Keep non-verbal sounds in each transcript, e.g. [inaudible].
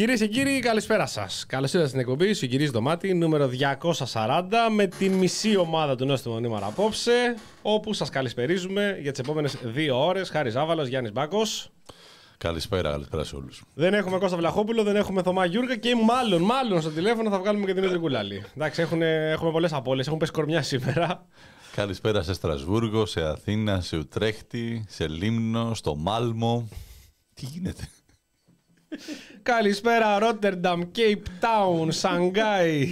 Κυρίες και κύριοι, καλησπέρα σας. Καλώς ήρθατε στην εκπομπή σου, κυρίε Δωμάτι, νούμερο 240, με τη μισή ομάδα του Νόστιμου Νήμαρα απόψε, όπου σας καλησπερίζουμε για τις επόμενες δύο ώρες. Χάρης Ζάβαλο, Γιάννης Μπάκος. Καλησπέρα, καλησπέρα σε όλους. Δεν έχουμε Κώστα Βλαχόπουλο, δεν έχουμε Θωμά Γιούργα και μάλλον, μάλλον στο τηλέφωνο θα βγάλουμε και Δημήτρη Κουλάλη. Εντάξει, έχουν, έχουμε πολλές απώλειες, έχουν πέσει κορμιά σήμερα. Καλησπέρα σε Στρασβούργο, σε Αθήνα, σε Ουτρέχτη, σε Λίμνο, στο Μάλμο. Τι γίνεται; Καλησπέρα Ρότερνταμ, Cape Town, Σανγκάι,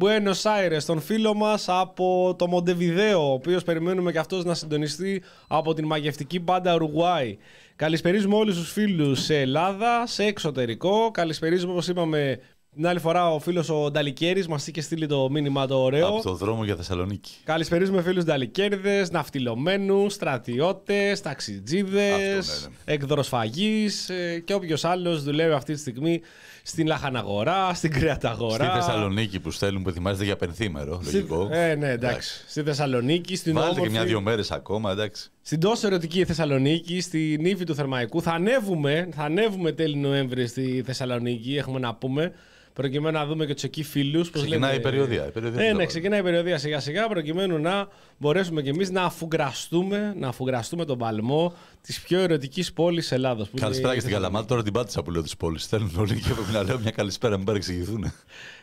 Buenos Aires, τον φίλο μας από το Μοντεβιδέο, ο οποίος περιμένουμε και αυτός να συντονιστεί από την μαγευτική μπάντα Ουρουάη. Καλησπερίζουμε όλους τους φίλους σε Ελλάδα, σε εξωτερικό. Καλησπερίζουμε όπως είπαμε την άλλη φορά ο φίλος ο Νταλικέρης μας είχε στείλει το μήνυμα το ωραίο. Από το δρόμο για Θεσσαλονίκη. Καλησπερίζουμε φίλους Νταλικέρδες, ναυτιλωμένους, στρατιώτες, ταξιτζίδες, Αυτό, ναι, ναι. εκδροσφαγείς ε, και όποιος άλλος δουλεύει αυτή τη στιγμή στην λαχαναγορά, στην κρεαταγορά. Στη Θεσσαλονίκη που στέλνουν που ετοιμάζεται για πενθήμερο. Στη- Λογικό. Ε, ναι, εντάξει. Στη Θεσσαλονίκη, στην Βάλτε και όμορφη- μια-δύο μέρες ακόμα, εντάξει. Στην τόσο ερωτική Θεσσαλονίκη, στην ύφη του Θερμαϊκού. Θα ανέβουμε, θα ανέβουμε τέλη Νοέμβρη στη Θεσσαλονίκη, έχουμε να πούμε. Προκειμένου να δούμε και τους εκεί φίλους. Ξεκινάει η περιοδία, η περιοδία Ναι, του ναι, Λόβαρου. ξεκινάει η περιοδία σιγά σιγά προκειμένου να μπορέσουμε κι εμείς να αφουγκραστούμε, να αφουγκραστούμε τον παλμό της πιο ερωτικής πόλης Ελλάδος. Καλησπέρα και στην Καλαμάτα. Τώρα την πάτησα που λέω τη πόλη. Θέλουν όλοι και πρέπει να λέω μια καλησπέρα, μην παρεξηγηθούν.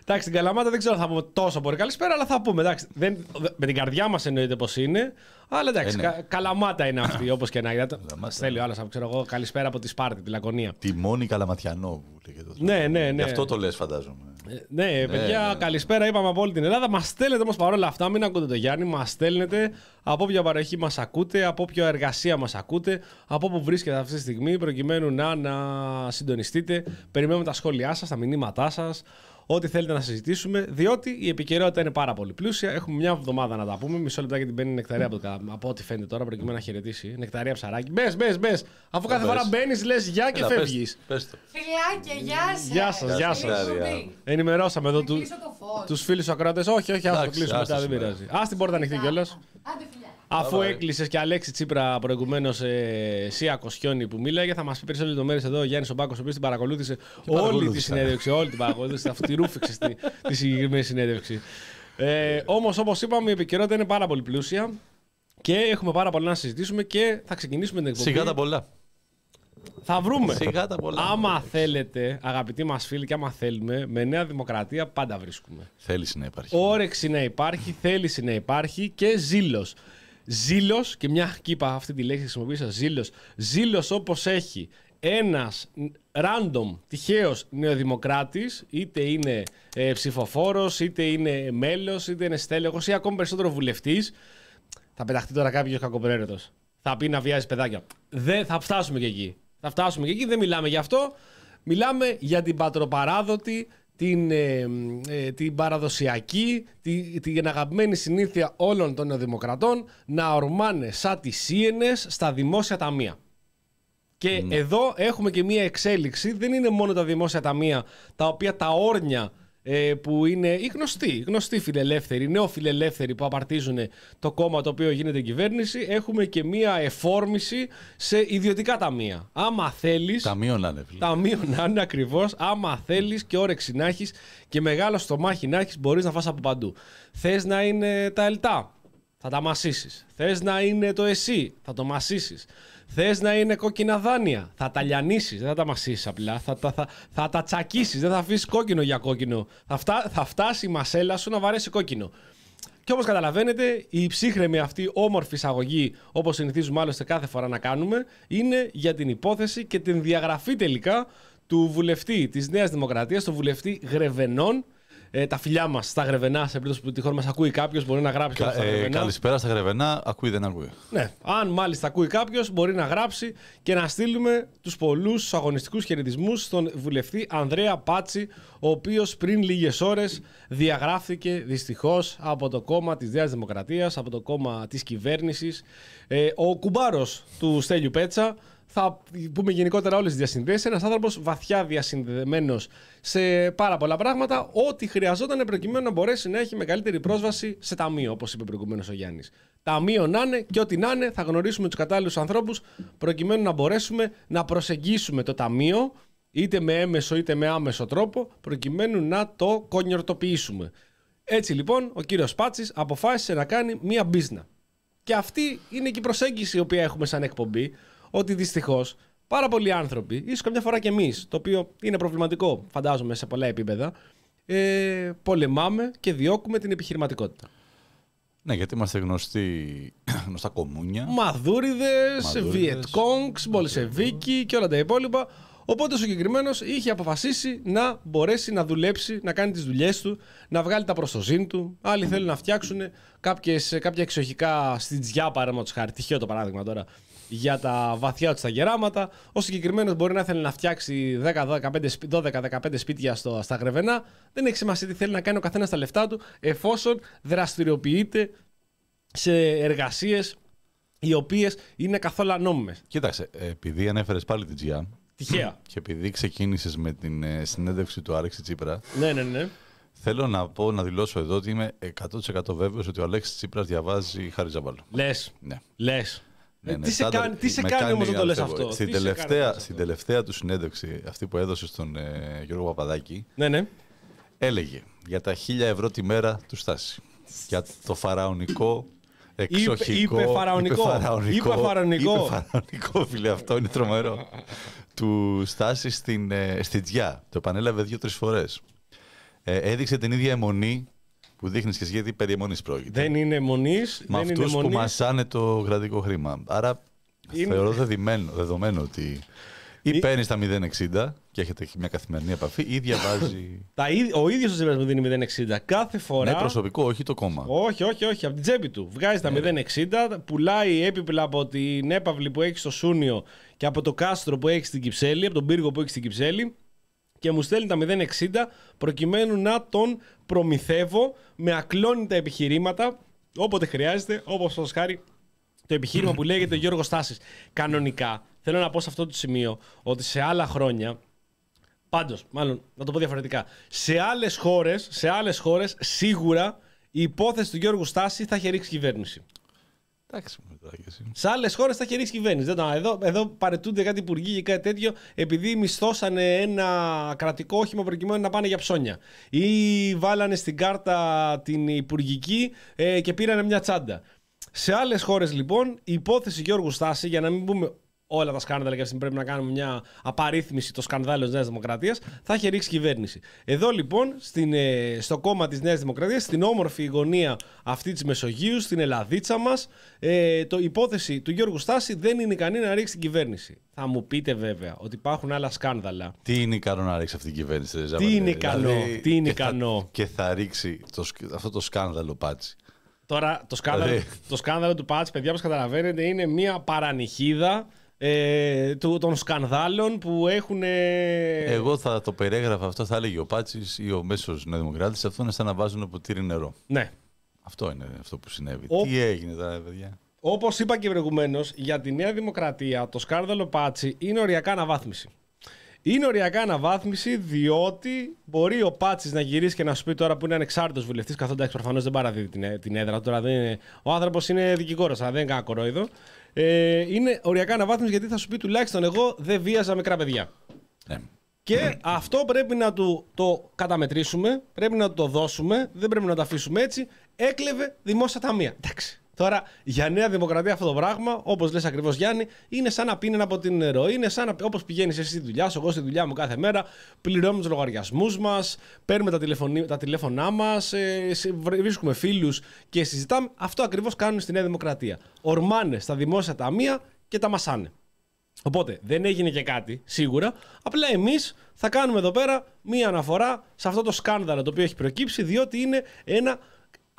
Εντάξει, στην Καλαμάτα δεν ξέρω αν θα πούμε τόσο πολύ καλησπέρα, αλλά θα πούμε. Εντάξει, δεν, με την καρδιά μας εννοείται πως είναι. Αλλά εντάξει, Ε, ναι. κα- Καλαμάτα είναι αυτή, [coughs] όπως και να είναι. Καλαμάτα. Στέλνει ο άλλος, ξέρω εγώ, καλησπέρα από τη Σπάρτη, τη Λακωνία. Τη μόνη Καλαματιανό που λέγεται. Ναι, ναι, ναι. Γι' αυτό το λες, φαντάζομαι. Ε, Ναι, παιδιά, ναι. καλησπέρα. Είπαμε από όλη την Ελλάδα. Μας στέλνετε όμως παρόλα αυτά, μην ακούτε το Γιάννη. Μας στέλνετε από όποια παροχή μας ακούτε, από όποια εργασία μας ακούτε, από όπου βρίσκεται αυτή τη στιγμή, προκειμένου να, να συντονιστείτε. Περιμένουμε τα σχόλιά σας, τα μηνύματά σας. Ό,τι θέλετε να συζητήσουμε, διότι η επικαιρότητα είναι πάρα πολύ πλούσια. Έχουμε μια εβδομάδα να τα πούμε. Μισό λεπτάκι την μπαίνει η νεκταρία από, το, από ό,τι φαίνεται τώρα, προκειμένου να χαιρετήσει. Νεκταρία ψαράκι. Μπες, μπες, μπες. Αφού κάθε μπες. φορά μπαίνεις, λες γεια και Έλα, πες- φεύγεις. Πες το. Φιλάκια, γεια σας. Γεια σας, γεια σας. Ενημερώσαμε εδώ του, κλείσω το φως. τους φίλους ακροατές. Όχι, όχι, ας το Εντάξει, κλείσουμε άστα μετά, δεν σήμερα. πειράζει. Α την πόρτα ανοιχτή κιόλας. Άντε φιλιά. Αφού έκλεισες και Αλέξη Τσίπρα προηγουμένως ε, εσύ Ακοσιόνη που μίλαγε, θα μας πει περισσότερες λεπτομέρειες εδώ ο Γιάννη Ομπάκο, ο οποίος την παρακολούθησε όλη τη παρακολούθησα. συνέντευξη. Όλη την παρακολούθησε, αυτή τη ρούφηξε στη, τη συγκεκριμένη συνέντευξη. Ε, Όμως, όπως είπαμε, η επικαιρότητα είναι πάρα πολύ πλούσια και έχουμε πάρα πολλά να συζητήσουμε και θα ξεκινήσουμε την εκπομπή. Σιγά τα πολλά. Θα βρούμε. Σιγά τα πολλά. Άμα θέλετε, αγαπητοί μας φίλοι, και άμα θέλουμε, με Νέα Δημοκρατία πάντα βρίσκουμε. Θέληση να υπάρχει. Όρεξη να υπάρχει, θέληση να υπάρχει και ζήλος. Ζήλος, και μια και είπα αυτή τη λέξη χρησιμοποίησα, ζήλος. Ζήλος όπως έχει ένας random, τυχαίο νεοδημοκράτης, είτε είναι ε, ψηφοφόρος, είτε είναι μέλος, είτε είναι στέλεχος ή ακόμη περισσότερο βουλευτής. Θα πεταχτεί τώρα κάποιος κακοπρέρετο. Θα πει να βιάζει παιδάκια. Δεν θα φτάσουμε και εκεί. Θα φτάσουμε και εκεί. Δεν μιλάμε γι' αυτό. Μιλάμε για την πατροπαράδοτη, την, ε, ε, την παραδοσιακή, τη- την αγαπημένη συνήθεια όλων των δημοκρατών να ορμάνε σαν τις σύενες στα δημόσια ταμεία. Και εδώ έχουμε και μία εξέλιξη. Δεν είναι μόνο τα δημόσια ταμεία τα οποία τα όρνια ε, που είναι οι γνωστοί, οι γνωστοί φιλελεύθεροι, οι νεοφιλελεύθεροι που απαρτίζουν το κόμμα το οποίο γίνεται κυβέρνηση. Έχουμε και μία εφόρμηση σε ιδιωτικά ταμεία. Άμα θέλει. Ταμείο να είναι, φίλε. Ταμείο να είναι ακριβώς. Άμα θέλεις και όρεξη να έχεις και μεγάλο στομάχι να έχεις, μπορείς να φας από παντού. Θες να είναι τα ελτά, θα τα μασίσεις. Θες να είναι το εσύ, θα το μασίσεις. Θες να είναι κόκκινα δάνεια, θα τα λιανίσεις, δεν θα τα μασίσεις απλά. Θα, τα- θα, θα τα τσακίσεις, δεν θα αφήσεις κόκκινο για κόκκινο. Θα, φτά, θα φτάσει η μασέλα σου να βαρέσει κόκκινο. Και όπως καταλαβαίνετε, η ψύχρεμη αυτή όμορφη εισαγωγή, όπως συνηθίζουμε άλλωστε κάθε φορά να κάνουμε, είναι για την υπόθεση και την διαγραφή τελικά του βουλευτή της Νέας Δημοκρατίας, του βουλευτή Γρεβενών, ε, τα φιλιά μας στα γρεβενά, σε περίπτωση που τυχόν μας ακούει κάποιος, μπορεί να γράψει Κα- στα ε, γρεβενά. καλησπέρα στα Γρεβενά. Ακούει, δεν ακούει. Ναι, αν μάλιστα ακούει κάποιος, μπορεί να γράψει και να στείλουμε τους πολλούς αγωνιστικούς χαιρετισμούς στον βουλευτή Ανδρέα Πάτσι, ο οποίος πριν λίγες ώρες διαγράφηκε δυστυχώς από το κόμμα της Νέας Δημοκρατίας, από το κόμμα της κυβέρνησης. Ε, ο κουμπάρος του Στέλιου Πέτσα, θα πούμε γενικότερα όλες τις διασυνδέσεις. Ένας άνθρωπος βαθιά διασυνδεμένος σε πάρα πολλά πράγματα, ό,τι χρειαζόταν προκειμένου να μπορέσει να έχει μεγαλύτερη πρόσβαση σε ταμείο, όπως είπε προηγουμένως ο Γιάννης. Ταμείο να είναι και ό,τι να είναι, θα γνωρίσουμε τους κατάλληλους ανθρώπους προκειμένου να μπορέσουμε να προσεγγίσουμε το ταμείο, είτε με έμεσο είτε με άμεσο τρόπο, προκειμένου να το κονιορτοποιήσουμε. Έτσι λοιπόν, ο κύριος Πάτσης αποφάσισε να κάνει μία μπίζνα. Και αυτή είναι και η προσέγγιση η οποία έχουμε σαν εκπομπή, ότι δυστυχώς πάρα πολλοί άνθρωποι, ίσως καμιά φορά και εμείς, το οποίο είναι προβληματικό, φαντάζομαι, σε πολλά επίπεδα, ε, πολεμάμε και διώκουμε την επιχειρηματικότητα. Ναι, γιατί είμαστε γνωστοί, [clears throat] γνωστά κομμούνια. Μαδούριδες, Μαδούριδες. Βιετκόγκ, Μπολσεβίκοι και όλα τα υπόλοιπα. Οπότε ο συγκεκριμένος είχε αποφασίσει να μπορέσει να δουλέψει, να κάνει τις δουλειές του, να βγάλει τα προστοζήν του. Άλλοι θέλουν να φτιάξουν κάποιες, κάποια εξοχικά στιτζιά, παραδείγματο χάρη. Τυχαίο το παράδειγμα τώρα. Για τα βαθιά του τα γεράματα. Ο συγκεκριμένος μπορεί να θέλει να φτιάξει 12-15 σπίτια στο, στα γρεβενά. Δεν έχει σημασία τι θέλει να κάνει ο καθένας τα λεφτά του, εφόσον δραστηριοποιείται σε εργασίες οι οποίες είναι καθόλου ανώμημε. Κοίταξε, επειδή ανέφερες πάλι την Τζιά Τυχαία. [clears throat] και επειδή ξεκίνησες με την ε, συνέντευξη του Άλεξη Τσίπρα, ναι, ναι, ναι. θέλω να πω, να δηλώσω εδώ ότι είμαι 100% βέβαιος ότι ο Αλέξης Τσίπρας διαβάζει Χάρη Ζαμπάλου. Λες. Ναι. Λες. Ναι, ναι, τι σε στάνταρ. κάνει, τι σε Με κάνει όμως να το λες αλφαβο- αυτό; Στην Τι σε κάνει να το τελευταία, λες στην αυτό; τελευταία του συνέντευξη, αυτή που έδωσε στον ε, Γιώργο Παπαδάκη, Ναι, ναι. έλεγε για τα 1000 ευρώ τη μέρα του Στάση. Για το φαραωνικό εξοχικό. είπε φαραωνικό. Είπε Είπε φαραωνικό. Είπε φαραωνικό, φίλε, αυτό είναι τρομερό. του Στάση στην, ε, στην Τζιά. Το επανέλαβε δύο-τρεις φορές. Ε, έδειξε την ίδια αιμονή που δείχνει και εσύ, γιατί περί αιμονής πρόκειται. Δεν είναι μονή. με Δεν είναι αυτούς που μονής. μασάνε το κρατικό χρήμα. Άρα Είναι- θεωρώ δεδομένο, δεδομένο ότι ή Ε- παίρνεις τα 0,60 και έχετε μια καθημερινή επαφή ή διαβάζει. [laughs] Τα, ίδ- ο ίδιος ο Τσίπρα μου δίνει 0,60 κάθε φορά. ναι, προσωπικό, όχι το κόμμα. Όχι, όχι, όχι. Από την τσέπη του. Βγάζει τα 0,60, πουλάει έπιπλα από την έπαυλη που έχει στο Σούνιο και από το κάστρο που έχει στην Κυψέλη, από τον πύργο που έχει στην Κυψέλη και μου στέλνει τα 0,60 προκειμένου να τον προμηθεύω με ακλόνητα επιχειρήματα όποτε χρειάζεται, όπως σας χάρη το επιχείρημα που λέγεται Γιώργος Στάσης. Κανονικά, θέλω να πω σε αυτό το σημείο ότι σε άλλα χρόνια Πάντως, μάλλον να το πω διαφορετικά. Σε άλλες χώρες, σε άλλες χώρες, σίγουρα η υπόθεση του Γιώργου Στάση θα είχε ρίξει κυβέρνηση. Εντάξει, μου τώρα και εσύ. Σε άλλες χώρες θα είχε ρίξει κυβέρνηση. Δεν το, εδώ, εδώ παρετούνται κάτι υπουργοί ή κάτι τέτοιο επειδή μισθώσανε ένα κρατικό όχημα προκειμένου να πάνε για ψώνια. Ή βάλανε στην κάρτα την υπουργική ε, και πήρανε μια τσάντα. Σε άλλες χώρες λοιπόν η υπόθεση Γιώργου Στάση, για να μην πούμε όλα τα σκάνδαλα και αυτή πρέπει να κάνουμε μια απαρίθμηση των σκανδάλων της Νέας Δημοκρατίας, θα είχε ρίξει κυβέρνηση. Εδώ λοιπόν στην, ε, στο κόμμα της Νέας Δημοκρατίας, στην όμορφη γωνία αυτή της Μεσογείου, στην Ελλαδίτσα μας, ε, το η υπόθεση του Γιώργου Στάση δεν είναι ικανή να ρίξει την κυβέρνηση. Θα μου πείτε βέβαια ότι υπάρχουν άλλα σκάνδαλα. Τι είναι ικανό να ρίξει αυτή η κυβέρνηση, ρε Ζαβαλέ; είναι ικανό, τι είναι και θα- ικανό. και θα ρίξει το, σκ- αυτό το σκάνδαλο πάτσι. Τώρα το σκάνδαλο, Δηλαδή- το σκάνδαλο του Πάτς, παιδιά, όπως καταλαβαίνετε, είναι μια παρανυχίδα ε, του, των σκανδάλων που έχουν. ε, Εγώ θα το περιέγραφα αυτό, θα έλεγε ο Πάτσης ή ο μέσος Νεοδημοκράτης. Αυτό είναι σαν να βάζουν ποτήρι νερό. Ναι. Αυτό είναι αυτό που συνέβη. Ο- Τι έγινε τώρα, παιδιά; Όπως είπα και προηγουμένως, για τη Νέα Δημοκρατία το σκάνδαλο Πάτσι είναι οριακά αναβάθμιση. Είναι οριακά αναβάθμιση διότι μπορεί ο Πάτσης να γυρίσει και να σου πει τώρα που είναι ανεξάρτητος βουλευτής, καθότι εντάξει προφανώς δεν παραδίδει την, έ- την έδρα του, τώρα δεν είναι, Ο άνθρωπος είναι δικηγόρος, αλλά δεν είναι κανένα κορόιδο. Ε, είναι οριακά αναβάθμιση γιατί θα σου πει τουλάχιστον εγώ δεν βίαζα μικρά παιδιά. Ναι. Και αυτό πρέπει να του το καταμετρήσουμε, πρέπει να του το δώσουμε, δεν πρέπει να το αφήσουμε έτσι. Έκλεβε δημόσια ταμεία. Εντάξει. Τώρα για Νέα Δημοκρατία αυτό το πράγμα, όπως λες ακριβώς Γιάννη, είναι σαν να πίνει από την νερό. Είναι σαν να όπως πηγαίνεις εσύ στη δουλειά σου, εγώ στη δουλειά μου κάθε μέρα, πληρώνουμε τους λογαριασμούς μας, παίρνουμε τα, τηλεφωνή, τα τηλέφωνά μας, ε, σε- βρίσκουμε φίλους και συζητάμε. Αυτό ακριβώς κάνουν στη Νέα Δημοκρατία. Ορμάνε στα δημόσια ταμεία και τα μασάνε. Οπότε δεν έγινε και κάτι, σίγουρα. Απλά εμείς θα κάνουμε εδώ πέρα μία αναφορά σε αυτό το σκάνδαλο το οποίο έχει προκύψει, διότι είναι ένα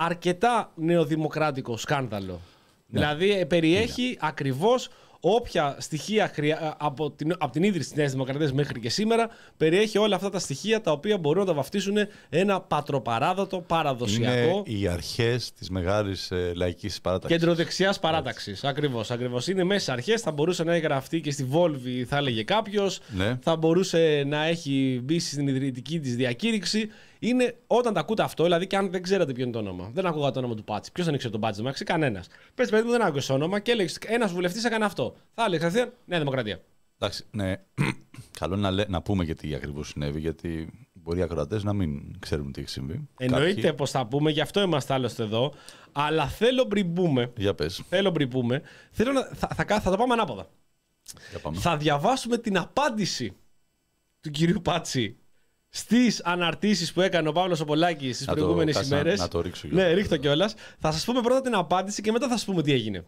αρκετά νεοδημοκράτικο σκάνδαλο. Δηλαδή ε, περιέχει ακριβώς όποια στοιχεία χρειά- από, την, από την ίδρυση της Νέας Δημοκρατίας μέχρι και σήμερα περιέχει όλα αυτά τα στοιχεία τα οποία μπορούν να τα βαφτίσουν ένα πατροπαράδοτο, παραδοσιακό Είναι οι αρχές της μεγάλης ε, λαϊκής παράταξης. κεντροδεξιάς παράταξης. Ακριβώς. Ακριβώς. Είναι μέσα αρχές. Θα μπορούσε να έχει γραφτεί και στη Βόλβη, θα έλεγε κάποιος. Ναι. Θα μπορούσε να έχει μπει στην ιδρυτική της διακήρυξη. Είναι όταν τα ακούτε αυτό, δηλαδή και αν δεν ξέρατε ποιο είναι το όνομα. Δεν ακούγα το όνομα του Πάτσι. Ποιος δεν ήξερε τον Πάτσι, δεν μεταξύ κανένας. Πες παιδί μου, δεν άκουγε το όνομα και έλεγες ένας βουλευτής έκανε αυτό. Θα έλεγες κατευθείαν Νέα Δημοκρατία. Εντάξει, ναι. [clears throat] Καλό είναι να, λέ- να πούμε γιατί ακριβώς συνέβη, γιατί μπορεί οι ακροατές να μην ξέρουν τι έχει συμβεί. Εννοείται Κάποιοι- πως θα πούμε, γι' αυτό είμαστε άλλωστε εδώ. Αλλά θέλω πριν πούμε. Για πες, Θέλω πριν πούμε. Θέλω να, θα, θα, θα, θα το πάμε ανάποδα. για πάμε. θα διαβάσουμε την απάντηση του κυρίου Πάτσι στις αναρτήσεις που έκανε ο Παύλος Οπολάκη στις Να το- προηγούμενες κάτσε να- ημέρες. να το ρίξω Ναι, κιόλας. ρίχτω κιόλας. Θα σας πούμε πρώτα την απάντηση και μετά θα σας πούμε τι έγινε.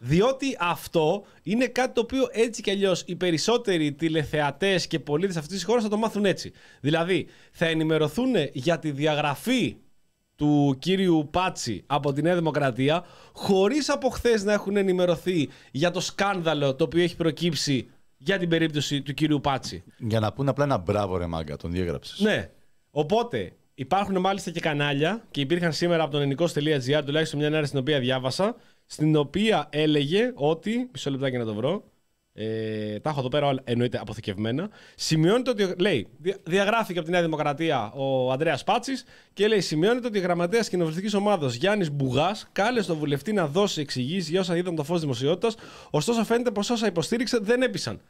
Διότι αυτό είναι κάτι το οποίο έτσι κι αλλιώς οι περισσότεροι τηλεθεατές και πολίτες αυτής της χώρας θα το μάθουν έτσι. Δηλαδή, θα ενημερωθούν για τη διαγραφή του κύριου Πάτσι από τη Νέα Δημοκρατία, χωρίς από χθες να έχουν ενημερωθεί για το σκάνδαλο το οποίο έχει προκύψει για την περίπτωση του κύριου Πάτσι. Για να πούνε απλά ένα μπράβο ρε μάγκα, τον διέγραψες. Ναι. Οπότε υπάρχουν μάλιστα και κανάλια και υπήρχαν σήμερα από τον ελληνικό.gr τουλάχιστον μια ανάρτηση την οποία διάβασα, στην οποία έλεγε ότι. Μισό λεπτάκι να το βρω. Ε, τα έχω εδώ πέρα όλα, εννοείται αποθηκευμένα. Σημειώνεται ότι. Λέει, δια- διαγράφηκε από τη Νέα Δημοκρατία ο Ανδρέας Πάτσης και λέει: Σημειώνεται ότι η γραμματέας κοινοβουλευτικής ομάδας Γιάννης Μπουγάς κάλεσε τον βουλευτή να δώσει εξηγήσεις για όσα είδαν το φως δημοσιότητας, ωστόσο φαίνεται πως όσα υποστήριξε δεν έπεισαν.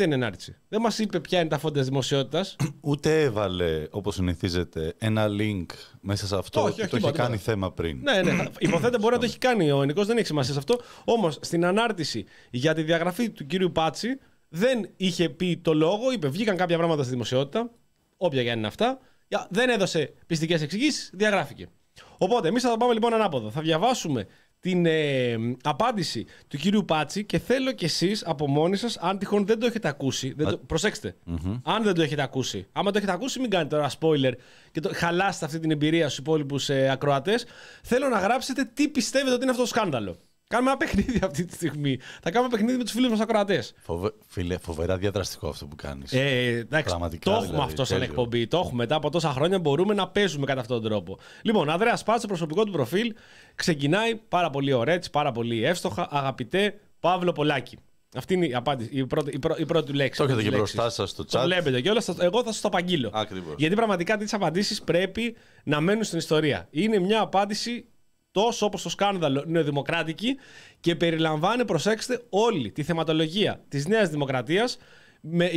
Αυτή είναι η ενάρτηση. Δεν μας είπε ποια είναι τα φόντα δημοσιότητας. [clears throat] Ούτε έβαλε, όπως συνηθίζεται, ένα link μέσα σε αυτό Όχι, και όχι, το είχε τίποτα, κάνει τίποτα. θέμα πριν. Ναι, ναι. Υποθέτω μπορεί να το έχει κάνει ο Νικό, δεν έχει σημασία σε αυτό. Όμως στην ανάρτηση για τη διαγραφή του κύριου Πάτσι δεν είχε πει το λόγο, είπε βγήκαν κάποια πράγματα στη δημοσιότητα, όποια και αν είναι αυτά. Για- Δεν έδωσε πιστικές εξηγήσεις, διαγράφηκε. Οπότε εμείς θα το πάμε λοιπόν ανάποδα. Θα διαβάσουμε την ε, απάντηση του κύριου Πάτσι και θέλω κι εσείς από μόνοι σας, αν τυχόν δεν το έχετε ακούσει. Δεν το, προσεξτε Αν δεν το έχετε ακούσει. Άμα το έχετε ακούσει, μην κάνετε τώρα spoiler και το, χαλάσετε αυτή την εμπειρία στους υπόλοιπους ε, ακροατές. Θέλω να γράψετε τι πιστεύετε ότι είναι αυτό το σκάνδαλο. Κάνουμε ένα παιχνίδι [laughs] αυτή τη στιγμή. Θα κάνουμε παιχνίδι με τους φίλους μας ακροατές. Φοβε... Φίλε, φοβερά διαδραστικό αυτό που κάνεις. Ε, εντάξει, Πραγματικά, το έχουμε δηλαδή, αυτό σαν τέλειο. εκπομπή. Το έχουμε μετά από τόσα χρόνια. Μπορούμε να παίζουμε κατά αυτόν τον τρόπο. Λοιπόν, Ανδρέα Πάτσο, προσωπικό του προφίλ, ξεκινάει πάρα πολύ ωραία, έτσι, πάρα πολύ εύστοχα. Αγαπητέ Παύλο Πολάκη. Αυτή είναι η, απάντηση, η, πρώτη, η, πρω- η πρώτη του λέξη. Το έχετε τις και λέξεις. μπροστά σας στο Το chat. βλέπετε κιόλας. Εγώ θα σας το απαγγείλω. Ακριβώς. Γιατί πραγματικά τέτοιε απαντήσεις πρέπει να μένουν στην ιστορία. Είναι μια απάντηση τόσο όπως το σκάνδαλο νεοδημοκράτικη και περιλαμβάνει, προσέξτε, όλη τη θεματολογία της Νέας Δημοκρατίας με,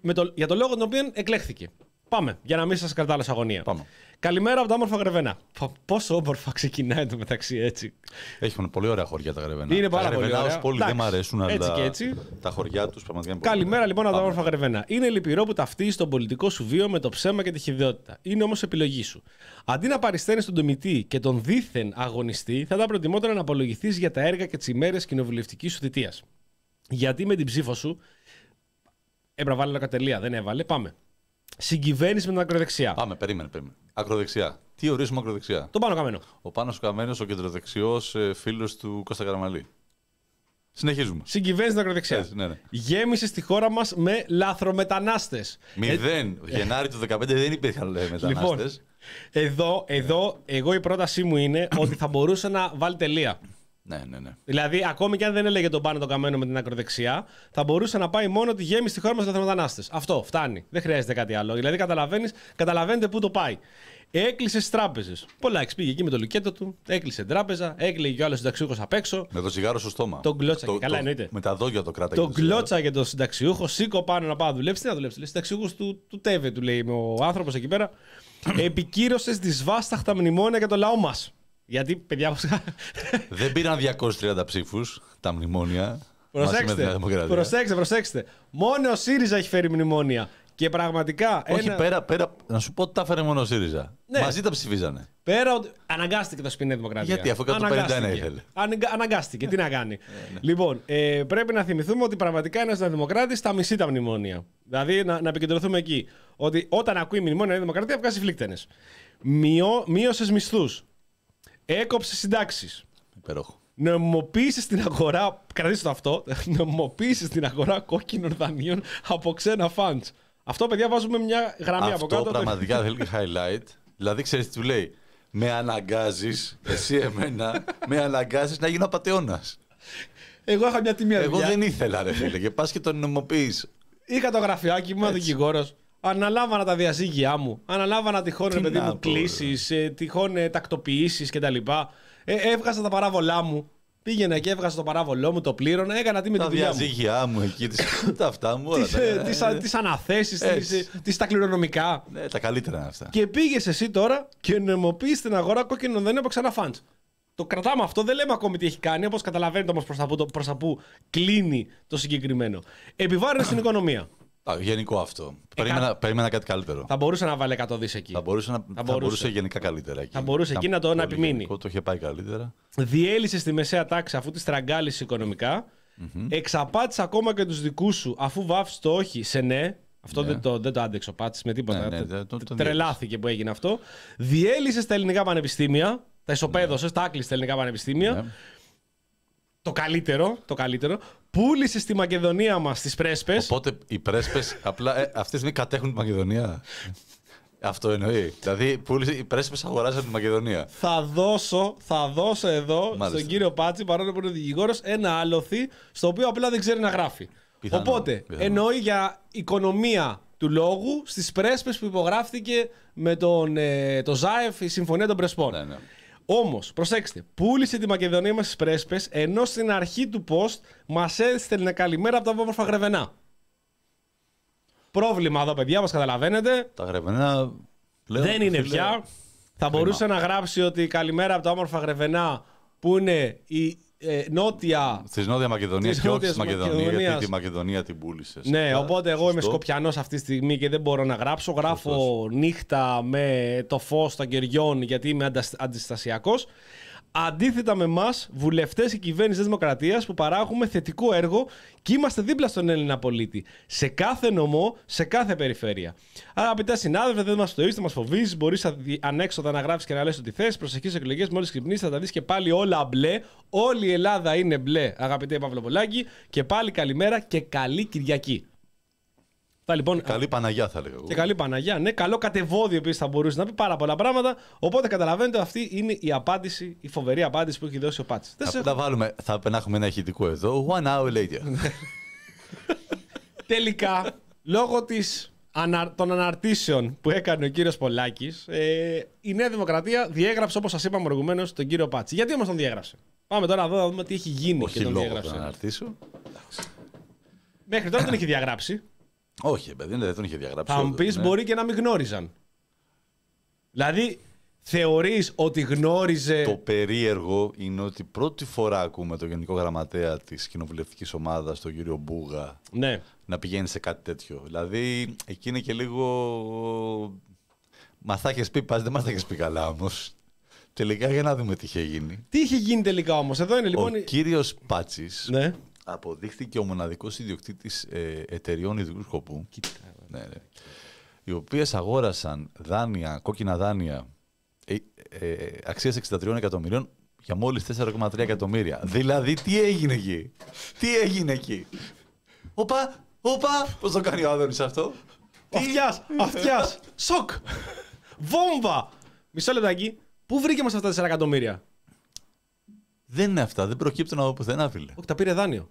με το, για το λόγο τον οποίο εκλέχθηκε. Πάμε, για να μην σας κρατάω σε αγωνία. Πάμε. Καλημέρα από τα όμορφα Γρεβένα. Πο- Πόσο όμορφα ξεκινάει το μεταξύ έτσι. Έχουν πολύ ωραία χωριά τα Γρεβένα. Είναι πάρα τα πολύ Γρεβένα ωραία. ως πόλη δεν Εντάξει, μ' αρέσουν, έτσι αλλά και έτσι. τα χωριά τους πραγματικά είναι πολύ Καλημέρα ωραία. λοιπόν από τα Πάμε. όμορφα Γρεβένα. Είναι λυπηρό που ταυτίζει τον πολιτικό σου βίο με το ψέμα και τη χειδαιότητα. Είναι όμως επιλογή σου. Αντί να παρισταίνεις τον τομητή και τον δίθεν αγωνιστή, θα ήταν προτιμότερο να απολογηθείς για τα έργα και τις ημέρες κοινοβουλευτικής σου θητείας. Γιατί με την ψήφο σου. Έπρεπε να βάλει ένα κατελεία, δεν έβαλε. Πάμε. Συγκυβέρνει με την ακροδεξιά. Πάμε, περίμενε, περίμενε. Ακροδεξιά. Τι ορίζουμε ακροδεξιά; Το πάνω καμένο. Ο Πάνος Καμένος, ο κεντροδεξιός ε, φίλος του Κώστα Καραμαλή. Συνεχίζουμε. Συγκυβέρνει την ακροδεξιάς. Έτσι, ναι, ναι. Γέμισε στη χώρα μας με λάθρομετανάστε. Μηδέν. Γενάρη του 2015 δεν υπήρχαν λέει, μετανάστες. Λοιπόν, εδώ, εδώ, εγώ η πρότασή μου είναι ότι θα μπορούσε να βάλει τελεία. Ναι, ναι, ναι. Δηλαδή, ακόμη και αν δεν έλεγε τον πάνω το καμένο με την ακροδεξιά, θα μπορούσε να πάει μόνο ότι γέμισε τη χώρα μας λαθρομετανάστε. Αυτό φτάνει. Δεν χρειάζεται κάτι άλλο. Δηλαδή, καταλαβαίνεις, καταλαβαίνετε πού το πάει. Έκλεισε τι τράπεζες. Πολλά έξι πήγε εκεί με το λουκέτο του, έκλεισε τράπεζα, έκλειγε και ο άλλος συνταξιούχος απ' έξω. Με το τσιγάρο στο στόμα. Τον κλώτσα Το- και καλά, το- εννοείται. Με τα δόντια το κράταγε. Τον το τσιγάρο. κλώτσα για τον συνταξιούχο, σήκω πάνω να πάω να δουλέψει. Τι να δουλέψει, λέει. Συνταξιούχος του, του ΤΕΒΕ, του λέει ο άνθρωπος εκεί πέρα. [clears throat] Επικύρωσες δυσβάσταχτα μνημόνια για το λαό μας. Γιατί, παιδιά, Δεν πήραν 230 ψήφους τα μνημόνια. μαζί με τη Νέα Προσέξτε, Δημοκρατία. προσέξτε, προσέξτε. Μόνο ο ΣΥΡΙΖΑ έχει φέρει μνημόνια. Και πραγματικά. Όχι, ένα... πέρα, πέρα, να σου πω ότι τα έφερε μόνο ο ΣΥΡΙΖΑ. Ναι. Μαζί τα ψηφίζανε. Πέρα ότι. Αναγκάστηκε το σπίτι Νέα Δημοκρατία. Γιατί, αφού 151 Αναγκάστηκε. ήθελε. Αναγκα- Αναγκάστηκε. Τι να κάνει. Ναι, Λοιπόν, ε, πρέπει να θυμηθούμε ότι πραγματικά ένας Δημοκράτης τα μισεί τα μνημόνια. Δηλαδή να, να επικεντρωθούμε εκεί. Ότι όταν ακούει μνημόνια η Δημοκρατία βγάζει φλίκτενες. Μείωσες μισθούς. Έκοψε συντάξεις. Υπέροχο. Νομιμοποίησες στην αγορά. Κρατήστε το αυτό. [laughs] Νομιμοποίησες στην αγορά κόκκινων δανείων από ξένα funds. Αυτό, παιδιά, βάζουμε μια γραμμή από Αυτό κάτω. πραγματικά θέλει και highlight. Δηλαδή, ξέρεις τι του λέει; Με αναγκάζεις, εσύ εμένα, με αναγκάζεις να γίνω απαταιώνας. Εγώ είχα μια τιμή Εγώ δουλειά. δεν ήθελα, ρε φίλε, και πας και τον νομοποιεί. Είχα το γραφειάκι μου, ήμουν δικηγόρος. Αναλάβανα τα διαζύγια μου. Αναλάβανα τυχόν ρε Τι παιδί να μου πω, ρε. κλήσει, τυχόν ε, τακτοποιήσεις κτλ. Ε, έβγαζα τα παράβολά μου. Πήγαινα και έβγαζα το παράβολό μου, το πλήρωνα, έκανα τι με Τα τη δουλειά μου. διαζύγια μου εκεί, τις- [laughs] τα αυτά μου, όλα. Τις, τα- ε, τις, α- τις αναθέσεις, τις, Έτσι. ε, τις τα κληρονομικά. Ναι, τα καλύτερα είναι αυτά. Και πήγες εσύ τώρα και νομιμοποιεί την αγορά κόκκινο δεν είναι από ξανά φαντ. Το κρατάμε αυτό, δεν λέμε ακόμη τι έχει κάνει, όπως καταλαβαίνετε όμως προς τα, που- προς τα που κλείνει το συγκεκριμένο. Επιβάρυνες στην [coughs] οικονομία. Α, γενικό αυτό. Περίμενα, περίμενα κάτι καλύτερο. Θα μπορούσε να βάλει 100 δις εκεί. Θα μπορούσε, να, θα μπορούσε. μπορούσε γενικά καλύτερα εκεί. Θα μπορούσε εκεί να το- πολύ να επιμείνει. γενικό, το είχε πάει καλύτερα. Διέλυσε στη μεσαία τάξη αφού τη στραγγάλισε οικονομικά. Εξαπάτησε ακόμα και τους δικούς σου αφού βάφει το όχι σε ναι. Αυτό Ναι. δεν, το, δεν το άντεξε ο Πάτση με τίποτα. Ναι, ναι, Τε- δεν- τον- τον Τρελάθηκε που έγινε αυτό. Διέλυσε στα ελληνικά πανεπιστήμια. Τα ισοπαίδωσες, τα άκλεισε στα ελληνικά πανεπιστήμια. Ναι. Το καλύτερο, το καλύτερο. Πούλησε στη Μακεδονία μας τις πρέσπες. Οπότε οι πρέσπες απλά ε, αυτή τη στιγμή κατέχουν τη Μακεδονία. Αυτό εννοεί. Δηλαδή, πούλησε, οι πρέσπες αγοράσαν τη Μακεδονία. Θα δώσω, θα δώσω εδώ Μάλιστα. στον κύριο Πάτσι, παρόλο που είναι δικηγόρος, ένα άλοθη στο οποίο απλά δεν ξέρει να γράφει. Πιθανό, Οπότε πιθανό. εννοεί για οικονομία του λόγου στις πρέσπες που υπογράφτηκε με τον ε, το ΖΑΕΦ η Συμφωνία των Πρεσπών. Ναι, ναι. Όμως, προσέξτε, πούλησε τη Μακεδονία μα στις πρέσπες, ενώ στην αρχή του post μας έστελνε καλημέρα από τα όμορφα γρεβενά. Πρόβλημα εδώ, παιδιά, μας καταλαβαίνετε. Τα γρεβενά πλέον. Δεν είναι φίλε, πια. Θα μπορούσε να γράψει ότι καλημέρα από τα όμορφα γρεβενά που είναι η ε, νότια. Στη Νότια Μακεδονίας Της και όχι Νότιας στη Μακεδονία, Μακεδονίας. γιατί τη Μακεδονία την πούλησες. Ναι, οπότε εγώ είμαι Σκοπιανός αυτή τη στιγμή και δεν μπορώ να γράψω. Γράφω νύχτα με το φως των κεριών γιατί είμαι αντιστασιακός. Αντίθετα με εμάς, βουλευτές και κυβέρνησης της Δημοκρατίας που παράγουμε θετικό έργο και είμαστε δίπλα στον Έλληνα πολίτη. Σε κάθε νομό, σε κάθε περιφέρεια. Αγαπητές συνάδελφε, δεν μας φτωεί, δεν μας φοβίζει. Μπορείς ανέξοδα να γράφεις και να λες ό,τι θες. Προσεχείς εκλογές, μόλις ξυπνήσει, θα τα δεις και πάλι όλα μπλε. Όλη η Ελλάδα είναι μπλε, αγαπητέ Παυλοπολάκη. Και πάλι καλημέρα και καλή Κυριακή. Αυτά λοιπόν. Καλή Παναγιά θα λέγα εγώ. Και καλή Παναγιά. Ναι, καλό κατεβόδιο επίσης θα μπορούσε να πει πάρα πολλά πράγματα. Οπότε καταλαβαίνετε, αυτή είναι η απάντηση, η φοβερή απάντηση που έχει δώσει ο Πάτση. Δεν σε Θα, έχω- τα βάλουμε, θα να έχουμε ένα ηχητικό εδώ. One hour later. Τελικά, λόγω της, ανα- των αναρτήσεων που έκανε ο κύριος Πολάκης, ε, η Νέα Δημοκρατία διέγραψε, όπως σας είπαμε προηγουμένως, τον κύριο Πάτση. Γιατί όμως τον διέγραψε; Πάμε τώρα εδώ να δούμε τι έχει γίνει όχι και τον λόγο διέγραψε. να αναρτήσω. Μέχρι τώρα δεν έχει διαγράψει. Όχι, παιδί, δεν τον είχε διαγράψει. Θα μου όντως, πεις, ναι. μπορεί και να μην γνώριζαν. Δηλαδή, θεωρείς ότι γνώριζε. Το περίεργο είναι ότι πρώτη φορά ακούμε τον Γενικό Γραμματέα της κοινοβουλευτικής ομάδας, τον κύριο Μπούγα, Ναι. να πηγαίνει σε κάτι τέτοιο. Δηλαδή, εκεί είναι και λίγο. Μα θα έχεις πει, πας, δεν μας θα έχεις πει καλά όμως. Τελικά για να δούμε τι είχε γίνει. Τι είχε γίνει τελικά όμως. Εδώ είναι λοιπόν. Ο κύριος Πάτσης Ναι. Αποδείχθηκε ο μοναδικός ιδιοκτήτης ε, εταιριών ιδιωτικού σκοπού. Ναι, ναι. Οι οποίες αγόρασαν δάνεια, κόκκινα δάνεια ε, ε, αξίας 63 εκατομμυρίων για μόλις 4,3 εκατομμύρια. Δηλαδή, τι έγινε εκεί; Τι έγινε εκεί; Οπα, οπα, πώς το κάνει ο Άδωνης αυτό; Αυτιάς! Αυτιάς! Σοκ! Βόμβα! Μισό λεπτάκι. Πού βρήκε μας αυτά τα 4 εκατομμύρια; Δεν είναι αυτά, δεν προκύπτουν από πουθενά, φίλε. Όχι, τα πήρε δάνειο.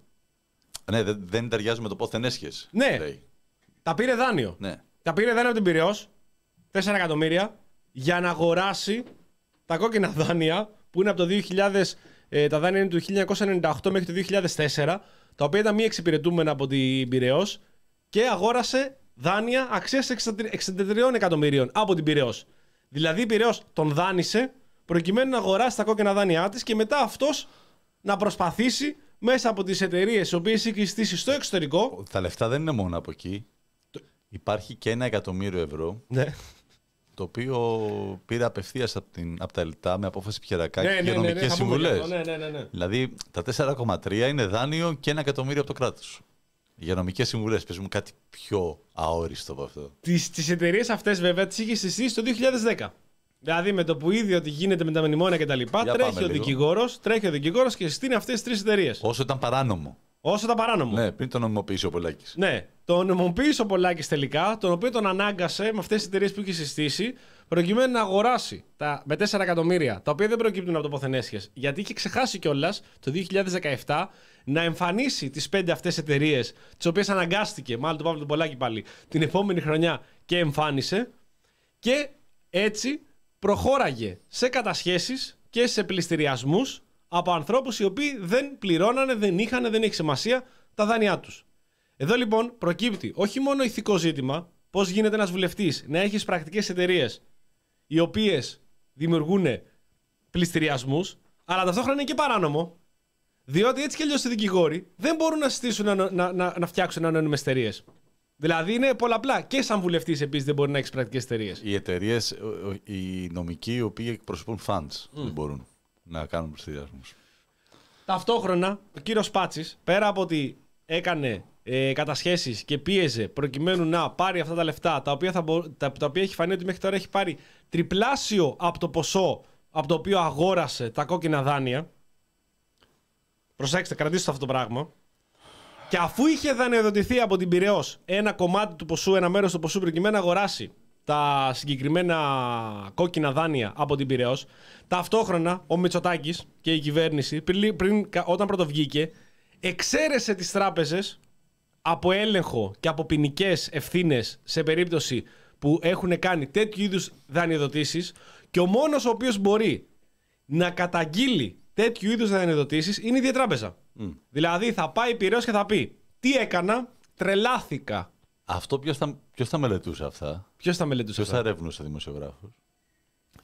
Ναι, δεν, δεν ταιριάζουν με το πόθεν έσχες. Ναι. λέει. Τα πήρε δάνειο. Ναι. Τα πήρε δάνειο από την Πυραιός, 4 εκατομμύρια, για να αγοράσει τα κόκκινα δάνεια που είναι από το 2000, ε, τα δάνεια είναι του 1998 μέχρι το 2004, τα οποία ήταν μη εξυπηρετούμενα από την Πυραιός και αγόρασε δάνεια αξίας 63 εκατομμυρίων από την Πυραιός. Δηλαδή η Πυραιός τον δάνεισε προκειμένου να αγοράσει τα κόκκινα δάνειά της και μετά αυτός να προσπαθήσει μέσα από τις εταιρείες οι οποίες έχει στήσει στο εξωτερικό Τα λεφτά δεν είναι μόνο από εκεί. Υπάρχει και ένα εκατομμύριο ευρώ, Ναι. το οποίο πήρε απευθείας από, την- από τα Ελτά με απόφαση Πιερακάκη Ναι, ναι, για ναι, ναι, νομικέ θα πούμε γι' συμβουλέ. αυτό. Ναι, ναι, ναι, ναι. Δηλαδή τα 4,3 είναι δάνειο και ένα εκατομμύριο από το κράτος. Για νομικέ συμβουλές. Πες μου κάτι πιο αόριστο από αυτό. Τις, τις εταιρείες αυτές βέβαια τις είχε συστήσει το 2010. Δηλαδή με το που είδε ότι γίνεται με τα μνημόνια και τα λοιπά, Για τρέχει πάμε ο, λίγο. δικηγόρος, τρέχει ο δικηγόρος και συστήνει αυτές τις τρεις εταιρείες. Όσο ήταν παράνομο. Όσο τα παράνομο. Ναι, πριν το νομιμοποιήσει ο Πολάκης. Ναι, τον νομοποίησε ο Πολάκης τελικά, τον οποίο τον ανάγκασε με αυτές τις εταιρείες που είχε συστήσει, προκειμένου να αγοράσει τα, με 4 εκατομμύρια, τα οποία δεν προκύπτουν από το ποθενέσχε. Γιατί είχε ξεχάσει κιόλας το 2017 να εμφανίσει τις 5 αυτές εταιρείες, τις οποίες αναγκάστηκε, μάλλον τον Παύλο τον Πολάκη πάλι, την επόμενη χρονιά και εμφάνισε. Και έτσι προχώραγε σε κατασχέσεις και σε πληστηριασμούς από ανθρώπους οι οποίοι δεν πληρώνανε, δεν είχαν, δεν έχει σημασία τα δάνειά τους. Εδώ λοιπόν προκύπτει όχι μόνο ηθικό ζήτημα, πώς γίνεται ένας βουλευτής να έχει πρακτικές εταιρείες οι οποίες δημιουργούν πληστηριασμούς, αλλά ταυτόχρονα είναι και παράνομο, διότι έτσι κι αλλιώς οι δικηγόροι δεν μπορούν να συστήσουν να, να, να, να φτιάξουν ανώνυμες εταιρείες. Δηλαδή είναι πολλαπλά. Και σαν βουλευτής επίσης δεν μπορεί να έχεις πρακτικές εταιρείες. Οι εταιρείες, οι νομικοί, οι οποίοι εκπροσωπούν funds, δεν μπορούν να κάνουν πληστηριασμούς. Ταυτόχρονα, ο κύριος Πάτσης, πέρα από ότι έκανε ε, κατασχέσεις και πίεζε προκειμένου να πάρει αυτά τα λεφτά, τα οποία, θα μπο- τα, τα οποία έχει φανεί ότι μέχρι τώρα έχει πάρει τριπλάσιο από το ποσό από το οποίο αγόρασε τα κόκκινα δάνεια. Προσέξτε, κρατήστε αυτό το πράγμα. Και αφού είχε δανειοδοτηθεί από την Πυραιός ένα κομμάτι του ποσού, ένα μέρος του ποσού προκειμένου να αγοράσει τα συγκεκριμένα κόκκινα δάνεια από την Πυραιός, ταυτόχρονα ο Μητσοτάκης και η κυβέρνηση, πριν, πριν, κα- όταν πρωτοβγήκε, εξαίρεσε τις τράπεζες από έλεγχο και από ποινικές ευθύνες σε περίπτωση που έχουν κάνει τέτοιου είδους δανειοδοτήσεις και ο μόνος ο οποίος μπορεί να καταγγείλει τέτοιου είδους δανειοδοτήσεις είναι η ίδια τράπεζα. Δηλαδή θα πάει πυρός και θα πει Τι έκανα, τρελάθηκα. Αυτό ποιος θα, ποιος θα μελετούσε αυτά; Ποιος θα μελετούσε Ποιος θα αυτό. ερευνούσε δημοσιογράφους;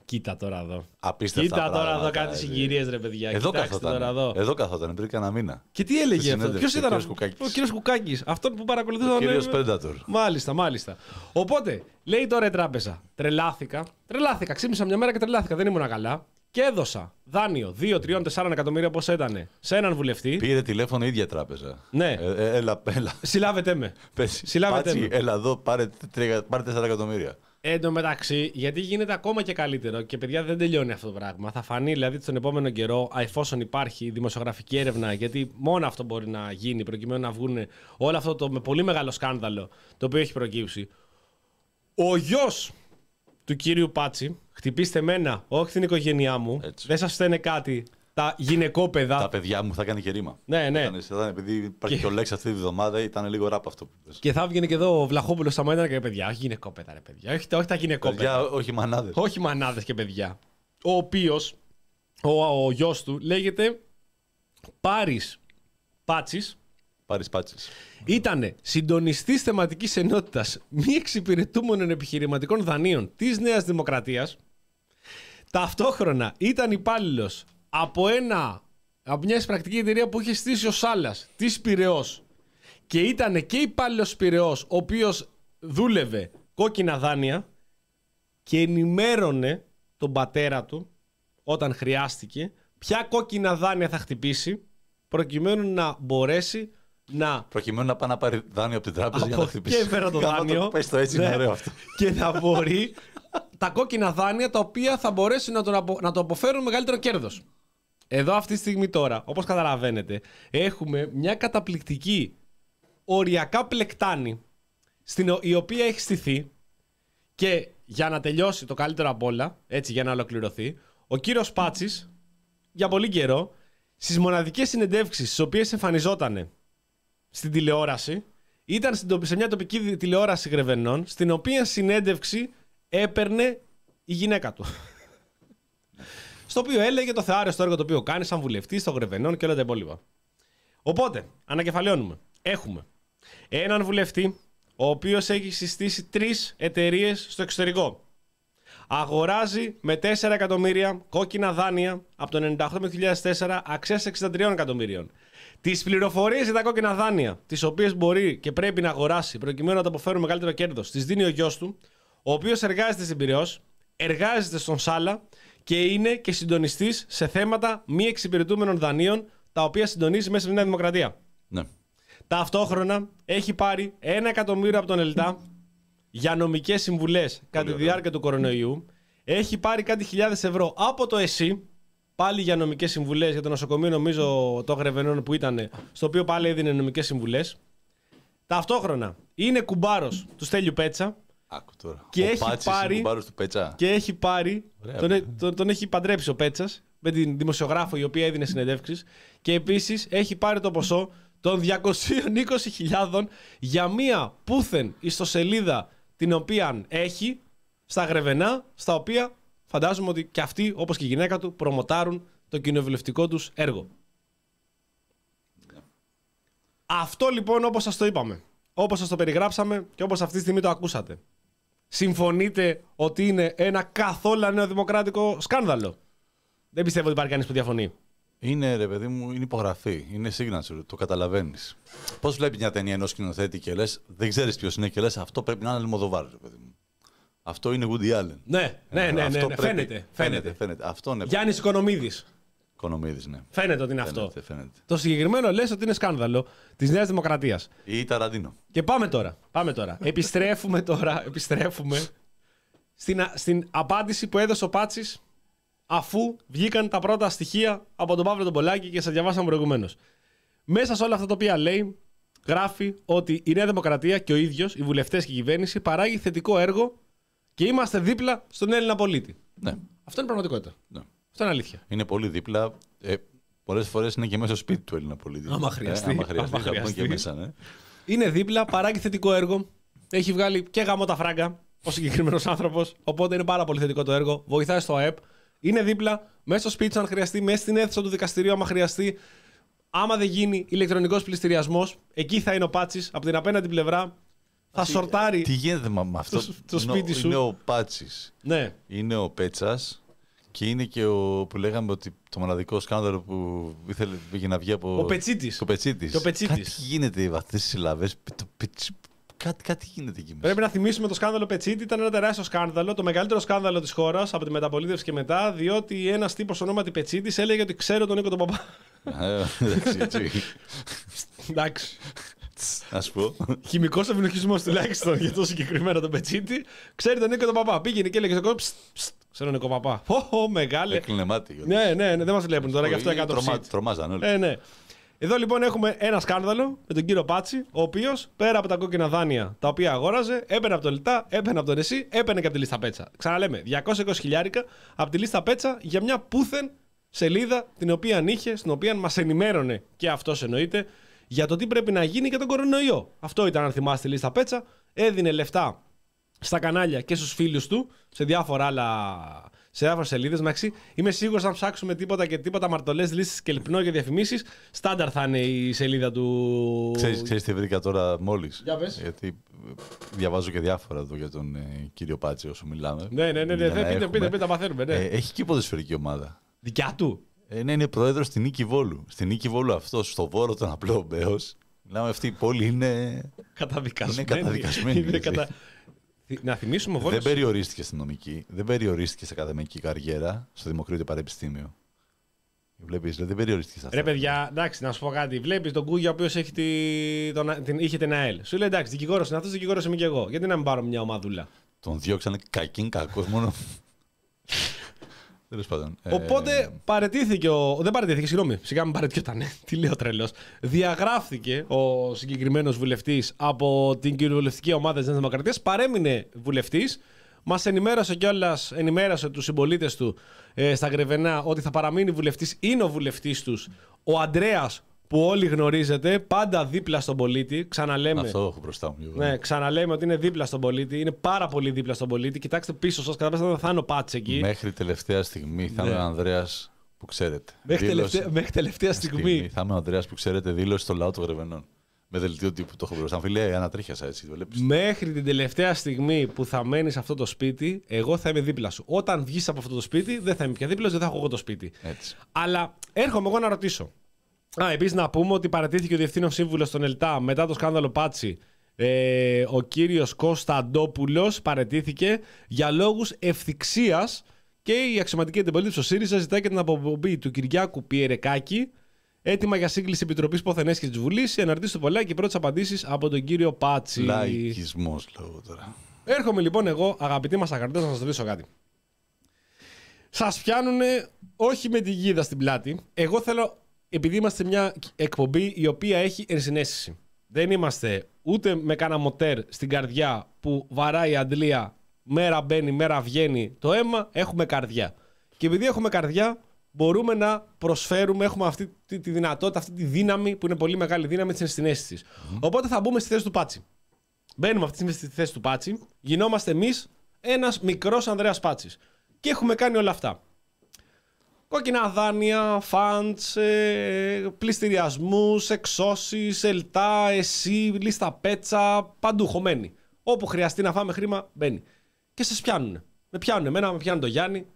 Κοίτα τώρα εδώ. Απίστευτα. Κοίτα τώρα πράγματα, εδώ κάτι έτσι. συγκυρίες, ρε παιδιά. Εδώ Κοιτάξτε καθόταν. τώρα εδώ. Εδώ καθόταν πριν κανένα μήνα. Και τι έλεγε Στη αυτό; συνέντευξη, Ποιος ο ήταν κύριος αυτό; Κουκάκης. Ο κύριος Κουκάκης. Αυτόν που παρακολουθούσε. Ο τον- κύριος Predator. Μάλιστα, μάλιστα. Οπότε, λέει τώρα η τράπεζα. Τρελάθηκα. Τρελάθηκα. Ξύπνησα μια μέρα και τρελάθηκα. Δεν ήμουν καλά. Και έδωσα δάνειο 2, 3, 4 εκατομμύρια όπω ήταν σε έναν βουλευτή. Πήρε τηλέφωνο η ίδια τράπεζα. Ναι. Ε, ε, έλα, έλα. Συλλάβετε με. [laughs] Πες, Συλλάβετε Πάτσι, με. έλα εδώ, πάρε, τρία- πάρε 4 εκατομμύρια. Εν τω μεταξύ, γιατί γίνεται ακόμα και καλύτερο και παιδιά δεν τελειώνει αυτό το πράγμα. Θα φανεί δηλαδή στον επόμενο καιρό, α, εφόσον υπάρχει δημοσιογραφική έρευνα, γιατί μόνο αυτό μπορεί να γίνει προκειμένου να βγουν όλο αυτό το με πολύ μεγάλο σκάνδαλο το οποίο έχει προκύψει. Ο γιος του κύριου Πάτσι, χτυπήστε μένα, όχι την οικογένειά μου, Έτσι. δεν σας φταίνε κάτι, τα γυναικόπαιδα. Τα παιδιά μου θα κάνει και ρήμα. Ναι, ναι. Ήταν, ήταν, επειδή υπάρχει Και- και ο Λέξ αυτή τη βδομάδα, ήταν λίγο ράπ αυτό που πες. Και θα βγαίνει και εδώ ο Βλαχόπουλος στα μάτια και παιδιά, όχι γυναικόπαιδα, ρε παιδιά. Όχι, όχι τα γυναικόπαιδα. Παιδιά, όχι μανάδες. Όχι μανάδες και παιδιά. Ο οποίος, ο, ο γιος του, λέγεται Πάρης Πάτσης. Πάρεις πάτσες. Ήταν συντονιστής θεματικής ενότητας μη εξυπηρετούμενων επιχειρηματικών δανείων της Νέας Δημοκρατίας. Ταυτόχρονα ήταν υπάλληλος από, ένα, από μια εισπρακτική εταιρεία που είχε στήσει ο Σάλας της Πυραιός και ήταν και υπάλληλος Πυραιός ο οποίος δούλευε κόκκινα δάνεια και ενημέρωνε τον πατέρα του όταν χρειάστηκε ποια κόκκινα δάνεια θα χτυπήσει προκειμένου να μπορέσει να Προκειμένου να πάει να πάρει δάνειο από την τράπεζα για από να χτυπήσει. και έφερα το Γαμώ δάνειο. Πες το έτσι, Ναι. είναι ωραίο αυτό. [laughs] Και να μπορεί τα κόκκινα δάνεια τα οποία θα μπορέσει να, τον απο- να το αποφέρουν μεγαλύτερο κέρδος. Εδώ αυτή τη στιγμή τώρα, όπως καταλαβαίνετε, έχουμε μια καταπληκτική οριακά πλεκτάνη στην, ο- η οποία έχει στηθεί και για να τελειώσει το καλύτερο απ' όλα, έτσι για να ολοκληρωθεί, ο κύριος Πάτσης για πολύ καιρό στις μοναδικές συνεντεύξεις στις οποίες εμφανιζόταν στην τηλεόραση ήταν στην τοπ- σε μια τοπική δι- τηλεόραση Γρεβενών στην οποία συνέντευξη έπαιρνε η γυναίκα του. [laughs] Στο οποίο έλεγε το θεάριστο έργο το οποίο κάνει σαν βουλευτής των Γρεβενών και όλα τα υπόλοιπα. Οπότε, ανακεφαλαιώνουμε. Έχουμε έναν βουλευτή ο οποίος έχει συστήσει τρεις εταιρείες στο εξωτερικό. Αγοράζει με 4 εκατομμύρια κόκκινα δάνεια από το 98 με το 2004 αξίας 63 εκατομμυρίων. Τις πληροφορίες για τα κόκκινα δάνεια, τις οποίες μπορεί και πρέπει να αγοράσει προκειμένου να το αποφέρουν μεγαλύτερο κέρδος, τις δίνει ο γιος του, ο οποίος εργάζεται στην Πυραιός, εργάζεται στον Σάλα και είναι και συντονιστής σε θέματα μη εξυπηρετούμενων δανείων, τα οποία συντονίζει μέσα στη Νέα Δημοκρατία. Ναι. Ταυτόχρονα έχει πάρει ένα εκατομμύριο από τον ΕΛΤΑ για νομικές συμβουλές κατά τη ωραία. διάρκεια του κορονοϊού. Έχει πάρει κάτι χιλιάδες ευρώ από το ΕΣΥ, πάλι για νομικές συμβουλές για το νοσοκομείο, νομίζω το Γρεβενών που ήταν, στο οποίο πάλι έδινε νομικές συμβουλές. Ταυτόχρονα είναι κουμπάρος του Στέλιου Πέτσα Άκου τώρα. Και ο έχει Πάτσης πάρει- είναι κουμπάρος του Πέτσα. και έχει πάρει. Ωραία, Τον, βέβαια. τον, τον έχει παντρέψει ο Πέτσας με την δημοσιογράφο η οποία έδινε συνεντεύξεις. Και επίσης έχει πάρει το ποσό των 220.000 για μία πούθεν ιστοσελίδα την οποία έχει στα Γρεβενά, στα οποία φαντάζομαι ότι και αυτοί, όπως και η γυναίκα του, προμοτάρουν το κοινοβουλευτικό τους έργο. Αυτό λοιπόν όπως σας το είπαμε, όπως σας το περιγράψαμε και όπως αυτή τη στιγμή το ακούσατε. Συμφωνείτε ότι είναι ένα καθόλου νεοδημοκράτικο σκάνδαλο; Δεν πιστεύω ότι υπάρχει κανείς που διαφωνεί. Είναι ρε παιδί μου, είναι υπογραφή. Είναι signature. Το καταλαβαίνεις. Πώς βλέπει μια ταινία ενός σκηνοθέτη και λες, δεν ξέρεις ποιος είναι και λες, αυτό πρέπει να είναι Αλμοδοβάρ, ρε παιδί μου. Αυτό είναι Woody Allen. Ναι, ναι, ναι, ναι, Αυτό ναι. πρέπει- Φαίνεται, φαίνεται. φαίνεται. Αυτό είναι. Γιάννης Οικονομίδης. Οικονομίδης, ναι. Φαίνεται ότι είναι αυτό. Φαίνεται, φαίνεται. Το συγκεκριμένο λες ότι είναι σκάνδαλο της Νέας Δημοκρατίας. Ή Ταραντίνο. Και πάμε τώρα. Πάμε τώρα. [laughs] επιστρέφουμε τώρα. Επιστρέφουμε στην, α- στην απάντηση που έδωσε ο Πάτσης αφού βγήκαν τα πρώτα στοιχεία από τον Παύλο τον Πολάκη και σα διαβάσαμε προηγουμένως. Μέσα σε όλα αυτά τα οποία λέει, γράφει ότι η Νέα Δημοκρατία και ο ίδιος, οι βουλευτές και η κυβέρνηση, παράγει θετικό έργο και είμαστε δίπλα στον Έλληνα πολίτη. Ναι. Αυτό είναι πραγματικότητα. ναι. Αυτό είναι αλήθεια. Είναι πολύ δίπλα. Ε, Πολλές φορές είναι και μέσα στο σπίτι του Έλληνα πολίτη. Άμα χρειαστεί. Ε, άμα χρειαστεί, Άμα θα πούμε χρειαστεί. και μέσα, ναι. Είναι δίπλα, παράγει θετικό έργο. Έχει βγάλει και γάμο τα φράγκα ο συγκεκριμένος άνθρωπος. Οπότε είναι πάρα πολύ θετικό το έργο. Βοηθάει στο ΑΕΠ. Είναι δίπλα, μέσα στο σπίτι του αν χρειαστεί, μέσα στην αίθουσα του δικαστηρίου άμα χρειαστεί. Άμα δεν γίνει ηλεκτρονικός πληστηριασμός, εκεί θα είναι ο Πάτσης από την απέναντι πλευρά. Θα σορτάρει. Τι γίνεται με με αυτό; Το- το Είναι ο- σπίτι σου. Είναι ο Πάτσης. Ναι. Είναι ο Πέτσας και είναι και ο που λέγαμε ότι το μοναδικό σκάνδαλο που ήθελε πήγε να βγει από. Ο Πετσίτης. Ο Πετσίτης. Και ο Πετσίτης. Κάτι γίνεται με αυτέ τι συλλαβέ. Κάτι, κάτι γίνεται εκεί μέσα. Πρέπει να θυμίσουμε το σκάνδαλο Πετσίτη. Ήταν ένα τεράστιο σκάνδαλο, το μεγαλύτερο σκάνδαλο της χώρας από τη μεταπολίτευση και μετά, διότι ένας τύπος ονόματι Πετσίτης έλεγε ότι ξέρω τον Νίκο τον Παπά. Ε, εντάξει, έτσι. Εντάξει. Να σου πω. Χημικός ευνοχισμό τουλάχιστον για το συγκεκριμένο τον Πετσίτη. Ξέρει τον Νίκο τον Παπά. Πήγαινε και έλεγε στον κόσμο. «Ψτ, ψτ, Ξέρω τον Νίκο Παπά. Ω, μεγάλε. Έκλεινε μάτι. Ναι, ναι, ναι, δεν μας βλέπουν τώρα γι' αυτό Ε, έκανα το τρομα- ψιτ. Τρομάζαν όλοι. Ε, ναι. Εδώ λοιπόν έχουμε ένα σκάνδαλο με τον κύριο Πάτσι, ο οποίος πέρα από τα κόκκινα δάνεια τα οποία αγόραζε, έπαιρνε από το Λιτά, έπαιρνε από τον Εσύ, έπαιρνε και από τη λίστα Πέτσα. Ξαναλέμε, 220 χιλιάρικα από τη λίστα Πέτσα για μια πούθεν σελίδα την οποία είχε, στην οποία μας ενημέρωνε και αυτός εννοείται για το τι πρέπει να γίνει για τον κορονοϊό. Αυτό ήταν, αν θυμάστε, η λίστα Πέτσα. Έδινε λεφτά στα κανάλια και στους φίλους του σε διάφορα άλλα σε διάφορες σελίδες. Μεταξύ, είμαι σίγουρος αν ψάξουμε τίποτα και τίποτα μαρτωλές λύσεις και λυπνό για διαφημίσεις, στάνταρ θα είναι η σελίδα του. Ξέρεις, ξέρεις τι βρήκα τώρα μόλις; Για πες. Γιατί ε, διαβάζω και διάφορα εδώ για τον ε, κύριο Πάτση όσο μιλάμε. Ναι, ναι, ναι, ναι, Για να πείτε, πείτε, έχουμε. πείτε, τα μαθαίνουμε. Ναι. Ε, έχει και ποδοσφαιρική ομάδα. Δικιά του; Ε, ναι, είναι πρόεδρος στην Νίκη Βόλου. Στην Νίκη Βόλου αυτός, στο βόρο τον απλό Μπέος. Μιλάμε αυτή η πόλη είναι. Καταδικασμένη. Είναι καταδικασμένη, Είναι έτσι. Θυ- Να θυμίσουμε ο Δεν Βόλος. περιορίστηκε στην νομική, δεν περιορίστηκε σε ακαδημαϊκή καριέρα στο Δημοκρίτιο Πανεπιστήμιο. Βλέπεις, δεν περιορίστηκε στα Ρε παιδιά, εντάξει, να σου πω κάτι. Βλέπεις τον Κούγια ο οποίος έχει τη... τον... την... είχε την ΑΕΛ. Σου λέει εντάξει, δικηγόρος είναι αυτός, δικηγόρος είμαι και εγώ. Γιατί να μην πάρω μια ομαδούλα; Τον διώξανε κακήν κακός μόνο. Τέλος πάντων. ε, Οπότε παρετήθηκε ο. Δεν παρετήθηκε, συγγνώμη. Σιγά μην παρετιόταν. Τι λέω τρελός. Διαγράφηκε ο συγκεκριμένος βουλευτής από την κοινοβουλευτική ομάδα της Νέας Δημοκρατίας. Παρέμεινε βουλευτής. Μας ενημέρωσε κιόλας, ενημέρωσε τους συμπολίτες του ε, στα Γρεβενά ότι θα παραμείνει βουλευτής. Είναι ο βουλευτής τους, ο Αντρέας, που όλοι γνωρίζετε, πάντα δίπλα στον πολίτη. Ξαναλέμε. Αυτό έχω μπροστά μου. Γιώργο. Ναι, ξαναλέμε ότι είναι δίπλα στον πολίτη. Είναι πάρα πολύ δίπλα στον πολίτη. Κοιτάξτε πίσω σας, κατά πάσα θα είναι ο Πάτσε εκεί. Μέχρι τελευταία στιγμή θα είμαι Ναι. ο Ανδρέας που ξέρετε. Μέχρι, Δήλωσε- τελευταία, μέχρι τελευταία στιγμή. Θα είμαι ο Ανδρέας που ξέρετε, δήλωσε στο λαό των Γρεβενών. Με δελτίο τύπου το έχω μπροστά μου. Φίλε, ανατρίχιασα έτσι. Το βλέπεις. Μέχρι την τελευταία στιγμή που θα μένεις σε αυτό το σπίτι, εγώ θα είμαι δίπλα σου. Όταν βγεις από αυτό το σπίτι, δεν θα είμαι πια δίπλα σου, δεν θα έχω εγώ το σπίτι. Έτσι. Αλλά έρχομαι εγώ να ρωτήσω. Α, επίσης να πούμε ότι παρατήθηκε ο διευθύνων σύμβουλος στον ΕΛΤΑ μετά το σκάνδαλο Πάτσι. Ε, ο κύριος Κωνσταντόπουλος παρετήθηκε για λόγους ευθυξίας και η αξιωματική αντιπολίτευση ο ΣΥΡΙΖΑ ζητάει και την αποπομπή του Κυριάκου Πιερεκάκη. Έτοιμα για σύγκληση επιτροπής Ποθενέσχη της Βουλής. Εναρτήσει του Πολάκη και πρώτες απαντήσεις από τον κύριο Πάτσι. Λαϊκισμός λόγω τώρα. Έρχομαι λοιπόν εγώ, αγαπητοί μας αγαρτέ, να σας ρωτήσω κάτι. Σας πιάνουν όχι με τη γίδα στην πλάτη. Εγώ θέλω, επειδή είμαστε μια εκπομπή η οποία έχει ενσυναίσθηση. Δεν είμαστε ούτε με κάνα μοτέρ στην καρδιά που βαράει η αντλία, μέρα μπαίνει, μέρα βγαίνει το αίμα, έχουμε καρδιά. Και επειδή έχουμε καρδιά, μπορούμε να προσφέρουμε, έχουμε αυτή τη, τη δυνατότητα, αυτή τη δύναμη που είναι πολύ μεγάλη δύναμη της ενσυναίσθηση. Οπότε θα μπούμε στη θέση του Πάτσι. Μπαίνουμε αυτή τη στιγμή στη θέση του Πάτσι, γινόμαστε εμείς ένας μικρός Ανδρέας Πάτσι. Και έχουμε κάνει όλα αυτά. Κόκκινα δάνεια, funds, ε, πλειστηριασμούς, εξώσεις, ΕΛΤΑ, ΕΣΥ, λίστα Πέτσα, παντού χωμένη. Όπου χρειαστεί να φάμε χρήμα, μπαίνει. Και σας πιάνουν. Με πιάνουν εμένα, με πιάνουν το Γιάννη.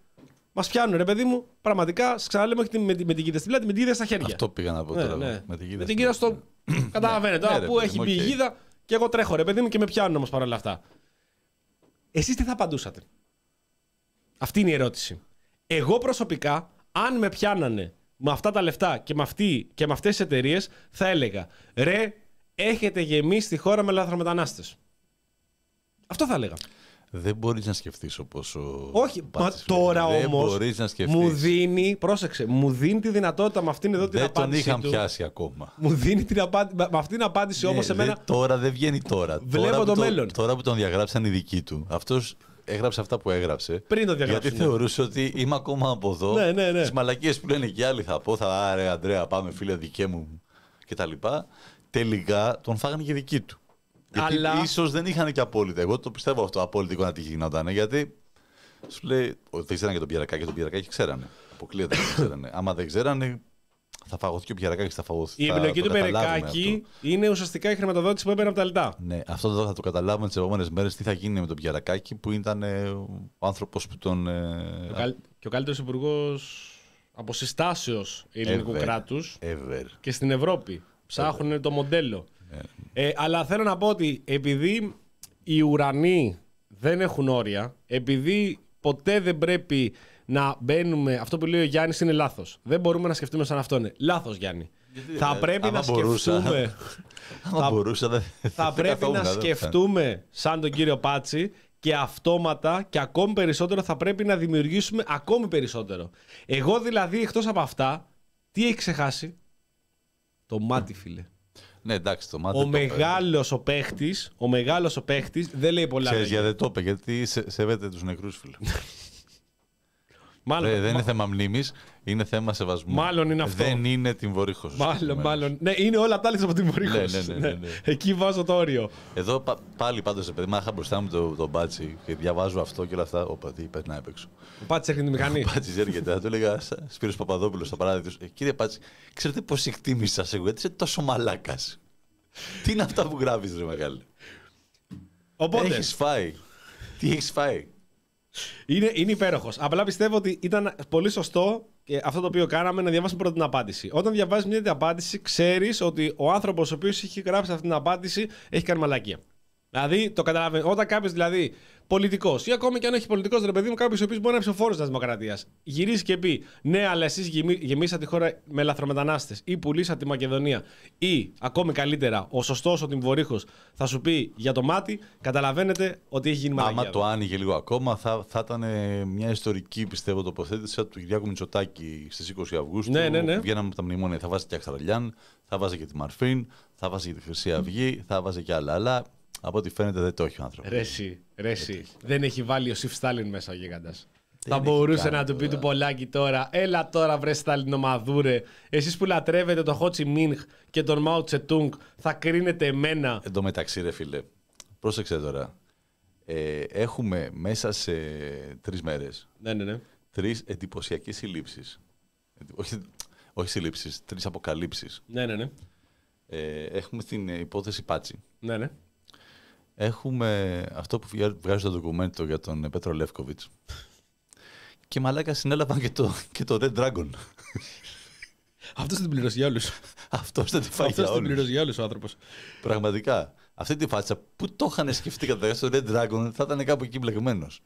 Μας πιάνουν ρε παιδί μου, πραγματικά, σας ξαναλέμε όχι με, τη- με την γίδα στην πλάτη, με την γίδα στα χέρια. Αυτό πήγα να πω Ναι, τώρα. ναι. Με την γίδα. Με την γίδα στο... Καταλαβαίνετε, τώρα ναι, που ρε έχει παιδί μπει μου, η οκ. γίδα και εγώ τρέχω ρε παιδί μου και με πιάνουν όμως παρόλα αυτά. Εσείς τι θα απαντούσατε; Αυτή είναι η ερώτηση. Εγώ προσωπικά, αν με πιάνανε με αυτά τα λεφτά και με, αυτή, και με αυτές τις εταιρείες, θα έλεγα ρε, έχετε γεμίσει τη χώρα με λαθρομετανάστες. Αυτό θα έλεγα. Δεν μπορείς να σκεφτείς όπως ο. Όχι, μα Πάτσης τώρα λέει. όμως Δεν μπορείς να σκεφτείς. μου δίνει, πρόσεξε, μου δίνει τη δυνατότητα με αυτήν εδώ την Δεν τον απάντησή είχαν του. πιάσει ακόμα. Μου δίνει την απάντηση, με αυτήν την απάντηση όμως Ναι, εμένα... δεν- τώρα δεν βγαίνει τώρα. Βλέπω τώρα το που μέλλον. Τώρα που τον διαγράψαν οι δικοί του. Αυτός έγραψε αυτά που έγραψε. Πριν το διαγράψουν, Γιατί ναι. θεωρούσε ότι είμαι ακόμα από εδώ. Ναι, ναι, ναι. Τις μαλακίες που λένε και άλλοι θα πω. Θα άρε Αντρέα, πάμε φίλε δικέ μου κτλ. Τελικά τον φάγανε και οι δικοί του. Γιατί Αλλά- ίσως δεν είχαν και απόλυτα. Εγώ το πιστεύω αυτό απόλυτο να τι γινόταν. Γιατί σου λέει ότι δεν ξέρανε και τον Πιερακάκη. Τον Πιερακάκη ξέρανε. Αποκλείεται δεν ξέρανε. Άμα δεν ξέρανε, θα φαγωθεί και ο Πιερακάκη θα φαγωθεί. Η θα επιλογή το του καταλάβουμε Περεκάκη αυτό. είναι ουσιαστικά η χρηματοδότηση που έπαιρνε από τα λιτά. Ναι, αυτό εδώ θα το καταλάβουμε τις επόμενες μέρες τι θα γίνει με τον Πιερακάκη που ήταν ε, ο άνθρωπος που τον. ε, Ο καλ- Και ο καλύτερος υπουργός αποσυστάσεως ελληνικού Ever. κράτους Ever. και στην Ευρώπη. Ψάχνουν το μοντέλο. Ε, αλλά θέλω να πω ότι επειδή οι ουρανοί δεν έχουν όρια, επειδή ποτέ δεν πρέπει να μπαίνουμε. Αυτό που λέει ο Γιάννης είναι λάθος. Δεν μπορούμε να σκεφτούμε σαν αυτό είναι. Λάθος, Γιάννη. θα ε, πρέπει άμα να μπορούσα- σκεφτούμε. Άμα Θα- μπορούσα, δεν θα δεν πρέπει καθόμουν, να δεν- σκεφτούμε σαν τον κύριο Πάτσι και αυτόματα και ακόμη περισσότερο θα πρέπει να δημιουργήσουμε ακόμη περισσότερο. Εγώ δηλαδή εκτός από αυτά, τι έχει ξεχάσει; Το μάτι φίλε. Ναι, εντάξει, το μάτι. Ο το είπε. μεγάλος ο παίχτης, ο μεγάλος ο παίχτης δεν λέει πολλά. Ξέρεις λόγια. γιατί δεν το είπε, γιατί σε- σέβεται τους νεκρούς φίλου. [laughs] Μάλλον, δεν, δεν μα- είναι θέμα μνήμης, είναι θέμα σεβασμού. Μάλλον είναι αυτό. Δεν είναι την βορύχος. Μάλλον, μάλλον. Ναι, είναι όλα τα άλλα από την Μωρίκος. Ναι, ναι, ναι, ναι, ναι. Εκεί βάζω το όριο. Εδώ πα- πάλι πάντως, παιδί μου, είχα μπροστά μου τον το μπάτσι και διαβάζω αυτό και όλα αυτά. Όπα, τι περνάει απ' έξω. Ο Πάτσης έρχεται τη μηχανή. Ο Πάτσι έρχεται, θα του έλεγα «Σα- Σπύρος Παπαδόπουλος στο παράδειγμα. τους. «Ε, Κύριε Πάτσι, ξέρετε πώ εκτίμησα σε εγώ, γιατί είσαι τόσο μαλάκας. Τι είναι αυτά που γράφεις, ρε μεγάλη; Οπότε, Έχεις φάει. Τι έχεις φάει; Είναι, είναι υπέροχος. Απλά πιστεύω ότι ήταν πολύ σωστό και αυτό το οποίο κάναμε να διαβάσουμε πρώτα την απάντηση. Όταν διαβάζεις μια τέτοια απάντηση, ξέρεις ότι ο άνθρωπος ο οποίος έχει γράψει αυτή την απάντηση έχει κάνει μαλακία. Δηλαδή, το καταλαβαίνει. Όταν κάποιος δηλαδή πολιτικός ή ακόμη και αν όχι πολιτικός, ρε παιδί μου, κάποιος ο οποίος μπορεί να είναι ψηφοφόρος της Δημοκρατίας, γυρίσει και πει Ναι, αλλά εσείς γεμίσατε τη χώρα με λαθρομετανάστες ή πουλήσατε τη Μακεδονία ή ακόμη καλύτερα, ο σωστός ο Τιμβορύχος θα σου πει για το μάτι, καταλαβαίνετε ότι έχει γίνει μαλακία. Άμα το άνοιγε λίγο ακόμα, θα, θα ήταν ε, μια ιστορική πιστεύω τοποθέτηση του Κυριάκου Μητσοτάκη στις 20 Αυγούστου. Ναι, ναι, ναι. Βγαίναμε από τα μνημόνια. Θα βάζει και Αχταραλιάν, θα βάζει και τη Μαρφίν, θα βάζει και τη Χρυσή Αυγή, θα βάζει και άλλα. Αλλά από ό,τι φαίνεται δεν το έχει ο άνθρωπος. Ρε εσύ, ρε εσύ. Δεν έχει βάλει ο Σιφ Στάλιν μέσα ο γίγαντας. Θα έχει μπορούσε κάνει να του πει τώρα. του Πολάκη τώρα, έλα τώρα βρε Σταλινομαδούρε. Εσείς που λατρεύετε τον Χότσι Μίνχ και τον Μάου Τσετούγκ, θα κρίνετε εμένα. Εν τω μεταξύ, ρε φίλε, πρόσεξε τώρα. Ε, έχουμε μέσα σε τρεις μέρες Ναι, ναι, ναι. τρεις εντυπωσιακές συλλήψεις. Όχι, όχι συλλήψεις, τρεις αποκαλύψεις. Ναι, ναι, ναι. Ε, έχουμε την ε, υπόθεση Πάτσι. ναι, ναι. Έχουμε αυτό που βγα- βγάζει το ντοκουμέντο για τον ε, Πέτρο Λεύκοβιτς. Και μαλάκα συνέλαβαν και το, και το Red Dragon. Αυτός την πληρώσει για όλους. Αυτός δεν τη φάει Αυτός για την όλους. πληρώσει για όλους ο άνθρωπος. Πραγματικά. Αυτή τη φάτσα που το είχαν σκεφτεί κατά στο Red Dragon θα ήταν κάπου εκεί μπλεγμένος.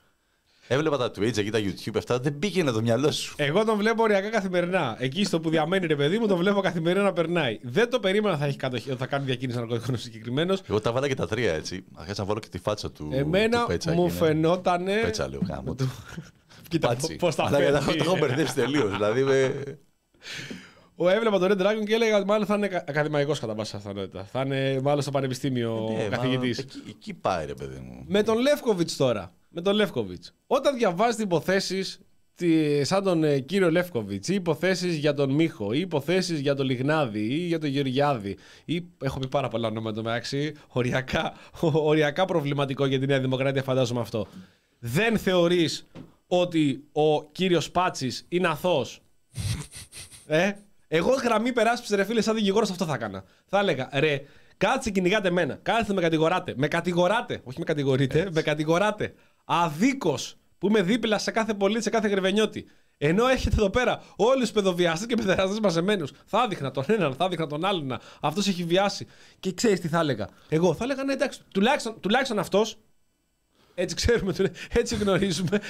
Έβλεπα τα Twitch εκεί, τα YouTube, αυτά δεν πήγαινε το μυαλό σου. Εγώ τον βλέπω οριακά καθημερινά. Εκεί στο που διαμένει ρε παιδί μου, τον βλέπω καθημερινά να περνάει. Δεν το περίμενα θα, έχει κατοχή, ότι θα κάνει διακίνηση ναρκωτικών συγκεκριμένος. Εγώ τα βάλα και τα τρία έτσι. Αρχίσα να βάλω και τη φάτσα του. Εμένα του Πέτσα μου εκεί, ναι. φαινότανε. Πέτσα λέω γάμο. του. Κοίτα Πάτσι. πώς τα Αλλά τα φέρνει. τα έχω μπερδέψει τελείως. Δηλαδή με... Ο έβλεπα τον Red Dragon και έλεγα ότι μάλλον θα είναι ακαδημαϊκός κατά πάσα πιθανότητα. Θα είναι μάλλον στο πανεπιστήμιο Ναι, μα καθηγητή. Εκεί, εκεί πάει ρε παιδί μου. Με τον Λεύκοβιτς τώρα. Με τον Λεύκοβιτς. Όταν διαβάζει υποθέσεις σαν τον ε, κύριο Λεύκοβιτς ή υποθέσεις για τον Μίχο ή υποθέσεις για τον Λιγνάδη ή για τον Γεωργιάδη. Ή έχω πει πάρα πολλά ονόματα μεταξύ. Οριακά, [laughs] οριακά προβληματικό για τη Νέα Δημοκρατία, φαντάζομαι αυτό. Δεν θεωρείς ότι ο κύριος Πάτσης είναι αθώος; Ε, εγώ γραμμή περάσπιση ρε φίλε, σαν δικηγόρος αυτό θα έκανα. Θα έλεγα ρε, κάτσε κυνηγάτε εμένα. Κάθεστε με κατηγοράτε. Με κατηγοράτε. Όχι με κατηγορείτε, με κατηγοράτε. Αδίκως που είμαι δίπλα σε κάθε πολίτη, σε κάθε γρεβενιώτη. Ενώ έχετε εδώ πέρα όλους τους παιδοβιαστέ και παιδεραστέ μαζεμένους. Θα έδειχνα τον έναν, θα έδειχνα τον άλλον. Αυτός έχει βιάσει. Και ξέρεις τι θα έλεγα. Εγώ θα έλεγα ναι, εντάξει, τουλάχιστον, τουλάχιστον αυτός έτσι ξέρουμε, του- έτσι γνωρίζουμε.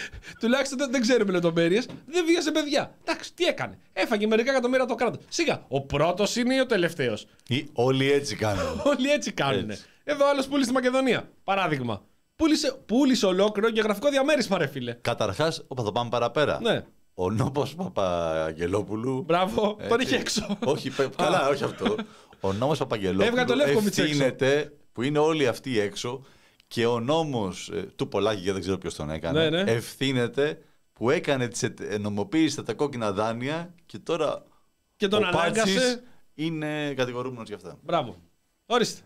Τουλάχιστον δεν, δεν ξέρουμε λεπτομέρειες. Δεν βίασε παιδιά. Εντάξει, τι έκανε. Έφαγε μερικά εκατομμύρια από το κράτος. Σιγά. Ο πρώτος είναι ή ο τελευταίος; Ή όλοι έτσι κάνουν. [laughs] Όλοι έτσι κάνουν. Έτσι. Εδώ άλλος πούλησε στη Μακεδονία. Παράδειγμα. Πούλησε, πούλησε ολόκληρο γεωγραφικό διαμέρισμα, ρε φίλε. Καταρχάς, όπα θα πάμε παραπέρα. Ναι. Ο νόμος Παπαγγελόπουλου. Μπράβο, τον Έτσι. είχε έξω. όχι, πε- καλά, όχι αυτό. [laughs] Ο νόμος Παπαγγελόπουλου Έβγαλε το Λεύκοβιτς έξω. ευθύνεται που είναι όλοι αυτοί έξω και ο νόμος του Πολάκη, και δεν ξέρω ποιος τον έκανε, Ναι, ναι. ευθύνεται που έκανε τις ετε- νομοποίησε τα κόκκινα δάνεια και τώρα Και τον ο Πάτσης ανάγκασε. είναι κατηγορούμενος για αυτά. Μπράβο. Ορίστε.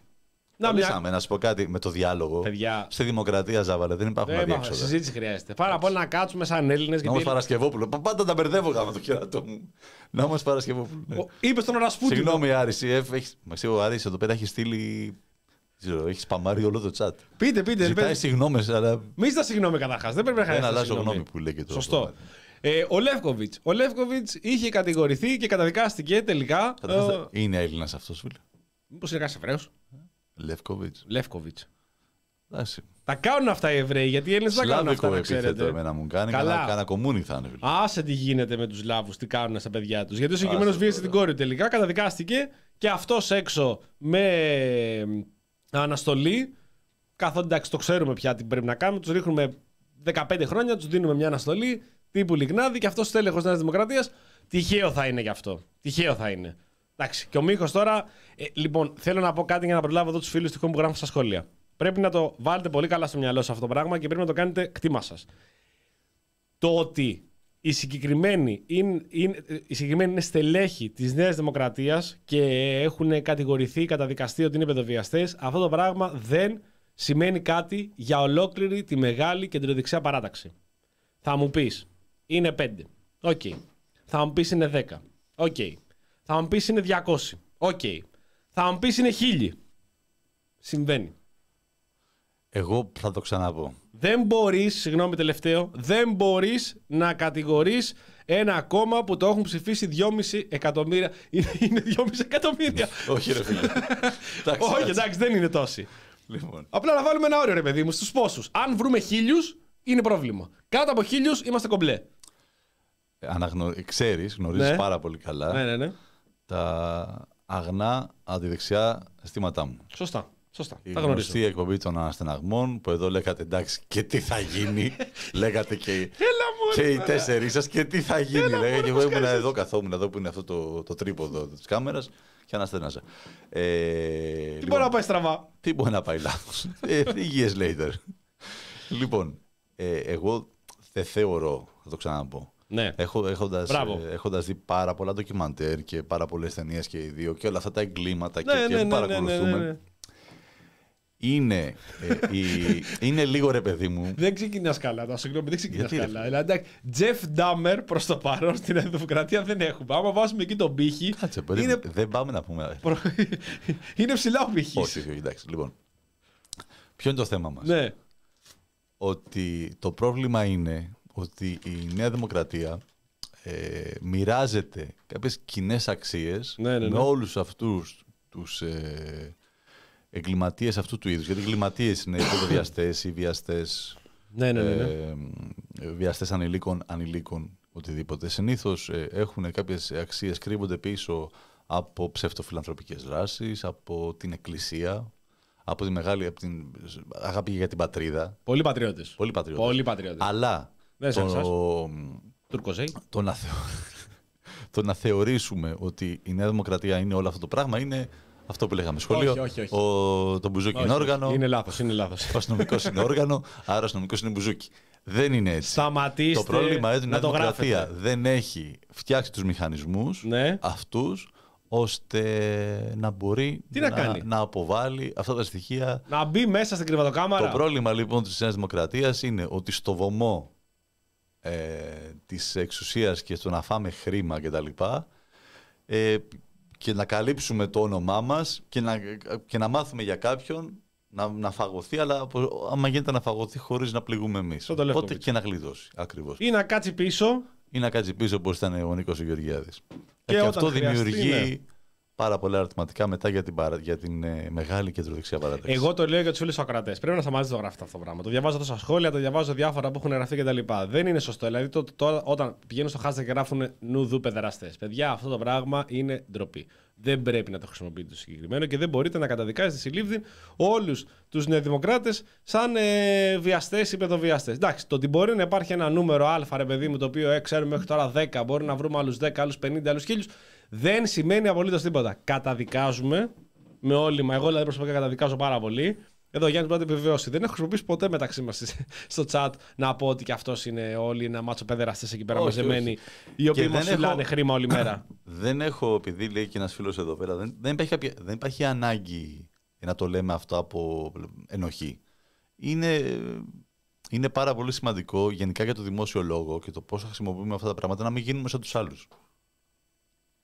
Να μια. Κολλήσαμε, να σου πω κάτι με το διάλογο. Παιδιά. Στη δημοκρατία, Ζάβαλε, δεν υπάρχουν Δεν αδιέξοδα. υπάρχει, συζήτηση χρειάζεται. Πάρα πολύ να κάτσουμε σαν Έλληνες. Νόμος Παρασκευόπουλο. Πα- Πάντα τα μπερδεύω γάμα το κερατό μου. Νόμος Παρασκευόπουλο. ναι. Είπε στον Ρασπούτιν. Συγγνώμη, Άρης, CF, έχεις... Μα εσύ ο Άρης εδώ πέρα έχει στείλει. Δεν ξέρω, έχεις σπαμάρει όλο το chat. Πείτε, πείτε. Ζητάει πείτε. συγγνώμη, αλλά Μη στα συγγνώμη καταρχάς. Δεν πρέπει να δεν χρειάζεται. αλλάζω συγγνώμη. γνώμη που λέει και το. Σωστό. κομμάτι. Ε, ο Λεύκοβιτς. Ο Λεύκοβιτς είχε κατηγορηθεί και καταδικάστηκε τελικά. Ε, Καταρχάς, Είναι Έλληνας αυτός, φίλε. Μήπως είναι κανένα Εβραίος; Λεύκοβιτς. Λεύκοβιτς. Εντάξει. Τα κάνουν αυτά οι Εβραίοι, γιατί οι Έλληνες δεν κάνουν αυτά, Σλάβικο να επίθετο ξέρετε. εμένα μου κάνει. Καλά. Κάνα, κάνα κομμούνι θα είναι, φίλε. Άσε τι γίνεται με τους Λάβου, τι κάνουν στα παιδιά τους. Γιατί ο συγκεκριμένος Άσε βίασε τώρα. την κόρη του τελικά, καταδικάστηκε και αυτός έξω με ε, αναστολή. Καθότι εντάξει, το ξέρουμε πια τι πρέπει να κάνουμε. Τους ρίχνουμε 15 χρόνια, τους δίνουμε μια αναστολή τύπου Λιγνάδη και αυτός τέλεχο Νέας Δημοκρατίας. Τυχαίο θα είναι γι' αυτό. Τυχαίο θα είναι. Εντάξει, και ο Μίχος τώρα. Ε, λοιπόν, θέλω να πω κάτι για να προλάβω εδώ τους φίλους τυχόν που γράφουν στα σχόλια. Πρέπει να το βάλετε πολύ καλά στο μυαλό σας αυτό το πράγμα και πρέπει να το κάνετε κτήμα σας το ότι οι συγκεκριμένοι είναι, είναι, οι συγκεκριμένοι είναι στελέχοι της Νέας Δημοκρατίας και έχουν κατηγορηθεί, καταδικαστεί ότι είναι παιδοβιαστές, αυτό το πράγμα δεν σημαίνει κάτι για ολόκληρη τη μεγάλη κεντροδεξιά παράταξη. Θα μου πεις, είναι 5. Οκ. Θα μου πεις είναι 10. Οκ. Θα μου πεις είναι 200. Οκ. Θα μου πεις είναι 1000. Συμβαίνει. Εγώ θα το ξαναπώ. Δεν μπορείς, συγγνώμη τελευταίο, δεν μπορείς να κατηγορείς ένα κόμμα που το έχουν ψηφίσει 2,5 εκατομμύρια. Είναι, είναι 2,5 εκατομμύρια. [laughs] Όχι, ρε φίλε. Εντάξει, Όχι, έτσι. εντάξει, δεν είναι τόσοι. Λοιπόν, Απλά να βάλουμε ένα όριο, ρε παιδί μου, στους πόσους. Αν βρούμε χίλιους, είναι πρόβλημα. Κάτω από χίλιους είμαστε κομπλέ. αναγνω... ξέρεις, γνωρίζεις Ναι. πάρα πολύ καλά Ναι, ναι, ναι. τα αγνά αντιδεξιά αισθήματά μου. Σωστά. Σωστά. Η Τα γνωρίζω. γνωστή εκπομπή των αναστεναγμών που εδώ λέγατε εντάξει και τι θα γίνει. [laughs] λέγατε και, Έλα μου, και οι τέσσερι σας και τι θα γίνει. Λέγα, και εγώ ήμουν εδώ, καθόμουν εδώ που είναι αυτό το, το τρίποδο της κάμερας και αναστέναζα. Ε, Τι λοιπόν, μπορεί να πάει στραβά; τι μπορεί να πάει λάθος. ε, years later. λοιπόν, ε, εγώ δεν θεωρώ, θα το ξαναπώ. Ναι. Έχω, έχοντας, Μπράβο. ε, έχοντας δει πάρα πολλά ντοκιμαντέρ και πάρα πολλές ταινίες και οι δύο και όλα αυτά τα εγκλήματα και, Ναι, και ναι, που ναι, ναι, ναι, παρακολουθούμε ναι, ναι. Είναι, ε, η, είναι λίγο ρε παιδί μου Δεν ξεκινάς καλά, το συγγνώμη, δεν ξεκινάς Γιατί, ρε καλά. Δηλαδή, εντάξει, Τζεφ Ντάμερ προς το παρόν στην Νέα Δημοκρατία δεν έχουμε. Άμα βάσουμε εκεί τον πύχη. Κάτσε, παιδί, είναι, δεν πάμε να πούμε προ- [laughs] είναι ψηλά ο πύχης. όχι, όχι, εντάξει, λοιπόν ποιο είναι το θέμα μας; Ναι. ότι το πρόβλημα είναι ότι η Νέα Δημοκρατία ε, μοιράζεται κάποιες κοινές αξίες Ναι, ναι, ναι. με όλους αυτούς τους ε, εγκληματίες αυτού του είδους. Γιατί εγκληματίες είναι οι πρωτοβιαστές, οι βιαστές, Ναι, ναι, ναι. ναι. ε, ε, βιαστές ανηλίκων, ανηλίκων, οτιδήποτε. Συνήθως ε, έχουν κάποιες αξίες, κρύβονται πίσω από ψευτοφιλανθρωπικές δράσεις, από την εκκλησία, από τη μεγάλη από την αγάπη για την πατρίδα. Πολύ πατριώτες. Πολύ πατριώτες. Πολύ πατριώτες. Αλλά Δεν σε εσάς. το, Τουρκοζέι. το, να θεω... [laughs] το να θεωρήσουμε ότι η Νέα Δημοκρατία είναι όλο αυτό το πράγμα είναι αυτό που λέγαμε σχολείο. Όχι, όχι, όχι. Ο... Το μπουζούκι είναι όργανο. Είναι λάθος, είναι λάθος. Ο αστυνομικός είναι όργανο, άρα ο αστυνομικός είναι μπουζούκι. Δεν είναι έτσι. Σταματήστε το πρόβλημα είναι ότι η να Νέα το Δημοκρατία γράφετε. δεν έχει φτιάξει τους μηχανισμούς Ναι. αυτούς ώστε να μπορεί Τι να κάνει; να αποβάλει αυτά τα στοιχεία. Να μπει μέσα στην κρυβατοκάμαρα. Το πρόβλημα λοιπόν της Νέας Δημοκρατίας είναι ότι στο βωμό ε, της εξουσίας και στο να φάμε χρήμα κτλ. Ε, και να καλύψουμε το όνομά μας και να, και να μάθουμε για κάποιον να, να φαγωθεί, αλλά απο- άμα γίνεται να φαγωθεί χωρίς να πληγούμε εμείς. Το τελευταίο Οπότε πίτσο. και να γλιτώσει, ακριβώς. Ή να κάτσει πίσω. Ή να κάτσει πίσω όπως ήταν ο Νίκος ο Γεωργιάδης. Και Και, όταν αυτό χρειαστεί, δημιουργεί ναι. Πάρα πολλά ερωτηματικά μετά για την, παρα- για την ε, μεγάλη κεντροδεξιά παράταξη. Εγώ το λέω για τους φίλους ακροατέ. Πρέπει να σταματήσει να το γράφετε αυτό το πράγμα. Το διαβάζω εδώ στα σχόλια, το διαβάζω διάφορα που έχουν γραφτεί κτλ. Δεν είναι σωστό. Δηλαδή, το, το, όταν πηγαίνουν στο hashtag και γράφουν νουδού παιδεραστές. Παιδιά, αυτό το πράγμα είναι ντροπή. Δεν πρέπει να το χρησιμοποιείτε το συγκεκριμένο και δεν μπορείτε να καταδικάζετε συλλήφθη όλους τους νεοδημοκράτες σαν ε, βιαστές ή παιδοβιαστές. Εντάξει, το ότι μπορεί να υπάρχει ένα νούμερο Α, ρε παιδί μου, το οποίο ε, ξέρουμε μέχρι τώρα 10, μπορεί να βρούμε άλλους 10, άλλους 50, άλλους 1000, δεν σημαίνει απολύτως τίποτα. Καταδικάζουμε με όλη μα. Εγώ δηλαδή προσωπικά καταδικάζω πάρα πολύ. Εδώ ο Γιάννη μπορεί να το επιβεβαιώσει. Δεν έχω χρησιμοποιήσει ποτέ μεταξύ μας στο chat να πω ότι και αυτός είναι όλοι ένα μάτσο παιδεραστές εκεί πέρα Όχι, μαζεμένοι, όχι. οι οποίοι Και μας δεν φυλάνε έχω- χρήμα όλη μέρα. [clears throat] Δεν έχω, επειδή λέει και ένας φίλος εδώ πέρα, δεν, δεν, υπάρχει, κάποια- δεν υπάρχει ανάγκη να το λέμε αυτό από ενοχή. Είναι, είναι πάρα πολύ σημαντικό γενικά για το δημόσιο λόγο και το πώς θα χρησιμοποιούμε αυτά τα πράγματα να μην γίνουμε σαν τους άλλους.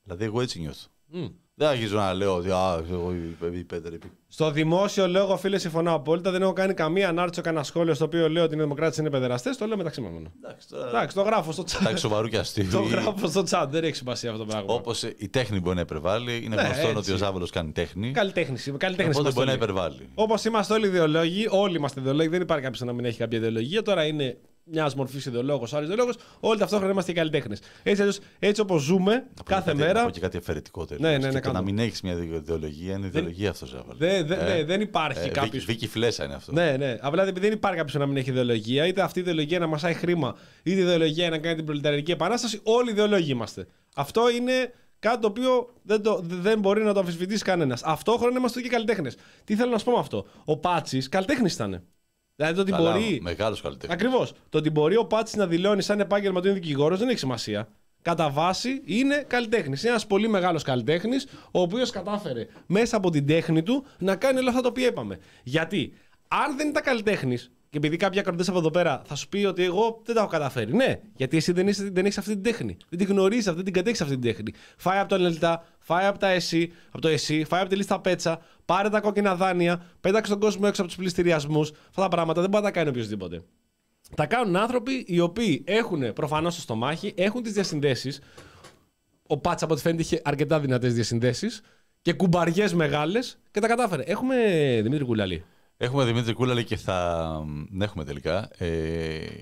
Δηλαδή, εγώ έτσι νιώθω. Μμ. Δεν αρχίζω να λέω ότι α, εγώ η Πέτερ είπε. Στο δημόσιο λόγο, φίλε, συμφωνώ απόλυτα. Δεν έχω κάνει καμία ανάρτηση, κανένα σχόλιο στο οποίο λέω ότι οι δημοκράτες είναι παιδεραστές. Το λέω μεταξύ μα μόνο. Εντάξει, τώρα. Εντάξει, το γράφω στο chat. Εντάξει, σοβαρού και αστείου. το γράφω στο chat. Δεν έχει σημασία αυτό το πράγμα. Όπως η τέχνη μπορεί να υπερβάλλει, είναι Ναι, γνωστό έτσι. ότι ο Ζάβολος κάνει τέχνη. Καλλιτέχνης. Καλλιτέχνης Οπότε είμαστε μπορεί να όλοι. υπερβάλλει. Όπως είμαστε όλοι ιδεολόγοι, όλοι είμαστε ιδεολόγοι, δεν υπάρχει κάποιος να μην έχει κάποια ιδεολογία. Τώρα είναι μιας μορφής ιδεολόγος, άλλος ιδεολόγος. Όλοι ταυτόχρονα είμαστε και καλλιτέχνες. Έτσι, αλλιώς, έτσι όπως ζούμε Να πω κάθε κάτι- μέρα. Να πω και κάτι αφαιρετικό τέλος. Ναι, ναι, ναι, Και το κάντο. να μην έχεις μια ιδεολογία είναι ιδεολογία αυτός, Ζάβολο. Δεν- δεν- ναι, δεν υπάρχει κάποιος- Βίκη, Βίκη Φλέσσα είναι αυτό. Ναι, ναι. Απλά επειδή δεν υπάρχει κάποιος να μην έχει ιδεολογία, είτε αυτή η ιδεολογία να μασάει χρήμα, είτε η ιδεολογία να κάνει την προλεταρική επανάσταση, όλοι ιδεολόγοι είμαστε. Αυτό είναι κάτι το οποίο δεν, το, δεν μπορεί να το αμφισβητήσει κανένας. Αυτόχρονα είμαστε και καλλιτέχνες. Τι θέλω να σου πω με αυτό; Ο Πάτσης καλλιτέχνης ήταν. Δηλαδή το ότι Καλά, μπορεί. Μεγάλος καλλιτέχνης. Ακριβώς. Το ότι μπορεί ο Πάτσης να δηλώνει σαν επάγγελμα ότι είναι δικηγόρος δεν έχει σημασία. Κατά βάση είναι καλλιτέχνης. Είναι ένας πολύ μεγάλος καλλιτέχνης, ο οποίος κατάφερε μέσα από την τέχνη του να κάνει όλα αυτά τα οποία είπαμε. Γιατί αν δεν ήταν καλλιτέχνης, και επειδή κάποιοι ακροτέ από εδώ πέρα θα σου πει ότι εγώ δεν τα έχω καταφέρει. Ναι, γιατί εσύ δεν, είσαι, δεν έχεις αυτή την τέχνη. Δεν την γνωρίζεις, αυτή, δεν την κατέχεις αυτή την τέχνη. Φάει από το Ελελτά, φάει από τα ΕΣΥ, από το ΕΣΥ, φάει από τη λίστα πέτσα, πάρε τα κόκκινα δάνεια, πέταξε τον κόσμο έξω από τους πληστηριασμούς. Αυτά τα πράγματα δεν μπορεί να τα κάνει οποιοδήποτε. Τα κάνουν άνθρωποι οι οποίοι έχουν προφανώς το στομάχι, έχουν τις διασυνδέσεις. Ο Πάτσα από ό,τι φαίνεται είχε αρκετά δυνατές διασυνδέσεις και κουμπαριές μεγάλες και τα κατάφερε. Έχουμε Δημήτρη Κουλαλή. Έχουμε Δημήτρη Κούλαλη και θα. Ναι, έχουμε τελικά. Ε,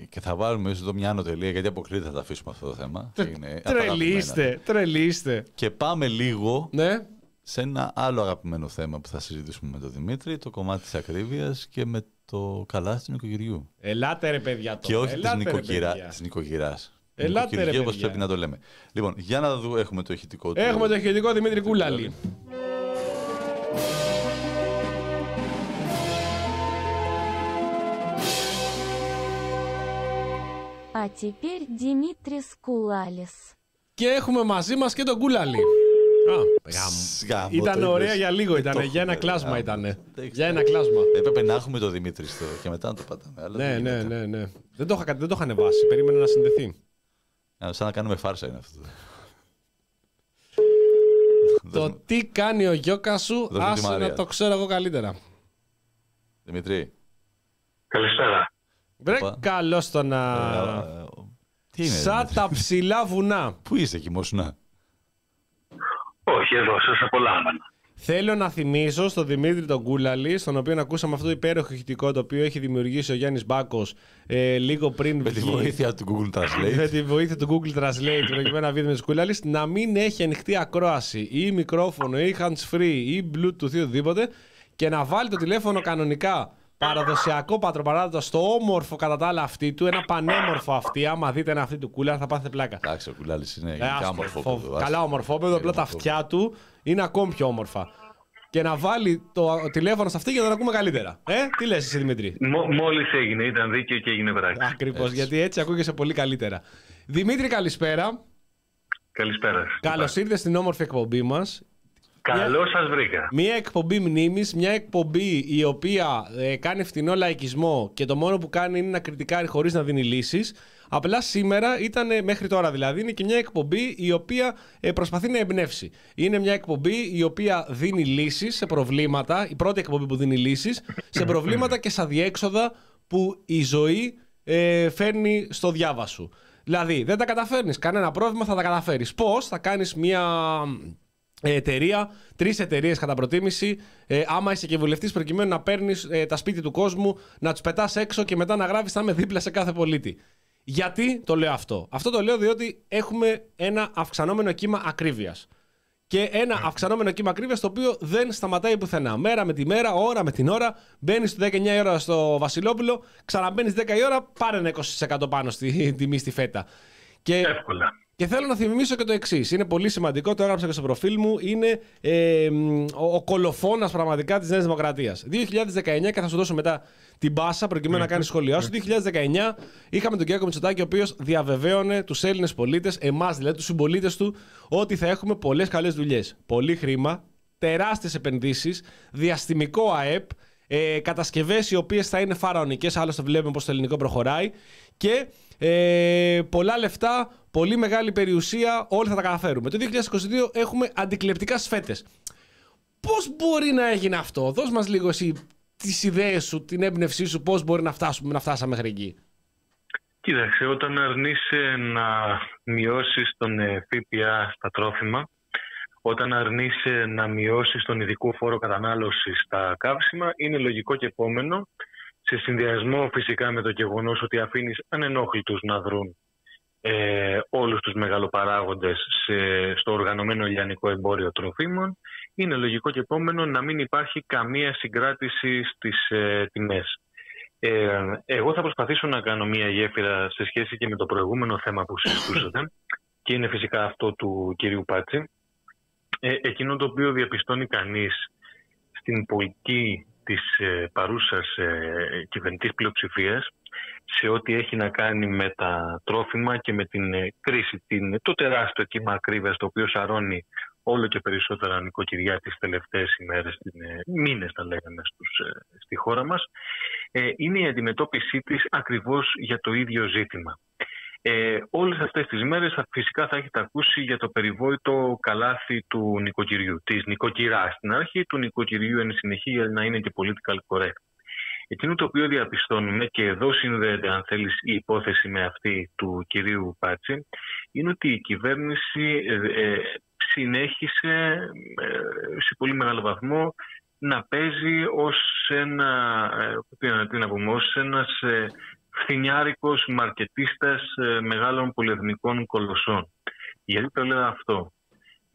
και θα βάλουμε ίσως εδώ μια άνω τελεία γιατί αποκλείται θα τα αφήσουμε αυτό το θέμα. Είναι απαγαπημένο. Τρελίστε, τρελίστε. Και πάμε λίγο Ναι. σε ένα άλλο αγαπημένο θέμα που θα συζητήσουμε με τον Δημήτρη, το κομμάτι της ακρίβειας και με το καλάθι του νοικοκυριού. Ελάτε ρε παιδιά τώρα. Και όχι της, Ελάτε, ρε, νοικοκυρά, παιδιά. της νοικοκυράς. Ελάτε, ρε, Νοικοκυριού, όπως παιδιά. πρέπει να το λέμε. Λοιπόν, για να δούμε, έχουμε το ηχητικό του. Έχουμε το ηχητικό Δημήτρη Κούλαλη. А теперь Димитрис Кулалис. Και έχουμε μαζί μα και τον Κούλαλη. Α, γάμο. Γάμο, Ήταν το ωραία είδες. για λίγο, Δεν ήταν. το Για ένα έχουμε, κλάσμα γάμο. ήταν. Δεν Για ένα κλάσμα. Έπρεπε να έχουμε το Δημήτρη στο και μετά να το πατάμε. αλλά Ναι, δεν ναι, γίνεται. ναι, ναι. Δεν το είχα, δεν το είχα ανεβάσει. Περίμενα να συνδεθεί. Α, Σαν να κάνουμε φάρσα είναι αυτό. Το τι κάνει ο Γιώκα σου, Δώσ' μου τη άσε Μαρία. να το ξέρω εγώ καλύτερα. Δημητρή. Καλησπέρα. Βρε Οπα. καλό στο να. ε, Τι είναι, Σαν Δημήτρη; τα ψηλά βουνά. Πού είσαι, κοιμόσουνα. Όχι, εδώ σας απολάμβανα. Θέλω να θυμίσω στον Δημήτρη τον Κούλαλη, στον οποίο ακούσαμε αυτό το υπέροχο ηχητικό το οποίο έχει δημιουργήσει ο Γιάννης Μπάκος ε, λίγο πριν Με τη βγει- βοήθεια του Google με Translate. τη βοήθεια του Google Translate προκειμένου να βγει με Κούλαλης, να μην έχει ανοιχτή ακρόαση ή μικρόφωνο ή hands free ή bluetooth ή οτιδήποτε και να βάλει το τηλέφωνο κανονικά παραδοσιακό πατροπαράδοτο στο όμορφο κατά τα άλλα αυτή του, ένα πανέμορφο αυτή. Άμα δείτε ένα αυτή του κούλα, θα πάθετε πλάκα. Εντάξει, ο Κουλάλης είναι Ε, γενικά άστο, όμορφο. φοβ- παιδί, Καλά άστο. ομορφόπεδο, απλά τα Ομορφό. αυτιά του είναι ακόμη πιο όμορφα. Και να βάλει το τηλέφωνο σε αυτή για να τον ακούμε καλύτερα. Ε, τι λες εσύ Δημήτρη; Μο, μόλις έγινε, ήταν δίκαιο και έγινε πράξη. Ακριβώς, γιατί έτσι ακούγεσαι πολύ καλύτερα. Δημήτρη, καλησπέρα. Καλησπέρα σας. Καλώς ήρθες στην όμορφη εκπομπή μας. Καλώς σας βρήκα. Μια εκπομπή μνήμης, μια εκπομπή η οποία ε, κάνει φτηνό λαϊκισμό και το μόνο που κάνει είναι να κριτικάρει χωρίς να δίνει λύσεις. Απλά σήμερα ήταν, ε, μέχρι τώρα δηλαδή, είναι και μια εκπομπή η οποία ε, προσπαθεί να εμπνεύσει. Είναι μια εκπομπή η οποία δίνει λύσεις σε προβλήματα, η πρώτη εκπομπή που δίνει λύσεις, σε προβλήματα και σε αδιέξοδα που η ζωή ε, φέρνει στο διάβα σου. Δηλαδή, δεν τα καταφέρνεις, κανένα πρόβλημα θα τα καταφέρεις. Πώς, θα κάνεις μια ε, εταιρεία, τρεις εταιρείες κατά προτίμηση. Ε, άμα είσαι και βουλευτής, προκειμένου να παίρνεις τα σπίτια του κόσμου, να τους πετάς έξω και μετά να γράφεις θα είμαι δίπλα σε κάθε πολίτη. Γιατί το λέω αυτό; Αυτό το λέω διότι έχουμε ένα αυξανόμενο κύμα ακρίβειας. Και ένα αυξανόμενο κύμα ακρίβειας το οποίο δεν σταματάει πουθενά. Μέρα με τη μέρα, ώρα με την ώρα, μπαίνεις στο 19 η ώρα στο Βασιλόπουλο, ξαναμπαίνεις 10 η ώρα, πάρε ένα 20% πάνω στη τιμή στη φέτα. Και Εύκολα. Και θέλω να θυμίσω και το εξής. Είναι πολύ σημαντικό, το έγραψα και στο προφίλ μου. Είναι ε, μ, ο, ο κολοφόνας πραγματικά της Νέας Δημοκρατίας. 2019, και θα σου δώσω μετά την πάσα προκειμένου να κάνεις σχόλιά σου. 2019 είχαμε τον Κυριάκο Μητσοτάκη, ο οποίος διαβεβαίωνε τους Έλληνες πολίτες, εμάς δηλαδή, τους συμπολίτες του, ότι θα έχουμε πολλές καλές δουλειές. Πολύ χρήμα, τεράστιες επενδύσεις, διαστημικό ΑΕΠ, ε, κατασκευές οι οποίες θα είναι φαραωνικές. Άλλωστε, βλέπουμε πώς το ελληνικό προχωράει. Και ε, πολλά λεφτά, πολύ μεγάλη περιουσία, όλοι θα τα καταφέρουμε. Το 2022 έχουμε αντικλεπτικά σφέτες. Πώς μπορεί να έγινε αυτό, δώσ' μας λίγο εσύ τις ιδέες σου, την έμπνευσή σου, πώς μπορεί να φτάσουμε, να φτάσαμε μέχρι εκεί. Κοίταξε, όταν αρνείσαι να μειώσεις τον ε, ΦΠΑ στα τρόφιμα, όταν αρνείσαι να μειώσεις τον ειδικό φόρο κατανάλωσης στα καύσιμα, είναι λογικό και επόμενο, σε συνδυασμό φυσικά με το γεγονός ότι αφήνεις ανενόχλητους να δρουν ε, όλους τους μεγαλοπαράγοντες σε, στο οργανωμένο λιανικό εμπόριο τροφίμων, είναι λογικό και επόμενο να μην υπάρχει καμία συγκράτηση στις ε, τιμές. Ε, εγώ θα προσπαθήσω να κάνω μία γέφυρα σε σχέση και με το προηγούμενο θέμα που συζητούσατε και είναι φυσικά αυτό του κυρίου Πάτση. Ε, εκείνο το οποίο διαπιστώνει κανείς στην πολιτική της ε, παρούσας ε, κυβερνητής πλειοψηφίας σε ό,τι έχει να κάνει με τα τρόφιμα και με την ε, κρίση, την, το τεράστιο κύμα ακρίβειας το οποίο σαρώνει όλο και περισσότερα νοικοκυριά τις τελευταίες ημέρες, την, ε, μήνες τα λέγαμε στους, ε, στη χώρα μας, ε, είναι η αντιμετώπιση της ακριβώς για το ίδιο ζήτημα. Ε, όλες αυτές τις μέρες θα, φυσικά θα έχετε ακούσει για το περιβόητο καλάθι του νοικοκυριού, της νοικοκυράς στην αρχή, του νοικοκυριού εν συνεχεία για να είναι και political correct. Εκείνο το οποίο διαπιστώνουμε και εδώ συνδέεται αν θέλεις η υπόθεση με αυτή του κυρίου Πάτση είναι ότι η κυβέρνηση ε, ε, συνέχισε ε, σε πολύ μεγάλο βαθμό να παίζει ως ένα, ε, τι να- τι να πούμε, ως ένας ε, φθινιάρικος μαρκετίστας ε, μεγάλων πολυεθνικών κολοσσών. Γιατί το λέω αυτό;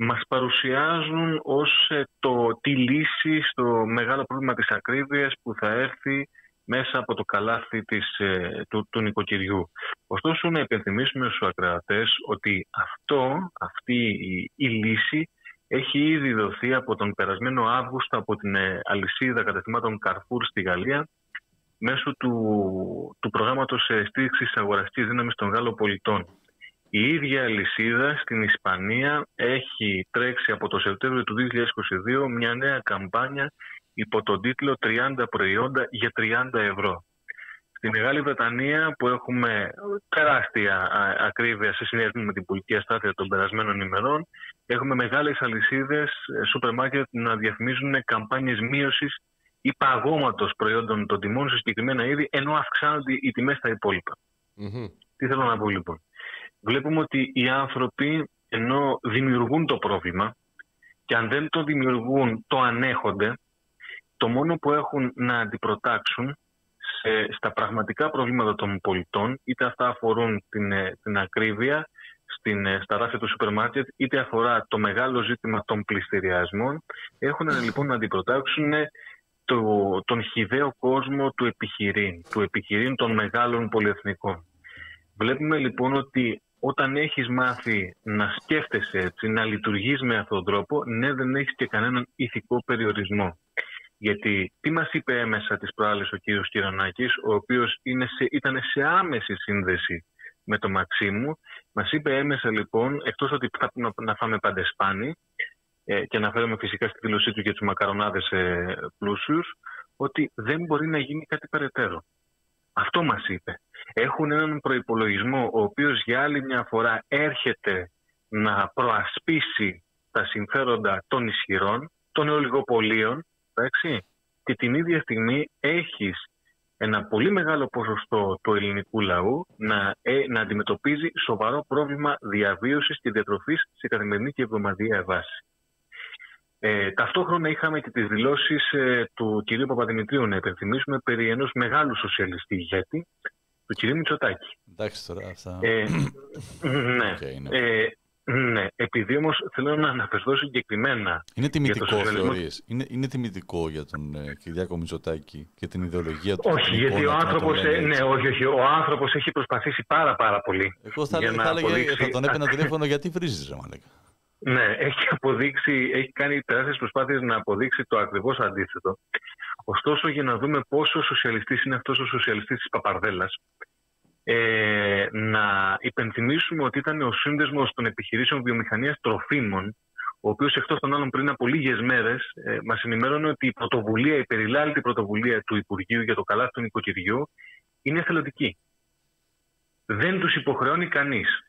Μας παρουσιάζουν ως ε, το, τη λύση στο μεγάλο πρόβλημα της ακρίβειας που θα έρθει μέσα από το καλάθι της, ε, του, του νοικοκυριού. Ωστόσο, να υπενθυμίσουμε στους ακροατές ότι αυτό, αυτή η, η λύση έχει ήδη δοθεί από τον περασμένο Αύγουστο από την ε, αλυσίδα καταστημάτων Carrefour στη Γαλλία μέσω του, του προγράμματος ε, στήριξης αγοραστικής δύναμης των Γάλλων πολιτών. Η ίδια αλυσίδα στην Ισπανία έχει τρέξει από το Σεπτέμβριο του 2022 μια νέα καμπάνια υπό τον τίτλο 30 προϊόντα για 30 ευρώ. Στη Μεγάλη Βρετανία που έχουμε τεράστια α, ακρίβεια σε συνδυασμό με την πολιτική αστάθεια των περασμένων ημερών έχουμε μεγάλες αλυσίδες ε, σούπερ μάρκετ να διαφημίζουν καμπάνιες μείωσης ή παγώματος προϊόντων των τιμών σε συγκεκριμένα είδη ενώ αυξάνονται οι τιμές στα υπόλοιπα. Τι θέλω να πω λοιπόν; Βλέπουμε ότι οι άνθρωποι ενώ δημιουργούν το πρόβλημα και αν δεν το δημιουργούν το ανέχονται, το μόνο που έχουν να αντιπροτάξουν σε, στα πραγματικά προβλήματα των πολιτών, είτε αυτά αφορούν την, ε, την ακρίβεια στην, ε, στα ράφια του σούπερ μάρκετ, είτε αφορά το μεγάλο ζήτημα των πληστηριασμών, έχουν λοιπόν να αντιπροτάξουν το, τον χιδαίο κόσμο του επιχειρήν, του επιχειρήν των μεγάλων πολυεθνικών. Βλέπουμε λοιπόν ότι όταν έχεις μάθει να σκέφτεσαι έτσι, να λειτουργείς με αυτόν τον τρόπο, ναι δεν έχεις και κανέναν ηθικό περιορισμό. Γιατί τι μας είπε έμεσα τις προάλλες ο κύριος Κυρανάκης, ο οποίος είναι σε, ήταν σε άμεση σύνδεση με το Μαξίμου, μας είπε έμεσα λοιπόν, εκτός ότι θα πρέπει να, να φάμε παντεσπάνι, ε, και αναφέρομαι φυσικά στη δήλωσή του για τους μακαρονάδες ε, πλούσιους, ότι δεν μπορεί να γίνει κάτι περαιτέρω. Αυτό μας είπε. Έχουν έναν προϋπολογισμό ο οποίος για άλλη μια φορά έρχεται να προασπίσει τα συμφέροντα των ισχυρών, των ολιγοπολίων, εντάξει, και την ίδια στιγμή έχεις ένα πολύ μεγάλο ποσοστό του ελληνικού λαού να, ε, να αντιμετωπίζει σοβαρό πρόβλημα διαβίωσης και διατροφής σε καθημερινή και εβδομαδιαία βάση. Ε, ταυτόχρονα είχαμε και τις δηλώσεις ε, του κυρίου Παπαδημητρίου να υπενθυμίσουμε περί ενός μεγάλου σοσιαλιστή ηγέτη, του κυρίου Μητσοτάκη. Εντάξει τώρα αυτά. Ε, ναι. Οκ, ναι. Ε, ναι, επειδή όμως θέλω να αναφερθώ συγκεκριμένα Είναι για το τιμητικό, σοσιαλισμό. θεωρείς; Είναι, είναι τιμητικό για τον ε, Κυριάκο Μητσοτάκη και την ιδεολογία του. Όχι, την γιατί ο εικόνα του να τον άνθρωπος, λένε ε, ναι, έτσι. όχι, όχι, ο άνθρωπος έχει προσπαθήσει πάρα πάρα πολύ. Εγώ θα, για έλεγα- να θα, έλεγα, αποδείξει- θα τον έπαιρνα τηλέφωνο γιατί βρίζεις, ρε μαλάκα. Ναι, έχει αποδείξει, έχει κάνει τεράστιες προσπάθειες να αποδείξει το ακριβώς αντίθετο. Ωστόσο, για να δούμε πόσο σοσιαλιστής είναι αυτός ο σοσιαλιστής της Παπαρδέλας, ε, να υπενθυμίσουμε ότι ήταν ο σύνδεσμος των επιχειρήσεων βιομηχανίας τροφίμων, ο οποίος εκτός των άλλων πριν από λίγες μέρες ε, μας ενημέρωνε ότι η πρωτοβουλία, η περιλάλητη πρωτοβουλία του Υπουργείου για το καλάθι του νοικοκυριού είναι εθελοντική. Δεν τους υποχρεώνει κανείς.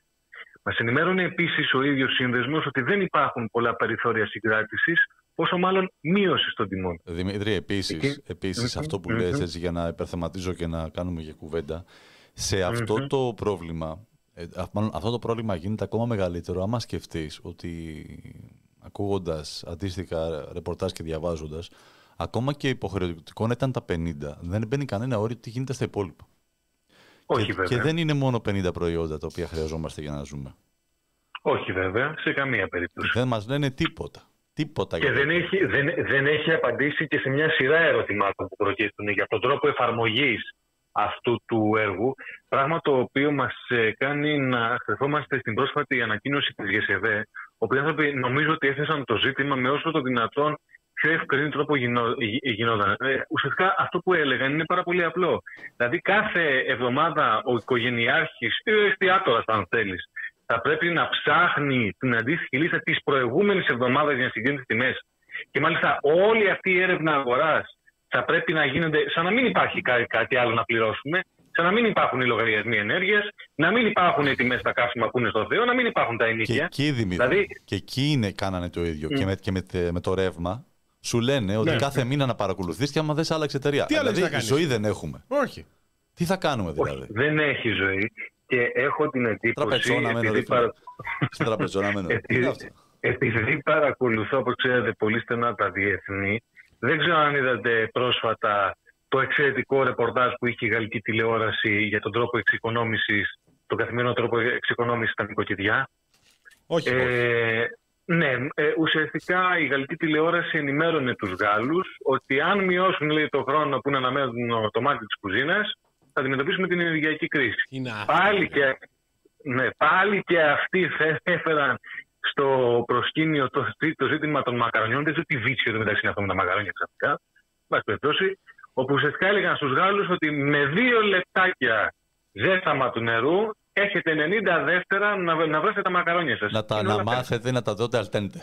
Μας ενημέρωνε επίσης ο ίδιος σύνδεσμος ότι δεν υπάρχουν πολλά περιθώρια συγκράτησης, πόσο μάλλον μείωση των τιμών. Δημήτρη, επίσης, Εκεί- επίσης Μμμ, αυτό που μμμ. λες έτσι για να υπερθεματίζω και να κάνουμε και κουβέντα, σε αυτό Μμμ. το πρόβλημα, ε, α- μάλλον αυτό το πρόβλημα γίνεται ακόμα μεγαλύτερο άμα σκεφτείς ότι ακούγοντας αντίστοιχα ρεπορτάζ και διαβάζοντας, ακόμα και υποχρεωτικό να ήταν τα 50, δεν μπαίνει κανένα όριο τι γίνεται στα υπόλοιπα. Όχι και, βέβαια. και δεν είναι μόνο 50 προϊόντα τα οποία χρειαζόμαστε για να ζούμε. Όχι βέβαια, σε καμία περίπτωση. Δεν μας λένε τίποτα. Τίποτα Και για δεν το- έχει, δεν, δεν έχει απαντήσει και σε μια σειρά ερωτημάτων που προκύπτουν για τον τρόπο εφαρμογής αυτού του έργου, πράγμα το οποίο μας ε, κάνει να στρεφόμαστε στην πρόσφατη ανακοίνωση της ΓΕΣΕΒΕ, όπου οι άνθρωποι νομίζω ότι έθεσαν το ζήτημα με όσο το δυνατόν πιο ευκρινή τρόπο γινό, γι- γινόταν. Ε, ουσιαστικά αυτό που έλεγαν είναι πάρα πολύ απλό. Δηλαδή κάθε εβδομάδα ο οικογενειάρχης ή ο εστιατόρας αν θέλεις θα πρέπει να ψάχνει την αντίστοιχη λίστα της προηγούμενης εβδομάδας για να συγκρίνει τις τιμές. Και μάλιστα όλη αυτή η έρευνα αγοράς θα πρέπει να γίνεται σαν να μην υπάρχει κά- κάτι άλλο να πληρώσουμε, σαν να μην υπάρχουν οι λογαριασμοί ενέργειας, να μην υπάρχουν οι τιμές στα καύσιμα που είναι στο Θεό, να μην υπάρχουν τα Και ενίκια. εκεί, Δημήτρη, Δηλαδή- και εκεί είναι, κάνανε το ίδιο. Και, με, και με, τε- με το ρεύμα σου λένε ότι Ναι. κάθε μήνα να παρακολουθείς και άμα δεν άλλαξε εταιρεία. Τι άλλο έχεις δηλαδή, να κάνεις; ζωή δεν έχουμε. Όχι. Τι θα κάνουμε δηλαδή; Όχι, δεν έχει ζωή. Και έχω την εντύπωση. Τραπεζόνα μένω, επειδή ρε φίλε. παρα- Στην τραπεζόνα μένω. Τι είναι Επειδή, αυτό; επειδή παρακολουθώ, όπως ξέρετε, πολύ στενά τα διεθνή, δεν ξέρω αν είδατε πρόσφατα το εξαιρετικό ρεπορτάζ που είχε η γαλλική τηλεόραση για τον τρόπο εξοικονόμησης, τον καθημερινό τρόπο εξοικονόμησης στα νοικοκυριά. Όχι. όχι. Ε, ναι, ε, ουσιαστικά η γαλλική τηλεόραση ενημέρωνε τους Γάλλους ότι αν μειώσουν λέει, το χρόνο που είναι αναμένουν το μάτι της κουζίνας, θα αντιμετωπίσουμε την ενεργειακή κρίση. Είναι Πάλι και, ναι, πάλι και αυτοί θε- έφεραν στο προσκήνιο το, το ζήτημα των μακαρονιών. Δεν ξέρω τι βίτσιο το μεταξύ είναι αυτό με τα μακαρόνια ξαφνικά. Εν πάση περιπτώσει, όπου ουσιαστικά έλεγαν στους Γάλλους ότι με δύο λεπτάκια ζέσταμα του νερού έχετε 90 δεύτερα να, να βρέσετε τα μακαρόνια σας. Να τα να μάθετε να τα δώτε αλτέντε.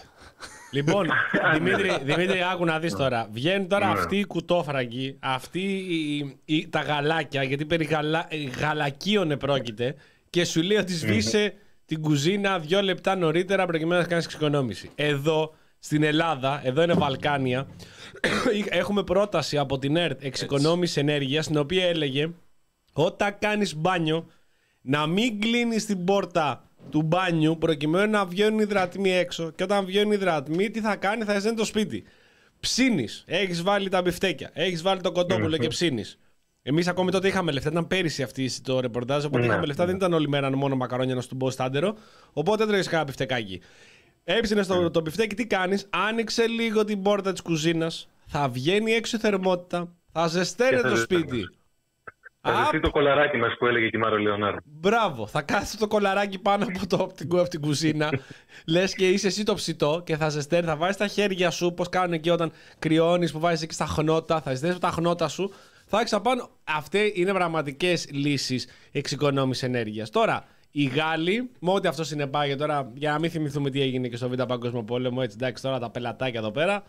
Λοιπόν, [laughs] Δημήτρη, Δημήτρη, άκου να δεις τώρα. Βγαίνουν τώρα Ναι. αυτοί οι κουτόφραγκοι, αυτοί οι, οι- τα γαλάκια, γιατί περί γαλα, γαλακίων πρόκειται, και σου λέει ότι σβήσε την κουζίνα δύο λεπτά νωρίτερα προκειμένου να κάνεις εξοικονόμηση. Εδώ, στην Ελλάδα, εδώ είναι Βαλκάνια, [coughs] έχουμε πρόταση από την ΕΡΤ εξοικονόμηση ενέργειας, στην οποία έλεγε όταν κάνεις μπάνιο να μην κλείνεις την πόρτα του μπάνιου προκειμένου να βγαίνουν οι υδρατμοί έξω. Και όταν βγαίνουν οι υδρατμοί, τι θα κάνει, θα ζεσταίνει το σπίτι. Ψήνεις. Έχεις βάλει τα μπιφτέκια. Έχεις βάλει το κοντόπουλο και ψήνεις. Εμείς ακόμη τότε είχαμε λεφτά. Ήταν πέρυσι αυτή το ρεπορτάζ. Οπότε Ναι, είχαμε λεφτά. Δεν ήταν όλη μέρα μόνο μακαρόνια να σου μπω στ' άντερο. Οπότε έτρεχες κανένα μπιφτεκάκι. Έψηνε το, το μπιφτέκι, τι κάνεις; Άνοιξε λίγο την πόρτα της κουζίνας. Θα βγαίνει έξω η θερμότητα. Θα ζεσταίνεται Και θα το ζεσταίνεται. σπίτι. Θα Α, ζεστεί το κολαράκι μας που έλεγε και η Μάρο Λεωνάρ. Μπράβο, θα κάθεσαι το κολαράκι πάνω από, το, από, την, από την κουζίνα. [laughs] Λες και είσαι εσύ το ψητό και θα ζεσταίνει. Θα βάζει τα χέρια σου, πώς κάνουν εκεί όταν κρυώνεις, που βάζεις εκεί στα χνότα. Θα ζεσταίνεις τα χνότα σου. Θα έχει απάνω. Αυτές είναι πραγματικές λύσεις εξοικονόμησης ενέργειας. Τώρα, οι Γάλλοι, με ό,τι αυτό συνεπάγεται τώρα, για να μην θυμηθούμε τι έγινε και στο Β' Παγκόσμιο Πόλεμο, έτσι εντάξει τώρα τα πελατάκια εδώ πέρα.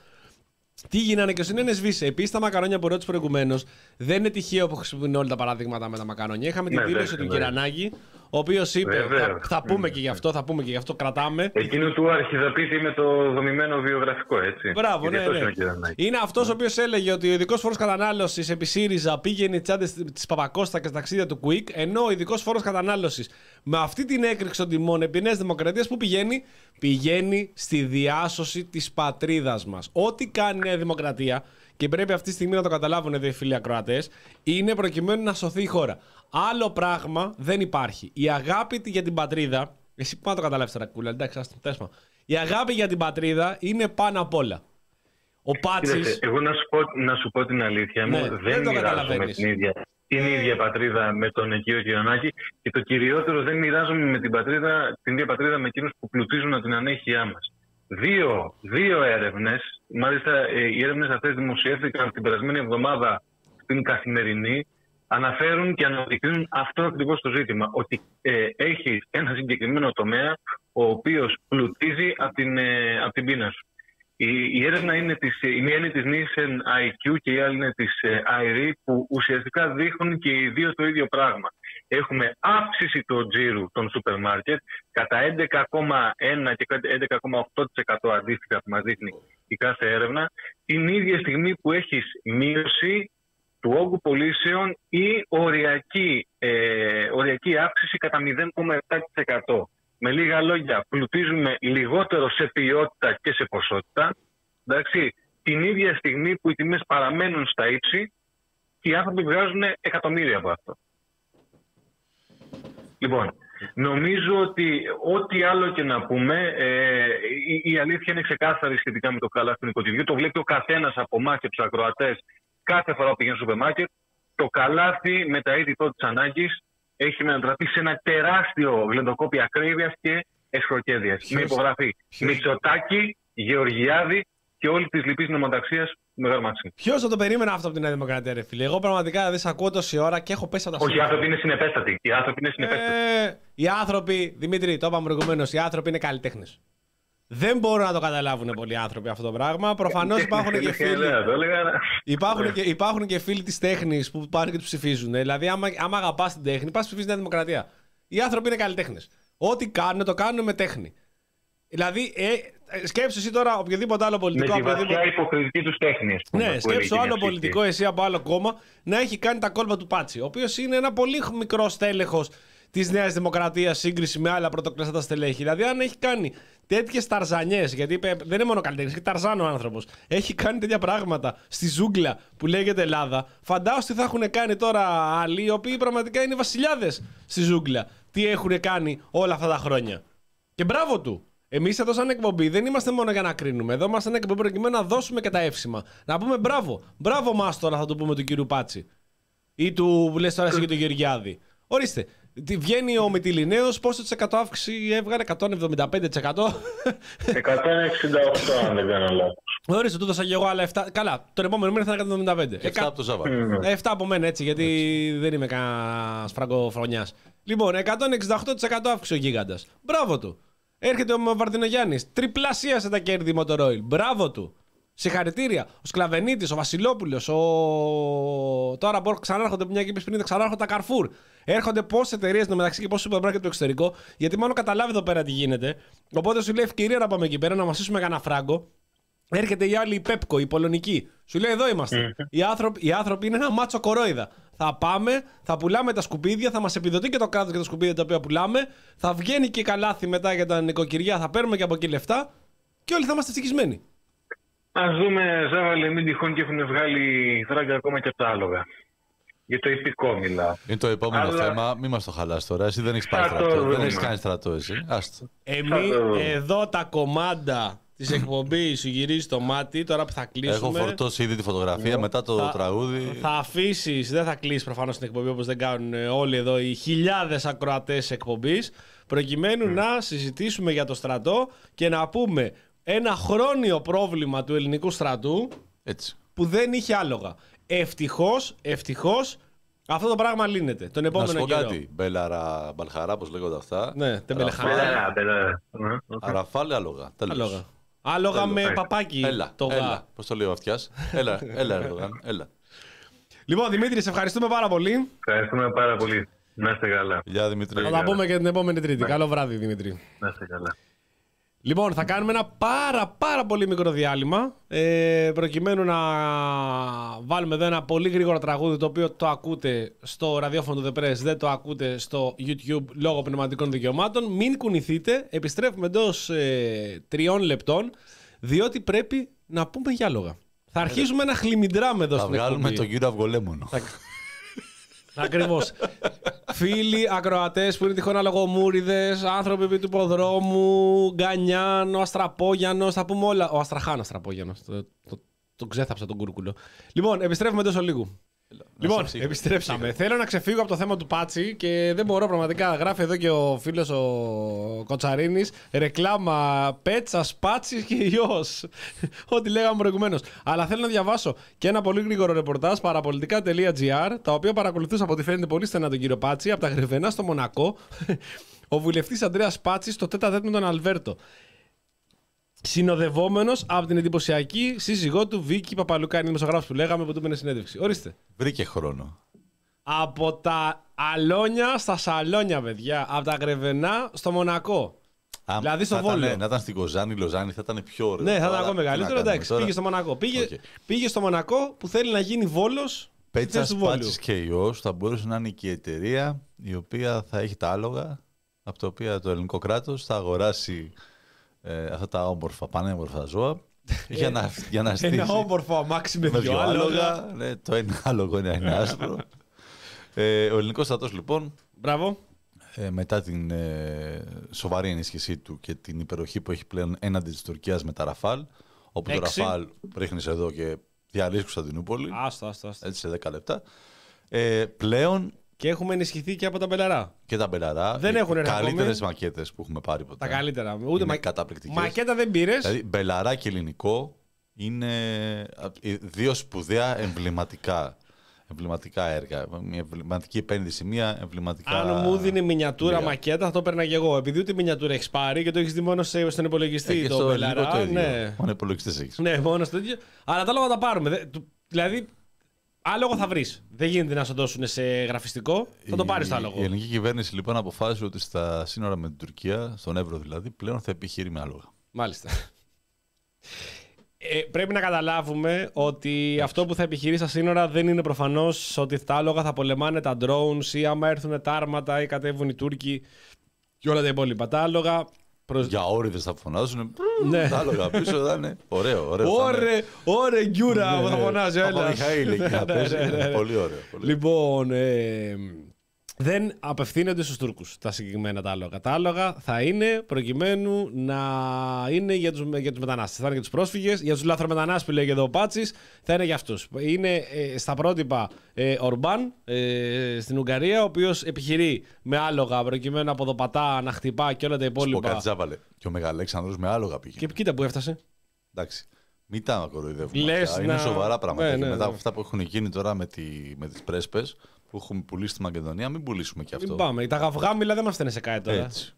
Τι γίνανε και ο Συνένε σβήσε. Επίσης, τα μακαρόνια που ρώτησε προηγουμένως δεν είναι τυχαίο που χρησιμοποιούν όλα τα παραδείγματα με τα μακαρόνια. Είχαμε την Ναι, δήλωση βέβαια, του ναι. Κυρανάκη, ο οποίος είπε. Βέβαια. Θα, θα πούμε και γι' αυτό, θα πούμε και γι' αυτό, κρατάμε. Εκείνο του αρχιδαπίτη με το δομημένο βιογραφικό, έτσι. Μπράβο, Γιατί ναι, αυτός ναι. είναι ο Κυρανάκης. Είναι αυτός ο οποίος έλεγε ότι ο ειδικός φόρος κατανάλωσης επί ΣΥΡΙΖΑ πήγαινε τσάντες της Παπακώστα και στα ταξίδια του Quick, ενώ ο ειδικός φόρος κατανάλωσης με αυτή την έκρηξη των τιμών επί Νέας Δημοκρατίας που πηγαίνει, πηγαίνει στη διάσωση της πατρίδας μας. Ό,τι κάνει η Νέα Δημοκρατία, και πρέπει αυτή τη στιγμή να το καταλάβουν εδώ οι φίλοι ακροατές, είναι προκειμένου να σωθεί η χώρα. Άλλο πράγμα δεν υπάρχει. Η αγάπη για την πατρίδα. Εσύ που να το καταλάβεις τώρα, κούλα, εντάξει, ας το τέσμα. Η αγάπη για την πατρίδα είναι πάνω απ' όλα. Ο Πάτση. Κοίταξε, εγώ να σου, πω, να σου πω την αλήθεια μου, Ναι, δεν, δεν το μοιράζομαι καταλαβαίνεις. την ίδια, την ίδια πατρίδα με τον οικείο Κυρονάκη και το κυριότερο δεν μοιράζομαι με την, πατρίδα, την ίδια πατρίδα με εκείνους που πλουτίζουν την ανέχειά μας. Δύο, δύο έρευνες, μάλιστα ε, οι έρευνες αυτές δημοσιεύτηκαν την περασμένη εβδομάδα στην Καθημερινή, αναφέρουν και αναδεικνύουν αυτό ακριβώς το ζήτημα, ότι ε, έχει ένα συγκεκριμένο τομέα ο οποίος πλουτίζει από την, ε, από την πείνα σου. Η, η έρευνα είναι της, η μία είναι της Nielsen IQ και η άλλη είναι της ε, IRI που ουσιαστικά δείχνουν και οι δύο το ίδιο πράγμα. Έχουμε αύξηση του τζίρου των σούπερ μάρκετ κατά 11,1 και 11,8% αντίστοιχα που μας δείχνει η κάθε έρευνα την ίδια στιγμή που έχεις μείωση του όγκου πωλήσεων ή οριακή, ε, οριακή αύξηση κατά 0,7%. Με λίγα λόγια, πλουτίζουμε λιγότερο σε ποιότητα και σε ποσότητα. Εντάξει, την ίδια στιγμή που οι τιμές παραμένουν στα ύψη και οι άνθρωποι βγάζουν εκατομμύρια από αυτό. Λοιπόν, νομίζω ότι ό,τι άλλο και να πούμε, ε, η, η αλήθεια είναι ξεκάθαρη σχετικά με το καλάθι του νοικοτηριού. Το βλέπει ο καθένας από εμάς και τους ακροατές κάθε φορά που πηγαίνει στο σούπερ μάρκετ. Το καλάθι με τα είδη πρώτη ανάγκης έχει μετατραπεί σε ένα τεράστιο γλεντοκόπι ακρίβειας και εσχροκέδεια. Με υπογραφή Μητσοτάκη, Γεωργιάδη και όλη της λυπής νομοταξίας του Μεγάλου Μαξίμου. Ποιος θα το περίμενε αυτό από την Νέα Δημοκρατία, ρε φίλε; Εγώ πραγματικά δεν σε ακούω τόση ώρα και έχω πέσει από τα Όχι, οι σύννεφα. άνθρωποι είναι συνεπέστατοι. Οι άνθρωποι είναι συνεπέστατοι. Ε, οι άνθρωποι, Δημήτρη, το είπαμε προηγουμένως, οι άνθρωποι είναι καλλιτέχνες. Δεν μπορούν να το καταλάβουν πολλοί άνθρωποι αυτό το πράγμα. Προφανώς υπάρχουν και φίλοι. Ναι, το έλεγα. Υπάρχουν και, υπάρχουν και φίλοι της τέχνης που πάνε και τους ψηφίζουν. Δηλαδή, άμα, άμα αγαπάς την τέχνη, πας ψηφίζεις Νέα Δημοκρατία. Οι άνθρωποι είναι καλλιτέχνες. Ό,τι κάνουν, το κάνουν με τέχνη. Δηλαδή, ε, ε, σκέψου εσύ τώρα οποιοδήποτε άλλο Με πολιτικό. τη οποιοδήποτε- βαθιά υποκριτική τους τέχνη. ας πούμε, Ναι, που σκέψου έλεγε άλλο μια πολιτικό εσύ από άλλο κόμμα να έχει κάνει τα κόλπα του Πάτσι. Ο οποίος είναι ένα πολύ μικρό στέλεχος της Νέας Δημοκρατίας σύγκριση με άλλα πρωτοκλαστά στελέχη. Δηλαδή, αν έχει κάνει τέτοιες ταρζανιές, γιατί είπε, δεν είναι μόνο καλλιτέχνης, έχει ταρζάνο άνθρωπος. Έχει κάνει τέτοια πράγματα στη ζούγκλα που λέγεται Ελλάδα. Φαντάζομαι τι θα έχουν κάνει τώρα άλλοι, οι οποίοι πραγματικά είναι βασιλιάδες στη ζούγκλα. Τι έχουν κάνει όλα αυτά τα χρόνια. Και μπράβο του. Εμείς εδώ, σαν εκπομπή, δεν είμαστε μόνο για να κρίνουμε. Εδώ είμαστε ένα εκπομπή προκειμένου να δώσουμε και τα εύσημα. Να πούμε μπράβο. Μπράβο μας τώρα, θα το πούμε του κύριου Πάτσι. Ή του που λες τώρα εσύ και του Γεωργιάδη. Ορίστε. Τι βγαίνει ο Μητυλινέος, πόσο της εκατό αύξηση έβγαλε, 175%. 168, αν δεν κάνω λάθος. Ορίστε, του δώσα και εγώ άλλα 7. Καλά, το επόμενο μήνα θα είναι 175. Και αυτά από το Σάββατο. 7 από μένα έτσι, γιατί δεν είμαι κανένας φραγκοφρονιάς. Λοιπόν, 168% αύξηση ο γίγαντας. Μπράβο του. Έρχεται ο Βαρδινογιάννης. Τριπλασίασε τα κέρδη Motoroil. Μπράβο του. Συγχαρητήρια. Ο Σκλαβενίτης, ο Βασιλόπουλος, ο. Τώρα μπορώ ξανάρχονται μια και είπες πριν, ξανάρχονται τα Carrefour. Έρχονται πόσες εταιρείες μεταξύ και πόσες σούπερ μάρκετ στο εξωτερικό, γιατί μάλλον καταλάβει εδώ πέρα τι γίνεται. Οπότε σου λέει ευκαιρία να πάμε εκεί πέρα να μασίσουμε κανένα φράγκο. Έρχεται η άλλη η Πέπκο, η Πολωνική. Σου λέει: Εδώ είμαστε. Οι, άνθρωποι, οι άνθρωποι είναι ένα μάτσο κορόιδα. Θα πάμε, θα πουλάμε τα σκουπίδια, θα μας επιδοτεί και το κράτος για τα σκουπίδια τα οποία πουλάμε. Θα βγαίνει και καλάθι μετά για τα νοικοκυριά, θα παίρνουμε και από εκεί λεφτά και όλοι θα είμαστε ευτυχισμένοι. Α δούμε, Ζάβαλε, μην τυχόν και έχουν βγάλει φράγκα ακόμα και από τα άλογα. Για το υπηκό μιλάω. Είναι το επόμενο Αλλά- θέμα. Μην μας το χαλάς τώρα. Εσύ δεν έχεις πάει Θα το στρατό. Δεν δούμε. έχεις κάνει στρατό, εσύ. Άστο. Εμείς το- εδώ τα κομμάντα της εκπομπής σου γυρίζει το μάτι τώρα που θα κλείσουμε. Έχω φορτώσει ήδη τη φωτογραφία μετά το Θα- τραγούδι. Θα αφήσεις, δεν θα κλείσεις προφανώς την εκπομπή όπως δεν κάνουν ε, όλοι εδώ οι χιλιάδες ακροατές εκπομπής, προκειμένου να συζητήσουμε για το στρατό και να πούμε ένα χρόνιο πρόβλημα του ελληνικού στρατού Έτσι. που δεν είχε άλογα. Ευτυχώς, ευτυχώς, αυτό το πράγμα λύνεται. Τον Να σου επόμενο πω καιρό. κάτι. Μπέλαρα, μπαλχαρά, πώ λέγονται αυτά. Ναι, τεμπελεχάρα. Μπελαρά, μπελαρά. Ε, ε. Ραφάλ, άλογα. Τέλος. Άλογα. Άλογα με Τέλος. παπάκι. Έλα, το γα. έλα. Πώς το λέει ο αυτιάς. έλα, έλα, Ερντογάν, έλα. Λοιπόν, Δημήτρη, σε ευχαριστούμε πάρα πολύ. Ευχαριστούμε πάρα πολύ. Να είστε καλά. Γεια Δημήτρη. Θα τα πούμε και την επόμενη Τρίτη. Καλό βράδυ, Δημήτρη. Να είστε καλά. Λοιπόν, θα κάνουμε ένα πάρα πάρα πολύ μικρό διάλειμμα ε, προκειμένου να βάλουμε εδώ ένα πολύ γρήγορο τραγούδι το οποίο το ακούτε στο ραδιόφωνο του The Press, δεν το ακούτε στο YouTube λόγω πνευματικών δικαιωμάτων. Μην κουνηθείτε, επιστρέφουμε εντός ε, τριών λεπτών διότι πρέπει να πούμε για λόγα. Θα αρχίσουμε να χλιμιντράμε εδώ Θα στην βγάλουμε εκπομπή. τον κύριο Αυγολέμονο. Ακριβώς. Φίλοι ακροατές που είναι τυχόν αλογομούριδες, άνθρωποι επί του υποδρόμου, Γκανιάν, ο Αστραπόγιανος, θα πούμε όλα. Ο Αστραχάν Αστραπόγιανος. Το, το, το ξέθαψα τον κούρκουλο. Λοιπόν, επιστρέφουμε τόσο λίγο. Λοιπόν, σε ψύχω. επιστρέψαμε. Θέλω να ξεφύγω από το θέμα του Πάτσι και δεν μπορώ πραγματικά. Γράφει εδώ και ο φίλος ο Κοτσαρίνης. Ρεκλάμα πέτσας, Πάτσι και ιό. [laughs] Ό,τι λέγαμε προηγουμένως. Αλλά θέλω να διαβάσω και ένα πολύ γρήγορο ρεπορτάζ παραπολιτικά.gr, τα οποία παρακολουθούσα από ό,τι φαίνεται πολύ στενά τον κύριο Πάτσι από τα Γρεβενά στο Μονακό. [laughs] Ο βουλευτής Αντρέα Πάτσι στο τέτα τέτ με τον Αλβέρτο. Συνοδευόμενο από την εντυπωσιακή σύζυγό του Βίκη Παπαλουκά, είναι δημοσιογράφο που λέγαμε που του έπαιρνε συνέντευξη. Ορίστε. Βρήκε χρόνο. Από τα αλόνια στα σαλόνια, παιδιά. Από τα γρεβενά στο Μονακό. Αν Δηλαδή στο θα ήταν, Βόλιο. Να ήταν στην Κοζάνη, Λοζάνη, θα ήταν πιο ωραίο. Ναι, θα ήταν Τώρα, ακόμα τι να μεγαλύτερο. κάνουμε Εντάξει, τώρα. πήγε στο Μονακό. Πήγε, Οκ. πήγε στο Μονακό που θέλει να γίνει Βόλος. Πέτσας, Πάτση και υιό θα μπορούσε να είναι και η εταιρεία η οποία θα έχει τα άλογα από τα οποία το ελληνικό κράτος θα αγοράσει ε, αυτά τα όμορφα, πανέμορφα ζώα για να, για να στήσεις. Ένα όμορφο αμάξι με, με δυο δυο άλογα. άλογα. Ναι, το ένα άλογο είναι ένα άσπρο. ε, ο ελληνικός στρατός λοιπόν Μπράβο. ε, μετά την ε, σοβαρή ενίσχυσή του και την υπεροχή που έχει πλέον έναντι της Τουρκίας με τα Ραφάλ, όπου το Έξι. Ραφάλ ρίχνεις εδώ και διαλύσεις Κωνσταντινούπολη, Άστο, άστο, άστο. έτσι σε 10 λεπτά, ε, πλέον Και έχουμε ενισχυθεί και από τα μπελαρά. και τα Μπελαρά, Δεν οι έχουν έρθει καλύτερες ακόμη. μακέτες που έχουμε πάρει ποτέ. Τα καλύτερα. Ούτε Είναι μα... καταπληκτικές. Μακέτα δεν πήρες. Δηλαδή, Μπελαρά και ελληνικό είναι απ- οι δύο σπουδαία εμβληματικά, εμβληματικά έργα. Μια εμβληματική επένδυση, μια εμβληματικά... Αν μου δίνει μινιατούρα δουλειά. μακέτα, θα το έπαιρνα και εγώ. Επειδή ούτε μινιατούρα έχεις πάρει και το έχεις δει μόνο σε- στον υπολογιστή Ε, και το στο ελληνικό Μπελαρά. το ίδιο. ναι. Μόνο υπολογιστές έχεις. ναι, μόνο στο τέτοιο. Αλλά τα λόγα τα πάρουμε. Δε- του- Δηλαδή, άλογο θα βρεις. Δεν γίνεται να σου δώσουν σε γραφιστικό. Θα το Η- πάρεις το Η άλογο. ελληνική κυβέρνηση λοιπόν αποφάσισε ότι στα σύνορα με την Τουρκία, στον Εύρο δηλαδή, πλέον θα επιχειρεί με άλογα. Μάλιστα. Ε, πρέπει να καταλάβουμε ότι αυτό που θα επιχειρεί στα σύνορα δεν είναι προφανώς ότι τα άλογα θα πολεμάνε τα drones ή άμα έρθουν τα άρματα ή κατέβουν οι Τούρκοι και όλα τα υπόλοιπα. Τα άλογα. Προς... Για όριδες θα φωνάζουν. Ναι. Τα άλογα πίσω θα είναι. Ωραίο, ωραίο. θα είναι. Ωρε, ωρε, γκιούρα, που θα φωνάζει, έλα. Παπαμιχαήλ εκεί να Ναι, παίζει. ναι, ναι, ναι. Πολύ ωραίο. πολύ ωραίο. Λοιπόν, ε, δεν απευθύνονται στους Τούρκους τα συγκεκριμένα τα άλογα. Τα άλογα θα είναι προκειμένου να είναι για τους, για τους μετανάστες. Θα είναι για τους πρόσφυγες, για τους λαθρομετανάστες που λέγει εδώ ο Πάτσης, θα είναι για αυτούς. Είναι ε, στα πρότυπα ε, Ορμπάν ε, στην Ουγγαρία, ο οποίος επιχειρεί με άλογα προκειμένου από δοπατά να χτυπά και όλα τα Σου πω υπόλοιπα. κάτι Τζάβαλε. Και ο Μεγαλέξανδρος με άλογα πήγε. Και κοίτα που έφτασε. Εντάξει. Μην τα κοροϊδεύουμε. Λες αυτά. να- Είναι σοβαρά πράγματα. Ναι, Και ναι, μετά ναι. από αυτά που έχουν γίνει τώρα με, τη, με τις πρέσπες που έχουμε πουλήσει στη Μακεδονία, μην πουλήσουμε και αυτό. Μην πάμε. Τα γαυγάμιλα δεν μας φταίνε σε κάτι τώρα. Έτσι.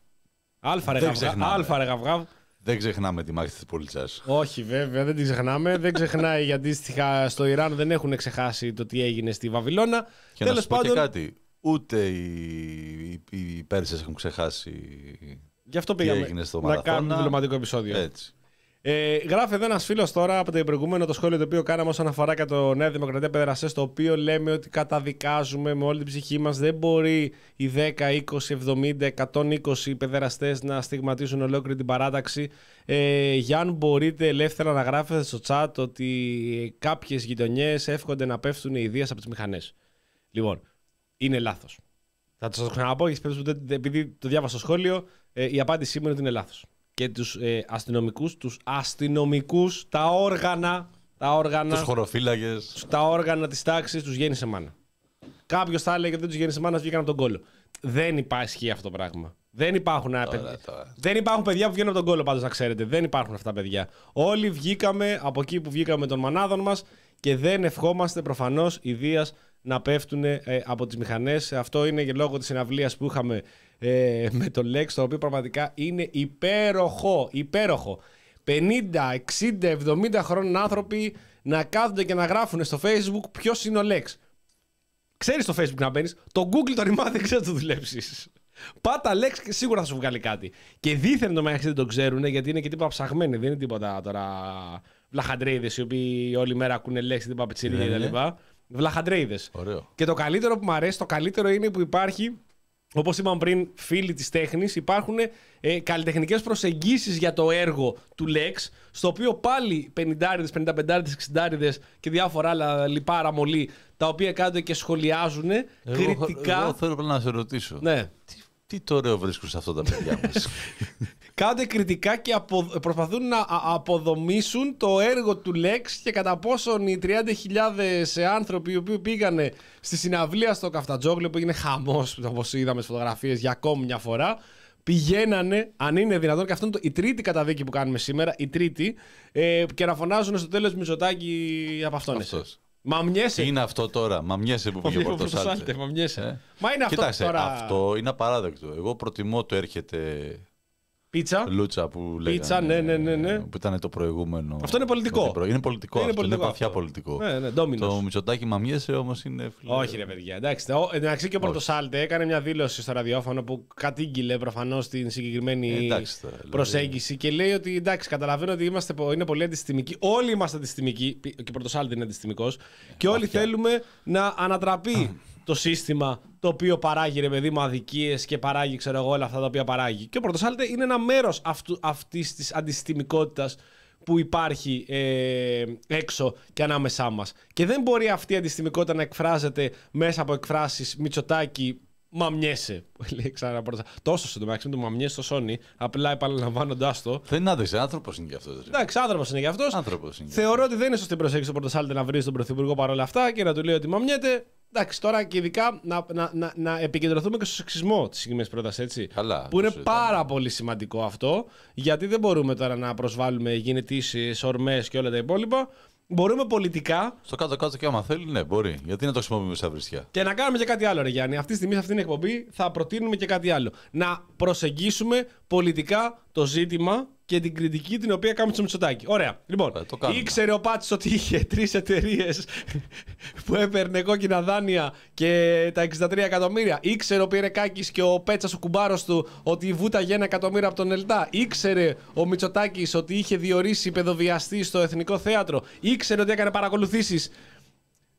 Αλφα ρε Δεν γαυγά. ξεχνάμε. Αλφα ρε γαυγά. Δεν ξεχνάμε τη μάχη της Πολυτσάς. Όχι, βέβαια, δεν την ξεχνάμε. δεν ξεχνάει γιατί αντίστοιχα στο Ιράν δεν έχουν ξεχάσει το τι έγινε στη Βαβυλώνα. Και να Τέλος σου πω και πάντων, κάτι. Ούτε οι, οι, οι Πέρσες έχουν ξεχάσει γι' αυτό τι πήγαμε έγινε στο να Μαραθώνα. κάνουμε διπλωματικό επεισόδιο. Έτσι. Ε, γράφει εδώ ένας φίλος τώρα από το προηγούμενο το σχόλιο το οποίο κάναμε όσον αφορά και το Νέα Δημοκρατία Παιδεραστέ, το οποίο λέμε ότι καταδικάζουμε με όλη την ψυχή μας. Δεν μπορεί οι 10, 20, 70, 120 παιδεραστές να στιγματίζουν ολόκληρη την παράταξη. Ε, για αν μπορείτε ελεύθερα να γράφετε στο chat ότι κάποιες γειτονιές εύχονται να πέφτουν οι ιδέες από τις μηχανές. Λοιπόν, είναι λάθος. Θα σας το ξαναπώ, γιατί περίπτωση που δεν- επειδή το διάβασα στο σχόλιο, ε, η απάντησή μου είναι ότι είναι λάθος. Και τους ε, αστυνομικούς, τους αστυνομικούς, τα όργανα, τα όργανα, Τους χωροφύλακε. τα όργανα της τάξης τους γέννησε μάνα. Κάποιος θα έλεγε ότι δεν τους γέννησε μάνα, βγήκαν από τον κόλλο. Δεν υπάρχει αυτό το πράγμα. Δεν υπάρχουν, α, παιδιά. τώρα. δεν υπάρχουν παιδιά που βγαίνουν από τον κόλλο, πάντως να ξέρετε. Δεν υπάρχουν αυτά τα παιδιά. Όλοι βγήκαμε από εκεί που βγήκαμε των μανάδων μας και δεν ευχόμαστε προφανώς ιδίας να πέφτουν ε, από τις μηχανές. Αυτό είναι και λόγω της συναυλίας που είχαμε ε, με το Lex, το οποίο πραγματικά είναι υπέροχο. Υπέροχο. 50, 60, 70 χρόνων άνθρωποι να κάθονται και να γράφουν στο Facebook ποιος είναι ο Lex. Ξέρεις στο Facebook να μπαίνεις, το Google το ρημάδι δεν ξέρει να το δουλέψεις. Πάτα λέξη και σίγουρα θα σου βγάλει κάτι. Και δίθεν το μεταξύ δεν το ξέρουν γιατί είναι και τίποτα ψαγμένοι. Δεν είναι τίποτα τώρα βλαχαντρέιδες οι οποίοι όλη μέρα ακούνε λέξει τίποτα πιτσιρίκια Ναι, ναι. κτλ. Βλαχαντρέιδες. Ωραίο. Και το καλύτερο που μου αρέσει, το καλύτερο είναι που υπάρχει, όπως είπαμε πριν, φίλοι της τέχνης, υπάρχουν ε, καλλιτεχνικές προσεγγίσεις για το έργο του Lex, στο οποίο πάλι 50, 55, 60 και διάφορα άλλα λιπάρα μολύ, τα οποία κάτω και σχολιάζουν Εγώ, κριτικά. εγώ θέλω απλά να σε ρωτήσω. Ναι. Τι, τι το ωραίο βρίσκουν σε αυτά τα παιδιά μας; [laughs] Κάντε κριτικά και απο- προσπαθούν να α- αποδομήσουν το έργο του Lex και κατά πόσον οι 30.000 άνθρωποι οι οποίοι πήγανε στη συναυλία στο Καφτατζόγλιο που έγινε χαμός όπως είδαμε στις φωτογραφίες για ακόμη μια φορά πηγαίνανε, αν είναι δυνατόν, και αυτό είναι το, η τρίτη καταδίκη που κάνουμε σήμερα, η τρίτη, ε, και να φωνάζουν στο τέλος Μητσοτάκη από αυτόν. εσύ. Αυτός. Μα μοιέσαι. Τι είναι αυτό τώρα, μα μοιέσαι που πήγε ο Πορτοσάλτε, Πορτοσάλτε. μα μοιέσαι. Ε. Μα είναι αυτό Κοίταξε, τώρα. αυτό είναι απαράδεκτο. Εγώ προτιμώ το έρχεται Πίτσα. Λούτσα που λέγανε. Πίτσα, ναι, ναι, ναι, ναι. Που ήταν το προηγούμενο. Αυτό είναι πολιτικό. με την προ- Είναι πολιτικό. Είναι αυτό, πολιτικό είναι βαθιά αυτό. πολιτικό. Ναι, ναι, Domino's. Το Μητσοτάκι μαμιέσαι όμως είναι. φίλε, Όχι, ρε παιδιά. Εντάξει, ο, εντάξει και ο Πορτοσάλτε έκανε μια δήλωση στο ραδιόφωνο που κατήγγειλε προφανώς την συγκεκριμένη Ε, εντάξει τώρα, δηλαδή. προσέγγιση και λέει ότι εντάξει, καταλαβαίνω ότι είμαστε, πο- είναι πολύ αντιστημικοί. Όλοι είμαστε αντιστημικοί. π- Και ο Πορτοσάλτε είναι αντιστημικός. Και όλοι θέλουμε να ανατραπεί το σύστημα το οποίο παράγει ρε παιδί μου αδικίες και παράγει ξέρω εγώ όλα αυτά τα οποία παράγει. Και ο Πορτοσάλτε είναι ένα μέρος αυτής της αντιστημικότητας που υπάρχει ε, έξω και ανάμεσά μας. Και δεν μπορεί αυτή η αντιστημικότητα να εκφράζεται μέσα από εκφράσεις Μητσοτάκη. Μαμιέσαι. Λέει ξανά πρώτα. Τόσο στο μεταξύ με το μαμιέσαι στο Sony, απλά επαναλαμβάνοντάς το. Δεν είναι άντρε, άνθρωπος είναι κι αυτός. Εντάξει, άνθρωπος είναι γι' αυτός. Άνθρωπος είναι. Θεωρώ ότι δεν είναι σωστή προσέγγιση του Πορτοσάλτε να βρεις τον Πρωθυπουργό παρόλα αυτά και να του λέει ότι μαμιέται. Εντάξει, τώρα και ειδικά να, να, να, να επικεντρωθούμε και στο σεξισμό της συγκεκριμένης πρότασης, έτσι. Καλά, Που είναι το συζητάμε. πάρα πολύ σημαντικό αυτό, γιατί δεν μπορούμε τώρα να προσβάλλουμε γενετήσεις, ορμές και όλα τα υπόλοιπα. Μπορούμε πολιτικά Στο κάτω-κάτω και άμα θέλει, ναι, μπορεί. Γιατί να το χρησιμοποιούμε σαν βρισιά. και να κάνουμε και κάτι άλλο, ρε Γιάννη. Αυτή τη στιγμή, σε αυτήν την εκπομπή, θα προτείνουμε και κάτι άλλο. Να προσεγγίσουμε πολιτικά το ζήτημα και την κριτική την οποία κάνουμε στο Μητσοτάκη. Ωραία. Λοιπόν, Ε, το κάνουμε. ήξερε ο Πάτση ότι είχε τρεις εταιρείες [laughs] που έπαιρνε κόκκινα δάνεια και τα 63 εκατομμύρια. Ήξερε ο Πιερρακάκης και ο Πέτσας ο κουμπάρος του ότι βούταγε ένα εκατομμύριο από τον Ελτά. Ήξερε ο Μητσοτάκης ότι είχε διορίσει παιδοβιαστή στο Εθνικό Θέατρο. Ήξερε ότι έκανε παρακολουθήσεις.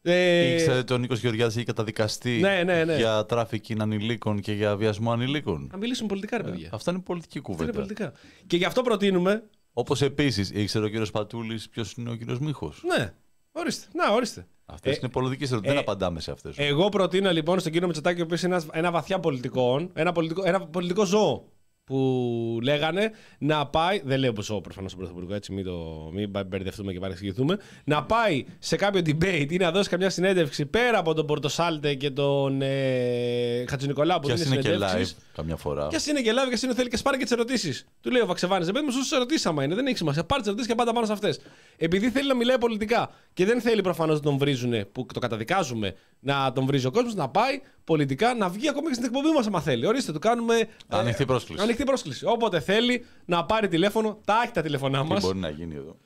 Ε, Ήξερε ότι ο Νίκος Γεωργιάδης είχε καταδικαστεί Ναι, ναι, ναι. για τράφικινγκ ανηλίκων και για βιασμό ανηλίκων. Να μιλήσουμε πολιτικά, ρε παιδιά. Αυτά είναι πολιτική Αυτά είναι κουβέντα. πολιτικά. Και γι' αυτό προτείνουμε. Όπως επίσης ήξερε ο κύριος Πατούλης ποιος είναι ο κύριος Μίχος. Ναι, ορίστε. Να, ορίστε. Αυτές Ε, είναι πολιτικές ερωτήσεις. ε, Δεν απαντάμε σε αυτές. Εγώ προτείνω λοιπόν στον κύριο Μητσοτάκη, ο οποίος είναι ένας- ένα βαθιά πολιτικό, ένα πολιτικό, ένα πολιτικό ζώο που λέγανε να πάει. Δεν λέω ζώο προφανώς στον Πρωθυπουργό, έτσι μην, το, μην μπερδευτούμε και παρεξηγηθούμε. Να πάει σε κάποιο debate ή να δώσει καμιά συνέντευξη πέρα από τον Πορτοσάλτε και τον ε, Χατζηνικολάου που Κι ας δίνει είναι και live συνεντεύξεις. καμιά φορά. Και ας είναι και live, και ας είναι θέλει και σπάρει και τις ερωτήσεις. Του λέει ο Βαξεβάνης, δεν μου σωστές ερωτήσεις άμα είναι, δεν έχει σημασία. Πάρε τις ερωτήσεις και πάντα πάνω σε αυτές. Επειδή θέλει να μιλάει πολιτικά και δεν θέλει προφανώς να τον βρίζουν, που το καταδικάζουμε, να τον βρίζει ο κόσμος, να πάει πολιτικά, να βγει ακόμη και στην εκπομπή μας, άμα θέλει. Ορίστε, του κάνουμε. ε, Ανοιχτή πρόσκληση. Ανοιχτή πρόσκληση. Όποτε θέλει να πάρει τηλέφωνο, τα έχει τα τηλέφωνά Τι μας. μπορεί να γίνει εδώ.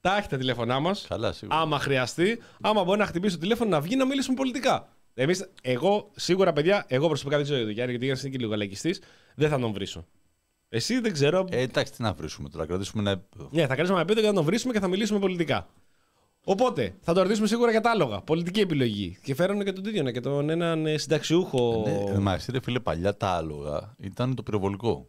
Τα έχει τα τηλέφωνά μας. Καλά, σίγουρα. Άμα χρειαστεί, άμα μπορεί να χτυπήσει το τηλέφωνο να βγει να μιλήσουμε πολιτικά. Εμείς, εγώ, σίγουρα παιδιά, εγώ προσωπικά δεν ξέρω για τον Γιάννη, γιατί ο Γιάννη είναι και λίγο λαϊκιστή, δεν θα τον βρίσω. Εσύ δεν ξέρω. Ε, εντάξει, τι να βρίσουμε τώρα, κρατήσουμε ένα επίπεδο. Ναι, θα κρατήσουμε ένα επίπεδο και θα τον βρίσουμε και θα μιλήσουμε πολιτικά. Οπότε, θα το ρωτήσουμε σίγουρα για τα άλογα. Πολιτική επιλογή. Και φέρανε και τον ίδιο και τον έναν ε, συνταξιούχο. Ναι, ε, μα εσύ, ρε φίλε, παλιά τα άλογα ήταν το πυροβολικό.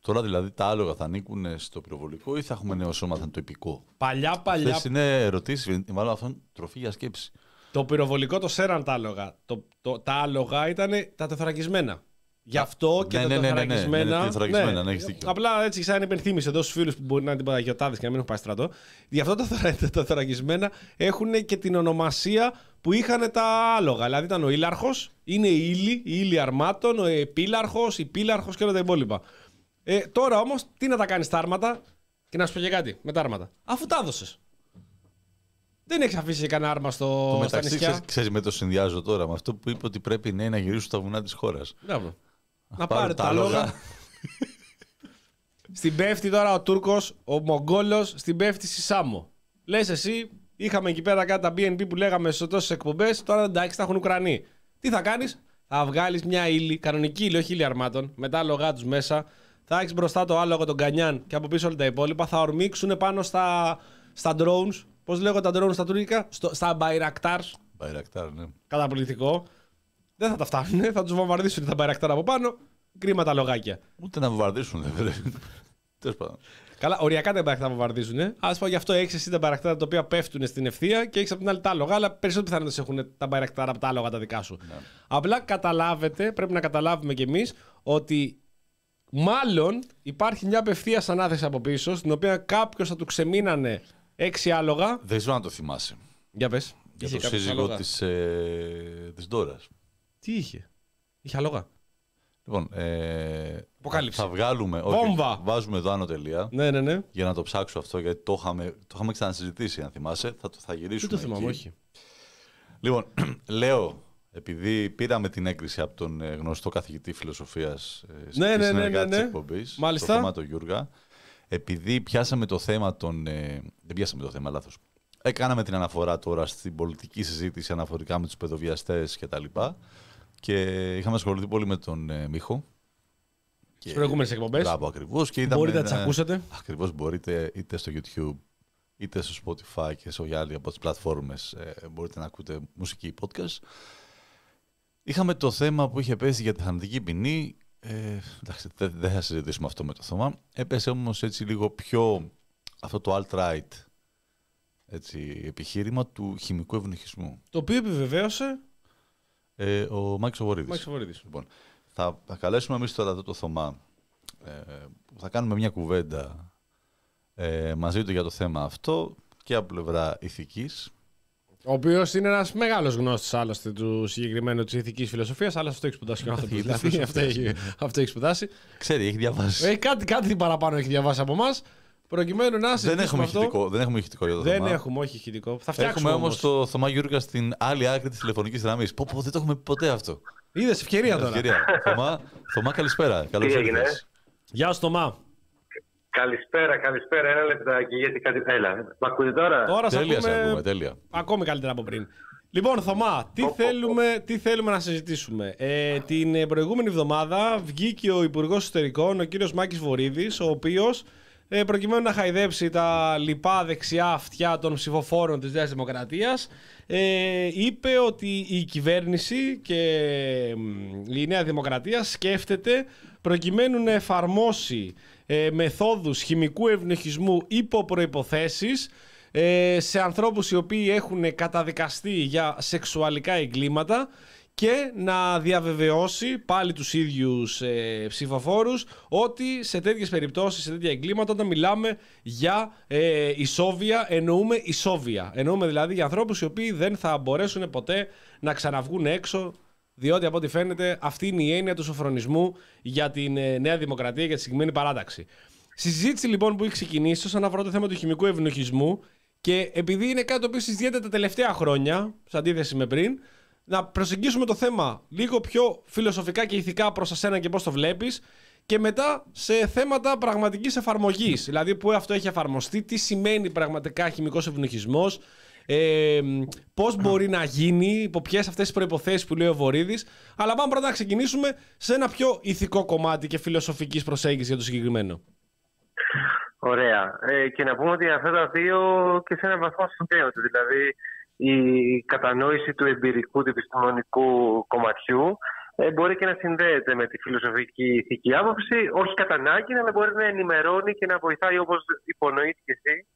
Τώρα δηλαδή τα άλογα θα ανήκουν στο πυροβολικό ή θα έχουμε νέο σώμα, θα είναι το υπηκό; Παλιά, παλιά. Αυτές είναι ερωτήσεις, μάλλον αυτό είναι τροφή για σκέψη. Το πυροβολικό το σέραν τα άλογα. Το, το, τα άλογα ήταν τα τεθωρακισμένα. Γι' αυτό και ναι, τα ναι, ναι, ναι, ναι, τεθωρακισμένα. ναι, ναι, τεθωρακισμένα, ναι, έχεις δίκιο. Απλά έτσι, σαν υπενθύμηση εδώ στους φίλους που μπορεί να είναι παγιωτάδε και να μην έχουν πάει στρατό. Γι' αυτό τα, θωρα- [laughs] τα τεθωρακισμένα έχουν και την ονομασία που είχαν τα άλογα. Δηλαδή ήταν ο ήλαρχος, είναι η ύλη, η ύλη αρμάτων, ο επίλαρχος, η πύλαρχος και όλα τα υπόλοιπα. Ε, τώρα όμως, τι να τα κάνεις τα άρματα; Και να σου πω και κάτι με τα άρματα. Αφού τα έδωσες. Δεν έχεις αφήσει κανένα άρμα στο, Το στα μεταξύ, νησιά. ξέρεις, ξέρεις, με το συνδυάζω τώρα με αυτό που είπε ότι πρέπει οι νέοι να γυρίσουν στα βουνά της χώρας. Μπράβο. Να πάρει τα άλογα. [laughs] Στην πέφτει τώρα ο Τούρκος, ο Μογγόλο, στην πέφτει στη Σάμο. Λες εσύ, είχαμε εκεί πέρα κάτι τα BNP που λέγαμε σε τόσες εκπομπές, τώρα εντάξει τα έχουν Ουκρανοί. Τι θα κάνεις, θα βγάλεις μια ύλη, κανονική ύλη, όχι ύλη αρμάτων, με τα άλογά τους μέσα. Θα έχεις μπροστά το άλογο, τον Κανιάν και από πίσω όλα τα υπόλοιπα. Θα ορμήξουν πάνω στα, στα drones. Πώς λέγονται τα drones στα τουρκικά, στο, στα Bayraktars. Μπαϊρακτάρ, ναι. Καταπληκτικό. Δεν θα τα φτάνουν, θα τους βομβαρδίσουν τα Bayraktar από πάνω. Κρίμα τα λογάκια. Ούτε να βομβαρδίσουν, δεν πρέπει. Τέλος πάντων. Καλά, οριακά τα Bayraktar βομβαρδίζουν. Ε. Α πω γι' αυτό έχεις εσύ τα Bayraktar τα οποία πέφτουν στην ευθεία και έχεις από την άλλη τα άλογα, αλλά περισσότερο πιθανότητες έχουν τα Bayraktar από τα άλογα τα δικά σου. Απλά καταλάβετε, πρέπει να καταλάβουμε κι εμείς ότι μάλλον υπάρχει μια απευθεία ανάθεση από πίσω, στην οποία κάποιος θα του ξεμείνανε έξι άλογα. Δεν ξέρω αν το θυμάσαι. Για πες. Για το σύζυγο της ε, της Ντόρας. Τι είχε; Είχε άλογα. Λοιπόν, ε, Αποκάλυψη. θα βγάλουμε. όχι, Βόμβα. βάζουμε εδώ άνω τελεία. Ναι, ναι, ναι. Για να το ψάξω αυτό, γιατί το είχαμε, το είχαμε ξανασυζητήσει, αν θυμάσαι. Θα, το, θα γυρίσουμε. Δεν το θυμάμαι, εκεί. όχι. Λοιπόν, [clears throat] λέω, επειδή πήραμε την έγκριση από τον ε, γνωστό καθηγητή φιλοσοφίας ε, Ναι, ναι, ναι, συνεργάτης ναι, της ναι. εκπομπής, Μάλιστα. το θέμα του Γιούργα, επειδή πιάσαμε το θέμα των... ε, δεν πιάσαμε το θέμα, λάθος. Έκαναμε την αναφορά τώρα στην πολιτική συζήτηση αναφορικά με τους παιδοβιαστές και τα λοιπά και είχαμε ασχοληθεί πολύ με τον ε, Μίχο. Στις προηγούμενες εκπομπές. Μπράβο, ακριβώς. Και είδαμε Μπορείτε να τις ένα- ακούσετε. Ακριβώς μπορείτε είτε στο YouTube είτε στο Spotify και σε άλλη από τις πλατφόρμες ε, μπορείτε να ακούτε μουσική podcast. Είχαμε το θέμα που είχε πέσει για τη θανατική ποινή. Ε, εντάξει, δεν δεν θα συζητήσουμε αυτό με το Θωμά. Έπεσε όμως έτσι λίγο πιο αυτό το alt-right έτσι, επιχείρημα του χημικού ευνοχισμού. Το οποίο επιβεβαίωσε Ε, ο Μάκης ο Οβορίδης. Μάκης Βορύδης. Λοιπόν, θα, θα καλέσουμε εμείς τώρα εδώ το Θωμά. Ε, θα κάνουμε μια κουβέντα ε, μαζί του για το θέμα αυτό και από πλευρά ηθικής. Ο οποίος είναι ένας μεγάλος γνώστης άλλωστε του συγκεκριμένου της ηθικής φιλοσοφίας, αλλά αυτό έχει σπουδάσει και ο άνθρωπος. [laughs] Καθηγητής Δηλαδή, αυτό, έχει, φιλοσοφίας, αυτό έχει σπουδάσει. Ξέρει, έχει διαβάσει. Ε, κάτι, κάτι παραπάνω έχει διαβάσει από εμάς. Προκειμένου να δεν, συζητήσουμε έχουμε αυτό. ηχητικό, δεν έχουμε ηχητικό για το Δεν Θωμά. έχουμε, όχι ηχητικό. Θα φτιάξουμε Έχουμε όμως. όμως το Θωμά Γιούργα στην άλλη άκρη της τηλεφωνικής γραμμής. Πω, πω, δεν το έχουμε πει ποτέ αυτό. Είδες ευκαιρία τώρα. Ευκαιρία. Θωμά, Θωμά, καλησπέρα. Καλώς έγινε; ήρθατε. Γεια σου, Τωμά. Καλησπέρα, καλησπέρα. Ένα λεπτάκι γιατί κάτι. Έλα, μ' ακούτε τώρα; Τώρα σε Τέλεια, σε ακούμε ακούμε, τέλεια. ακόμη καλύτερα από πριν. Λοιπόν, Θωμά, τι, θέλουμε, τι θέλουμε να συζητήσουμε; Ε, την ε, προηγούμενη εβδομάδα βγήκε ο Υπουργός Εσωτερικών, ο κύριος Μάκης Βορύδης, ο οποίος ε, προκειμένου να χαϊδέψει τα λοιπά δεξιά αυτιά των ψηφοφόρων της Νέας Δημοκρατίας, ε, είπε ότι η κυβέρνηση και μ, η Νέα Δημοκρατία σκέφτεται προκειμένου να εφαρμόσει ε, μεθόδους χημικού ευνοχισμού υπό προϋποθέσεις ε, σε ανθρώπους οι οποίοι έχουν καταδικαστεί για σεξουαλικά εγκλήματα και να διαβεβαιώσει πάλι τους ίδιους ε, ψηφοφόρους ότι σε τέτοιες περιπτώσεις, σε τέτοια εγκλήματα όταν μιλάμε για ε, ισόβια εννοούμε ισόβια. Εννοούμε δηλαδή για ανθρώπους οι οποίοι δεν θα μπορέσουν ποτέ να ξαναβγούν έξω διότι από ό,τι φαίνεται αυτή είναι η έννοια του σοφρονισμού για την ε, Νέα Δημοκρατία για τη συγκεκριμένη παράταξη. Στη συζήτηση λοιπόν που έχει ξεκινήσει όσον αφορά το θέμα του χημικού ευνοχισμού και επειδή είναι κάτι το οποίο συζητιέται τα τελευταία χρόνια, σε αντίθεση με πριν, να προσεγγίσουμε το θέμα λίγο πιο φιλοσοφικά και ηθικά προς εσένα και πώς το βλέπεις και μετά σε θέματα πραγματικής εφαρμογής, δηλαδή που αυτό έχει εφαρμοστεί, τι σημαίνει πραγματικά χημικός ευνοχισμός, ε, πώς μπορεί να γίνει, υπό ποιες αυτές τις προποθέσει που λέει ο Βορύδης. Αλλά πάμε πρώτα να ξεκινήσουμε σε ένα πιο ηθικό κομμάτι και φιλοσοφικής προσέγγισης για το συγκεκριμένο. Ωραία. Ε, και να πούμε ότι αυτά τα δύο και σε έναν βαθμό συνδέονται. Δηλαδή, η κατανόηση του εμπειρικού, του επιστημονικού κομματιού ε, μπορεί και να συνδέεται με τη φιλοσοφική ηθική άποψη, όχι κατά ανάγκη, αλλά μπορεί να ενημερώνει και να βοηθάει, όπως υπονοήθηκε εσύ,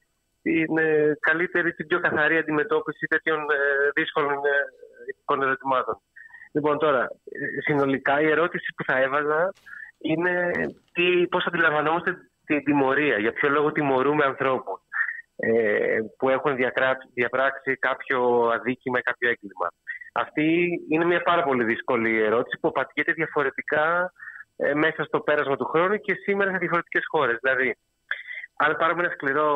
την ε, καλύτερη, την πιο καθαρή αντιμετώπιση τέτοιων ε, δύσκολων ε, ηθικών ερωτημάτων. Λοιπόν, τώρα, ε, συνολικά η ερώτηση που θα έβαζα είναι τι, πώς αντιλαμβανόμαστε την τιμωρία, για ποιο λόγο τιμωρούμε ανθρώπους ε, που έχουν διακράψει- διαπράξει κάποιο αδίκημα ή κάποιο έγκλημα. Αυτή είναι μια πάρα πολύ δύσκολη ερώτηση που απαντιέται διαφορετικά ε, μέσα στο πέρασμα του χρόνου και σήμερα σε διαφορετικές χώρες. Δηλαδή, αν πάρουμε ένα σκληρό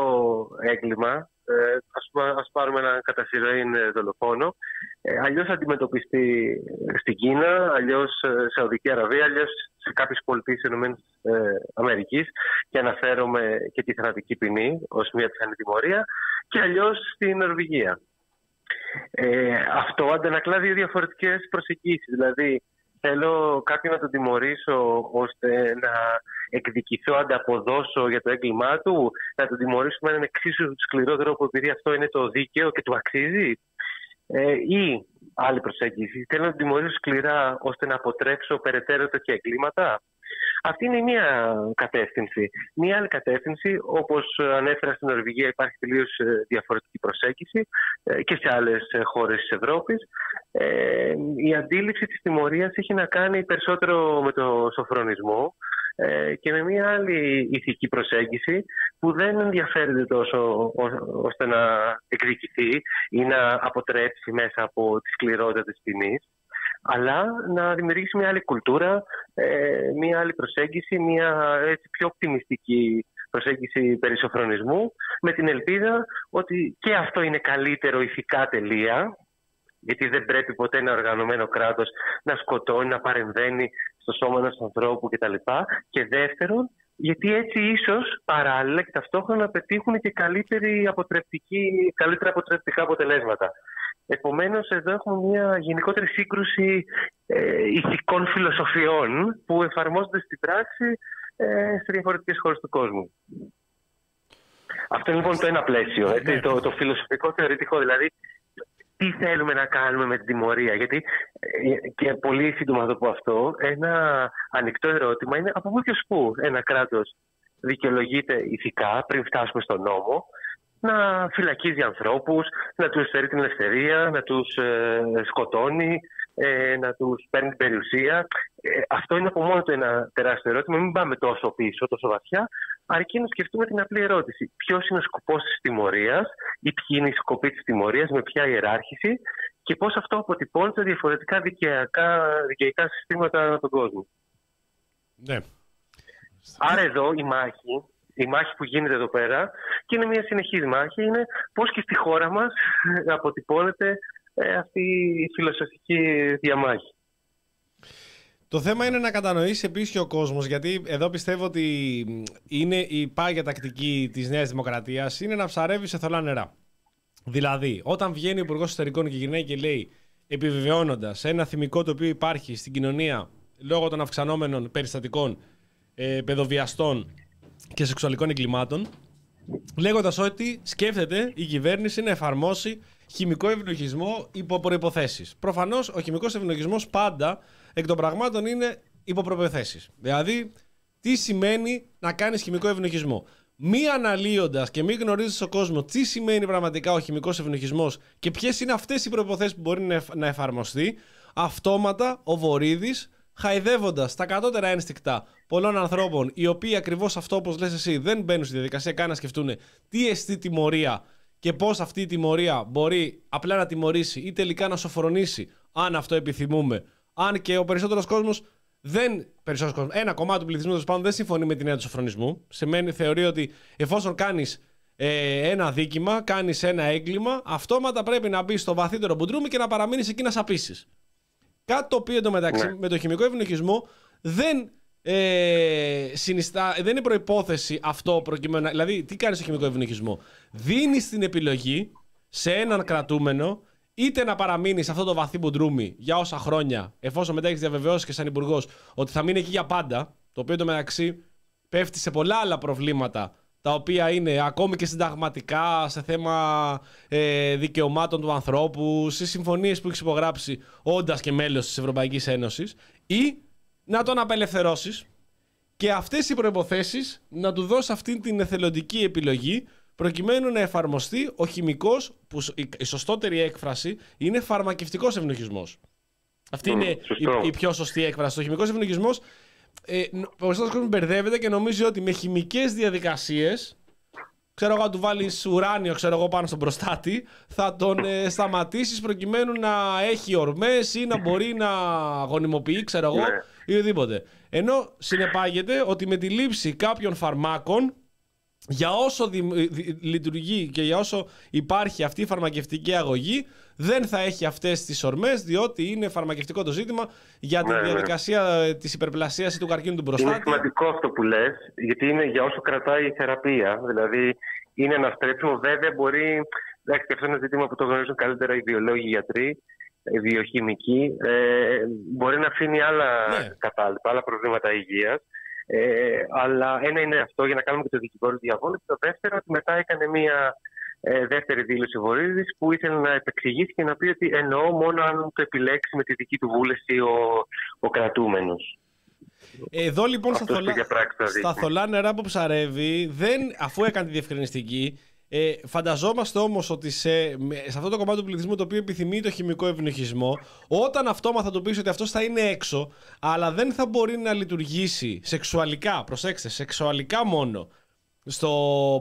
έγκλημα, ε, ας, πά- ας πάρουμε ένα κατά συρροήν ε, δολοφόνο, ε, αλλιώς θα αντιμετωπιστεί στην Κίνα, αλλιώς ε, σε Σαουδική Αραβία, αλλιώς σε κάποιες πολιτείες της ε, Αμερικής και αναφέρομαι και τη θανατική ποινή ως μια πιθανή τιμωρία και αλλιώς στην Νορβηγία. Ε, αυτό αντανακλά δύο διαφορετικές προσεγγίσεις. Δηλαδή, θέλω κάποιον να τον τιμωρήσω ώστε να εκδικηθώ, ανταποδώσω για το έγκλημά του, να τον τιμωρήσω με έναν εξίσου σκληρό τρόπο επειδή αυτό είναι το δίκαιο και του αξίζει. Ε, ή άλλη προσέγγιση, θέλω να τον τιμωρήσω σκληρά ώστε να αποτρέψω περαιτέρω τέτοια εγκλήματα. Αυτή είναι μία κατεύθυνση. Μία άλλη κατεύθυνση, όπως ανέφερα στην Νορβηγία, υπάρχει τελείως διαφορετική προσέγγιση ε, και σε άλλες ε, χώρες της Ευρώπης. Ε, η αντίληψη της τιμωρίας έχει να κάνει περισσότερο με το σοφρονισμό ε, και με μία άλλη ηθική προσέγγιση που δεν ενδιαφέρεται τόσο ό- ώστε να εκδικηθεί ή να αποτρέψει μέσα από τη σκληρότητα της ποινής αλλά να δημιουργήσει μια άλλη κουλτούρα, ε, μια άλλη προσέγγιση, μια έτσι, πιο οπτιμιστική προσέγγιση περί σοφρονισμού, με την ελπίδα ότι και αυτό είναι καλύτερο ηθικά τελεία, γιατί δεν πρέπει ποτέ ένα οργανωμένο κράτος να σκοτώνει, να παρεμβαίνει στο σώμα ενός ανθρώπου κτλ. Και δεύτερον, γιατί έτσι ίσως παράλληλα και ταυτόχρονα να πετύχουν και καλύτερη αποτρεπτική, καλύτερα αποτρεπτικά αποτελέσματα. Επομένως, εδώ έχουμε μια γενικότερη σύγκρουση ε, ηθικών φιλοσοφιών που εφαρμόζονται στην πράξη ε, σε διαφορετικές χώρες του κόσμου. Αυτό είναι λοιπόν το ένα πλαίσιο, έτσι, το, το φιλοσοφικό θεωρητικό, δηλαδή τι θέλουμε να κάνουμε με την τιμωρία. Γιατί, ε, και πολύ σύντομα θα το πω αυτό, ένα ανοιχτό ερώτημα είναι από πού και ως πού ένα κράτος δικαιολογείται ηθικά πριν φτάσουμε στον νόμο να φυλακίζει ανθρώπους, να τους φέρει την ελευθερία, να τους ε, σκοτώνει, ε, να τους παίρνει την περιουσία. Ε, αυτό είναι από μόνο του ένα τεράστιο ερώτημα. Μην πάμε τόσο πίσω, τόσο βαθιά, αρκεί να σκεφτούμε την απλή ερώτηση. Ποιος είναι ο σκοπός της τιμωρίας ή ποιοι είναι οι σκοποί της τιμωρίας, με ποια ιεράρχηση και πώς αυτό αποτυπώνεται σε διαφορετικά δικαιακά, δικαιικά συστήματα ανά τον κόσμο. Ναι. Άρα εδώ η μάχη, η μάχη που γίνεται εδώ πέρα και είναι μια συνεχής μάχη είναι πώς και στη χώρα μας αποτυπώνεται ε, αυτή η φιλοσοφική διαμάχη. Το θέμα είναι να κατανοήσει επίσης και ο κόσμος, γιατί εδώ πιστεύω ότι είναι η πάγια τακτική της Νέας Δημοκρατίας είναι να ψαρεύει σε θολά νερά. Δηλαδή, όταν βγαίνει ο Υπουργός Εσωτερικών και γυρνάει και λέει, επιβεβαιώνοντας ένα θυμικό το οποίο υπάρχει στην κοινωνία λόγω των αυξανόμενων περιστατικών ε, παιδοβιαστών και σεξουαλικών εγκλημάτων, λέγοντας ότι σκέφτεται η κυβέρνηση να εφαρμόσει χημικό ευνοχισμό υπό προποθέσει. Προφανώς ο χημικός ευνοχισμός πάντα εκ των πραγμάτων είναι υπό προποθέσει. Δηλαδή, τι σημαίνει να κάνεις χημικό ευνοχισμό; Μη αναλύοντας και μη γνωρίζει ο κόσμος τι σημαίνει πραγματικά ο χημικός ευνοχισμός και ποιες είναι αυτές οι προποθέσει που μπορεί να εφ- να εφαρμοστεί, αυτόματα ο Βορύδης χαϊδεύοντας τα κατώτερα ένστικτα πολλών ανθρώπων, οι οποίοι ακριβώς αυτό, όπως λες εσύ, δεν μπαίνουν στη διαδικασία καν να σκεφτούν τι εστί τιμωρία και πώς αυτή η τιμωρία μπορεί απλά να τιμωρήσει ή τελικά να σοφρονήσει, αν αυτό επιθυμούμε. Αν και ο περισσότερος κόσμος δεν. Περισσότερος κόσμος, ένα κομμάτι του πληθυσμού τέλος πάντων δεν συμφωνεί με την έννοια του σοφρονισμού. Σημαίνει, θεωρεί ότι εφόσον κάνεις ε, ένα δίκημα, κάνεις ένα έγκλημα, αυτόματα πρέπει να μπεις στο βαθύτερο μπουντρούμι και να παραμείνεις εκεί να σαπίσεις. Κάτι το οποίο εντωμεταξύ Ναι. με το χημικό ευνοχισμό δεν ε, συνιστά, δεν είναι προπόθεση αυτό προκειμένου. να- Δηλαδή, τι κάνει στο χημικό ευνοχισμό; Δίνει την επιλογή σε έναν κρατούμενο είτε να παραμείνει σε αυτό το βαθύ μπουντρούμι για όσα χρόνια, εφόσον μετά έχεις διαβεβαιώσει και σαν υπουργός ότι θα μείνει εκεί για πάντα, το οποίο εντωμεταξύ πέφτει σε πολλά άλλα προβλήματα τα οποία είναι ακόμη και συνταγματικά σε θέμα ε, δικαιωμάτων του ανθρώπου, σε συμφωνίες που έχεις υπογράψει όντας και μέλος της Ευρωπαϊκής Ένωσης ή να τον απελευθερώσεις και αυτές οι προϋποθέσεις να του δώσει αυτή την εθελοντική επιλογή προκειμένου να εφαρμοστεί ο χημικός, που η- η σωστότερη έκφραση είναι φαρμακευτικός ευνοχισμός. Αυτή Μμ, είναι σωστό. η, η πιο σωστή έκφραση. Ο χημικός ευνοχισμός ε, νο- ο περισσότερο κόσμος μπερδεύεται και νομίζει ότι με χημικές διαδικασίες, ξέρω εγώ, αν του βάλεις ουράνιο ξέρω εγώ, πάνω στον προστάτη, θα τον ε, σταματήσεις προκειμένου να έχει ορμές ή να μπορεί να γονιμοποιεί, ξέρω εγώ, Ναι. ή οτιδήποτε. Ενώ συνεπάγεται ότι με τη λήψη κάποιων φαρμάκων, για όσο δη- δη- λειτουργεί και για όσο υπάρχει αυτή η φαρμακευτική αγωγή, δεν θα έχει αυτές τις ορμές, διότι είναι φαρμακευτικό το ζήτημα για τη Ναι, ναι. διαδικασία ε, της υπερπλασίας ή του καρκίνου του Είναι προστάτη. σημαντικό αυτό που λες, γιατί είναι για όσο κρατάει η θεραπεία. Δηλαδή, είναι αναστρέψιμο. Βέβαια, μπορεί. Εντάξει, και αυτό είναι ένα ζήτημα που το γνωρίζουν καλύτερα οι βιολόγοι, οι γιατροί, οι βιοχημικοί. Ε, μπορεί να αφήνει άλλα Ναι. κατάλοιπα, άλλα προβλήματα υγείας. Ε, αλλά ένα είναι αυτό για να κάνουμε και το δικηγόρο διαβόλου. Και το δεύτερο, ότι μετά έκανε μία ε, δεύτερη δήλωση ο Βορύδης που ήθελε να επεξηγήσει και να πει ότι εννοώ μόνο αν το επιλέξει με τη δική του βούληση ο, ο κρατούμενος. Εδώ λοιπόν στα Αυτός που θολά, διαπράξει τα στα δίκαια. θολά νερά που ψαρεύει, δεν, αφού έκανε τη διευκρινιστική, ε, φανταζόμαστε όμως ότι σε, με- σε αυτό το κομμάτι του πληθυσμού το οποίο επιθυμεί το χημικό ευνοχισμό, όταν αυτόμα θα του πεις ότι αυτός θα είναι έξω, αλλά δεν θα μπορεί να λειτουργήσει σεξουαλικά, προσέξτε, σεξουαλικά μόνο, στο,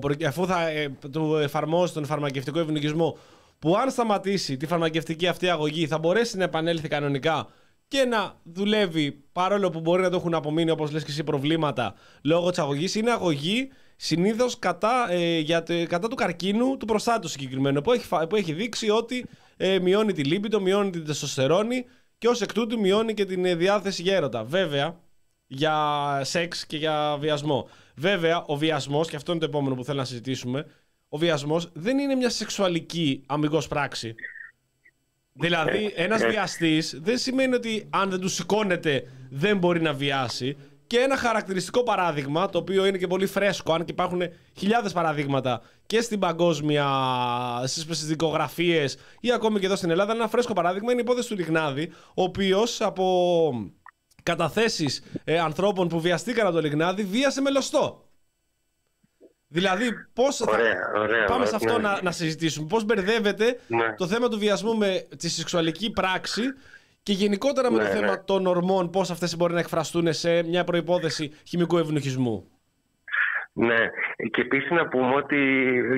προ- αφού θα ε, του εφαρμόσει τον φαρμακευτικό ευνοχισμό, που αν σταματήσει τη φαρμακευτική αυτή αγωγή θα μπορέσει να επανέλθει κανονικά και να δουλεύει παρόλο που μπορεί να το έχουν απομείνει όπως λες και εσύ προβλήματα λόγω της αγωγής είναι αγωγή συνήθως κατά, ε, για, το- κατά του καρκίνου του προστάτου συγκεκριμένου που έχει, φα- που έχει δείξει ότι ε, μειώνει τη λίπητο, μειώνει την τεστοστερόνη και ως εκ τούτου μειώνει και την ε, διάθεση για έρωτα. Βέβαια, για σεξ και για βιασμό. Βέβαια, ο βιασμός, και αυτό είναι το επόμενο που θέλω να συζητήσουμε, ο βιασμός δεν είναι μια σεξουαλική αμυγός πράξη. Δηλαδή, ένας ε. βιαστής δεν σημαίνει ότι αν δεν του σηκώνεται δεν μπορεί να βιάσει. Και ένα χαρακτηριστικό παράδειγμα, το οποίο είναι και πολύ φρέσκο, αν και υπάρχουν χιλιάδες παραδείγματα και στην παγκόσμια, στις δικογραφίε ή ακόμη και εδώ στην Ελλάδα, ένα φρέσκο παράδειγμα είναι η υπόθεση του Λιγνάδη, ο οποίος από καταθέσεις ανθρώπων που βιαστήκαν από το Λιγνάδη βίασε μελωστό. Δηλαδή, πώς. Ωραία, ωραία, Πάμε σε αυτό ναι. να, να συζητήσουμε. Πώς μπερδεύεται Ναι. το θέμα του βιασμού με τη σεξουαλική πράξη και γενικότερα με το Ναι, θέμα ναι. των ορμών, πώς αυτές μπορεί να εκφραστούν σε μια προπόθεση χημικού ευνοχισμού. Ναι, και επίσης να πούμε ότι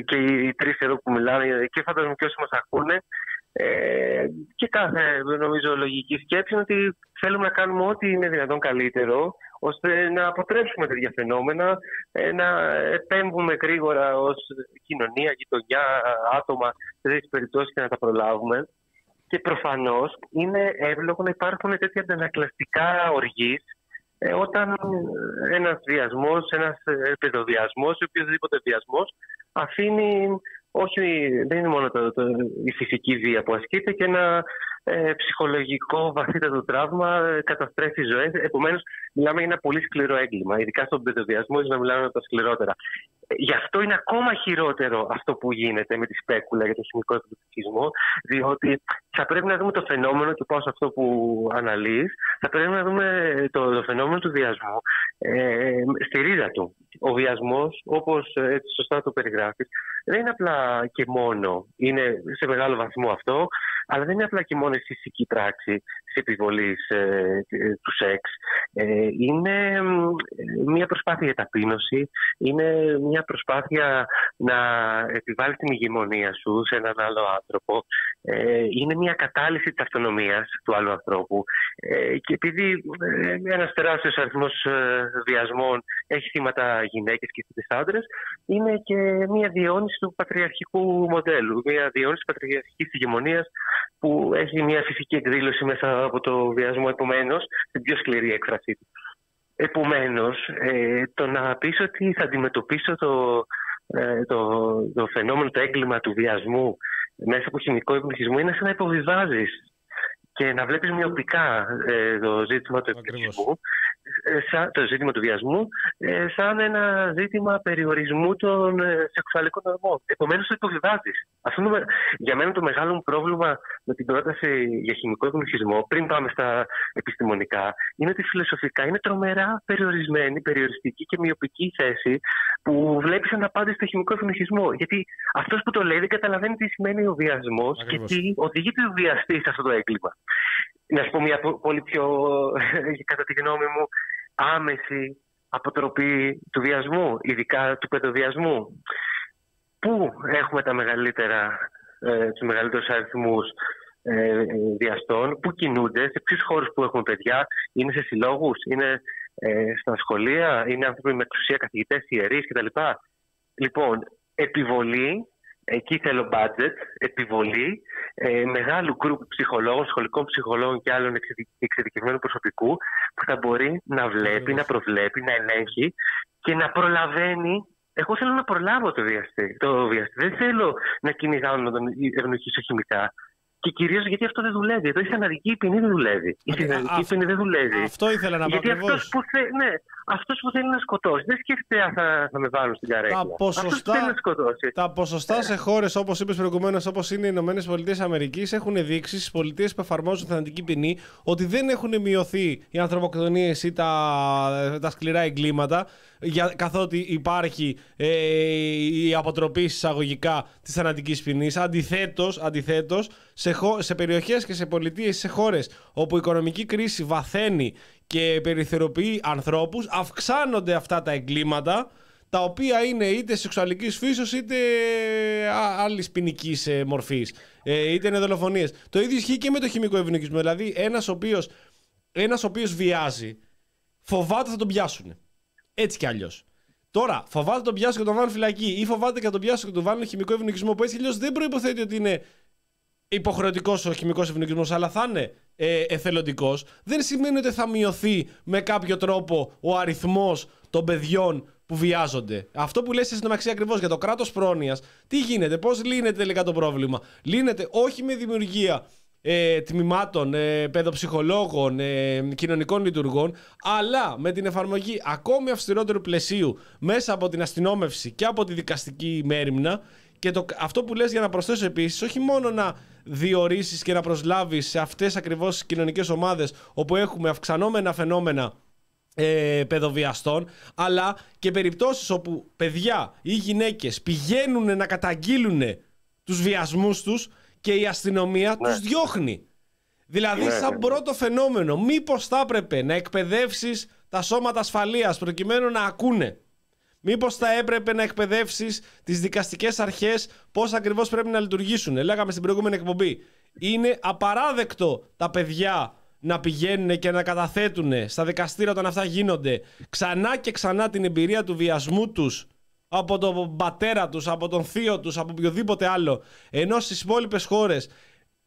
και οι τρεις εδώ που μιλάνε και φαντάζομαι και όσοι μας ακούνε ε, και κάθε νομίζω λογική σκέψη είναι ότι θέλουμε να κάνουμε ό,τι είναι δυνατόν καλύτερο ώστε να αποτρέψουμε τέτοια φαινόμενα, ε, να επέμβουμε γρήγορα ως κοινωνία, γειτονιά, άτομα σε τέτοιες περιπτώσεις και να τα προλάβουμε. Και προφανώς είναι εύλογο να υπάρχουν τέτοια αντανακλαστικά οργής ε, όταν ένας βιασμός, ένας ε, παιδοβιασμός ή οποιοδήποτε βιασμός αφήνει, όχι, δεν είναι μόνο το, το- η φυσική βία που ασκείται και ένα ε, ψυχολογικό βαθύτατο τραύμα ε, καταστρέφει ζωές. Επομένως, μιλάμε για ένα πολύ σκληρό έγκλημα. Ειδικά στον παιδοβιασμό, ίσως να μιλάμε για τα σκληρότερα. Ε, Γι' αυτό είναι ακόμα χειρότερο αυτό που γίνεται με τη σπέκουλα για το χημικό εκπληκτισμό, διότι θα πρέπει να δούμε το φαινόμενο και πάω σε αυτό που αναλύεις, θα πρέπει να δούμε το, το φαινόμενο του βιασμού ε, στη ρίζα του. Ο βιασμός, όπως ε, έτσι σωστά το περιγράφεις, δεν είναι απλά και μόνο, είναι σε μεγάλο βαθμό αυτό, αλλά δεν είναι απλά και μόνο η φυσική πράξη της επιβολής ε, του σεξ. Ε, είναι μ, μια προσπάθεια για ταπείνωση, είναι μια προσπάθεια να επιβάλλεις την ηγεμονία σου σε έναν άλλο άνθρωπο. Ε, είναι μια κατάλυση της αυτονομίας του άλλου ανθρώπου. Ε, και επειδή ε, ένας τεράστιος αριθμός ε, βιασμών έχει θύματα γυναίκες και θύτες άντρες, είναι και μια διαιώνιση του πατριαρχικού μοντέλου, μια διαιώνιση της πατριαρχικής ηγεμονίας που έχει μια φυσική εκδήλωση μέσα από το βιασμό, επομένως, την πιο σκληρή έκφρασή του. Επομένως, ε, το να πεις ότι θα αντιμετωπίσω το, ε, το, το φαινόμενο, το έγκλημα του βιασμού μέσα από χημικό υπνοχισμό είναι σαν να υποβιβάζεις και να βλέπεις μειοπικά ε, το ζήτημα του Ακριβώς. Υπνοχισμού, ε, σαν- το ζήτημα του βιασμού, ε, σαν ένα ζήτημα περιορισμού των ε, σεξουαλικών ορμών. Επομένως το υποβιβάζεις. Αυτό είναι το με- για μένα το μεγάλο μου πρόβλημα με την πρόταση για χημικό υπνοχισμό, πριν πάμε στα επιστημονικά, είναι ότι φιλοσοφικά είναι τρομερά περιορισμένη, περιοριστική και μειοπική η θέση που βλέπεις αναπάντηση στο χημικό υπνοχισμό. Γιατί αυτός που το λέει δεν καταλαβαίνει τι σημαίνει ο βιασμός και Ακριβώς. τι οδηγείται ο βιαστής σε αυτό το έγκλημα. Να σου πω μια πο- πολύ πιο, [laughs] κατά τη γνώμη μου, άμεση αποτροπή του βιασμού, ειδικά του παιδοβιασμού. Πού έχουμε τα μεγαλύτερα, ε, τους μεγαλύτερους αριθμούς ε, ε, βιαστών, πού κινούνται, σε ποιους χώρους που έχουν παιδιά, είναι σε συλλόγους, είναι ε, στα σχολεία, είναι άνθρωποι με εξουσία καθηγητές, ιερείς κτλ. Λοιπόν, επιβολή, εκεί θέλω budget, επιβολή ε, μεγάλου γκρουπ ψυχολόγων, σχολικών ψυχολόγων και άλλων εξειδι- εξειδικευμένου προσωπικού που θα μπορεί να βλέπει, να προβλέπει, να ελέγχει και να προλαβαίνει. Εγώ θέλω να προλάβω το βιαστή. Το βιαστή. Δεν θέλω να κυνηγάω να τον ευνοχήσω χημικά. Και κυρίως γιατί αυτό δεν δουλεύει. Εδώ η θανατική ποινή δεν δουλεύει. Η Α, θανατική αυ- ποινή δεν δουλεύει. Αυτό ήθελα να πω Γιατί ακριβώς. αυτός που, θε, ναι, αυτός που θέλει να σκοτώσει δεν σκέφτεται αν θα, θα με βάλουν στην καρέκλα. Τα Αυτός που ποσοστά- θέλει να σκοτώσει. Τα ποσοστά σε χώρες όπως είπες προηγουμένως, όπως είναι οι Ηνωμένες Πολιτείες Αμερικής, έχουν δείξει στις πολιτείες που εφαρμόζουν θανατική ποινή ότι δεν έχουν μειωθεί οι ανθρωποκτονίες ή τα, τα σκληρά εγκλήματα, για, καθότι υπάρχει ε, η αποτροπή εισαγωγικά της θανατικής ποινής. Αντιθέτως, αντιθέτως, σε, χω- σε περιοχές και σε πολιτείες, σε χώρες όπου η οικονομική κρίση βαθαίνει και περιθωριοποιεί ανθρώπους, αυξάνονται αυτά τα εγκλήματα τα οποία είναι είτε σεξουαλικής φύσεως είτε άλλης ποινικής μορφής. είτε είναι δολοφονίες. Το ίδιο ισχύει και με το χημικό ευνοκισμό. Δηλαδή, ένας ο οποίος ένας ο οποίος βιάζει, φοβάται θα τον πιάσουν. Έτσι κι αλλιώς. Τώρα, φοβάται να τον πιάσουν και τον βάλουν φυλακή, ή φοβάται και να τον πιάσουν και τον βάλουν χημικό ευνοκισμό, που έτσι κι αλλιώς δεν προποθέτει ότι είναι υποχρεωτικός ο χημικός ευνοκισμό, αλλά θα είναι ε, εθελοντικός, δεν σημαίνει ότι θα μειωθεί με κάποιο τρόπο ο αριθμός των παιδιών που βιάζονται. Αυτό που λες στην μεταξύ ακριβώς για το κράτος πρόνοιας, τι γίνεται, πώς λύνεται τελικά το πρόβλημα. Λύνεται όχι με δημιουργία ε, τμήματων, ε, παιδοψυχολόγων, ε, κοινωνικών λειτουργών, αλλά με την εφαρμογή ακόμη αυστηρότερου πλαισίου μέσα από την αστυνόμευση και από τη δικαστική μέρημνα. Και το, αυτό που λες για να προσθέσω επίσης, όχι μόνο να διορίσεις και να προσλάβεις σε αυτές ακριβώς τις κοινωνικές ομάδες όπου έχουμε αυξανόμενα φαινόμενα ε, παιδοβιαστών, αλλά και περιπτώσεις όπου παιδιά ή γυναίκες πηγαίνουν να καταγγείλουν τους βιασμούς τους και η αστυνομία τους διώχνει. Δηλαδή, Ναι, σαν ναι. πρώτο φαινόμενο, μήπως θα έπρεπε να εκπαιδεύσεις τα σώματα ασφαλείας προκειμένου να ακούνε. Μήπως θα έπρεπε να εκπαιδεύσεις τις δικαστικές αρχές πώς ακριβώς πρέπει να λειτουργήσουν. Λέγαμε στην προηγούμενη εκπομπή. Είναι απαράδεκτο τα παιδιά να πηγαίνουν και να καταθέτουν στα δικαστήρια όταν αυτά γίνονται ξανά και ξανά την εμπειρία του βιασμού τους από τον πατέρα τους, από τον θείο τους, από οποιοδήποτε άλλο. Ενώ στις υπόλοιπες χώρες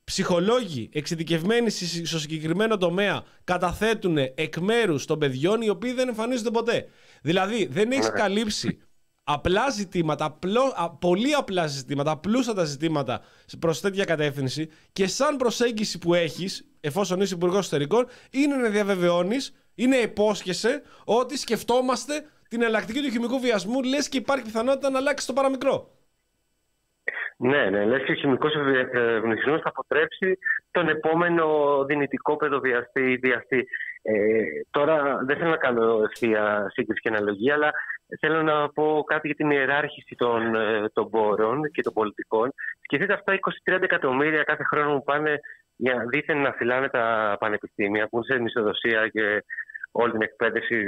ψυχολόγοι εξειδικευμένοι στη- στο συγκεκριμένο τομέα καταθέτουν εκ μέρους των παιδιών οι οποίοι δεν εμφανίζονται ποτέ. Δηλαδή δεν έχεις καλύψει απλά ζητήματα, απλό, α, πολύ απλά ζητήματα, απλούστατα ζητήματα προς τέτοια κατεύθυνση και σαν προσέγγιση που έχεις, εφόσον είσαι υπουργός εσωτερικών, είναι να διαβεβαιώνεις, είναι υπόσχεσαι ότι σκεφτόμαστε την εναλλακτική του χημικού βιασμού, λες και υπάρχει πιθανότητα να αλλάξει το παραμικρό. Ναι, ναι, λες και ο χημικός ευνοχισμός θα αποτρέψει τον επόμενο δυνητικό παιδοβιαστή ή βιαστή. Ε, τώρα δεν θέλω να κάνω ευθεία σύγκριση και αναλογία, αλλά θέλω να πω κάτι για την ιεράρχηση των, ε, των πόρων και των πολιτικών. Σκεφτείτε αυτά 20-30 εκατομμύρια κάθε χρόνο που πάνε για δίθεν να φυλάνε τα πανεπιστήμια, που είναι σε μισθοδοσία και όλη την εκπαίδευση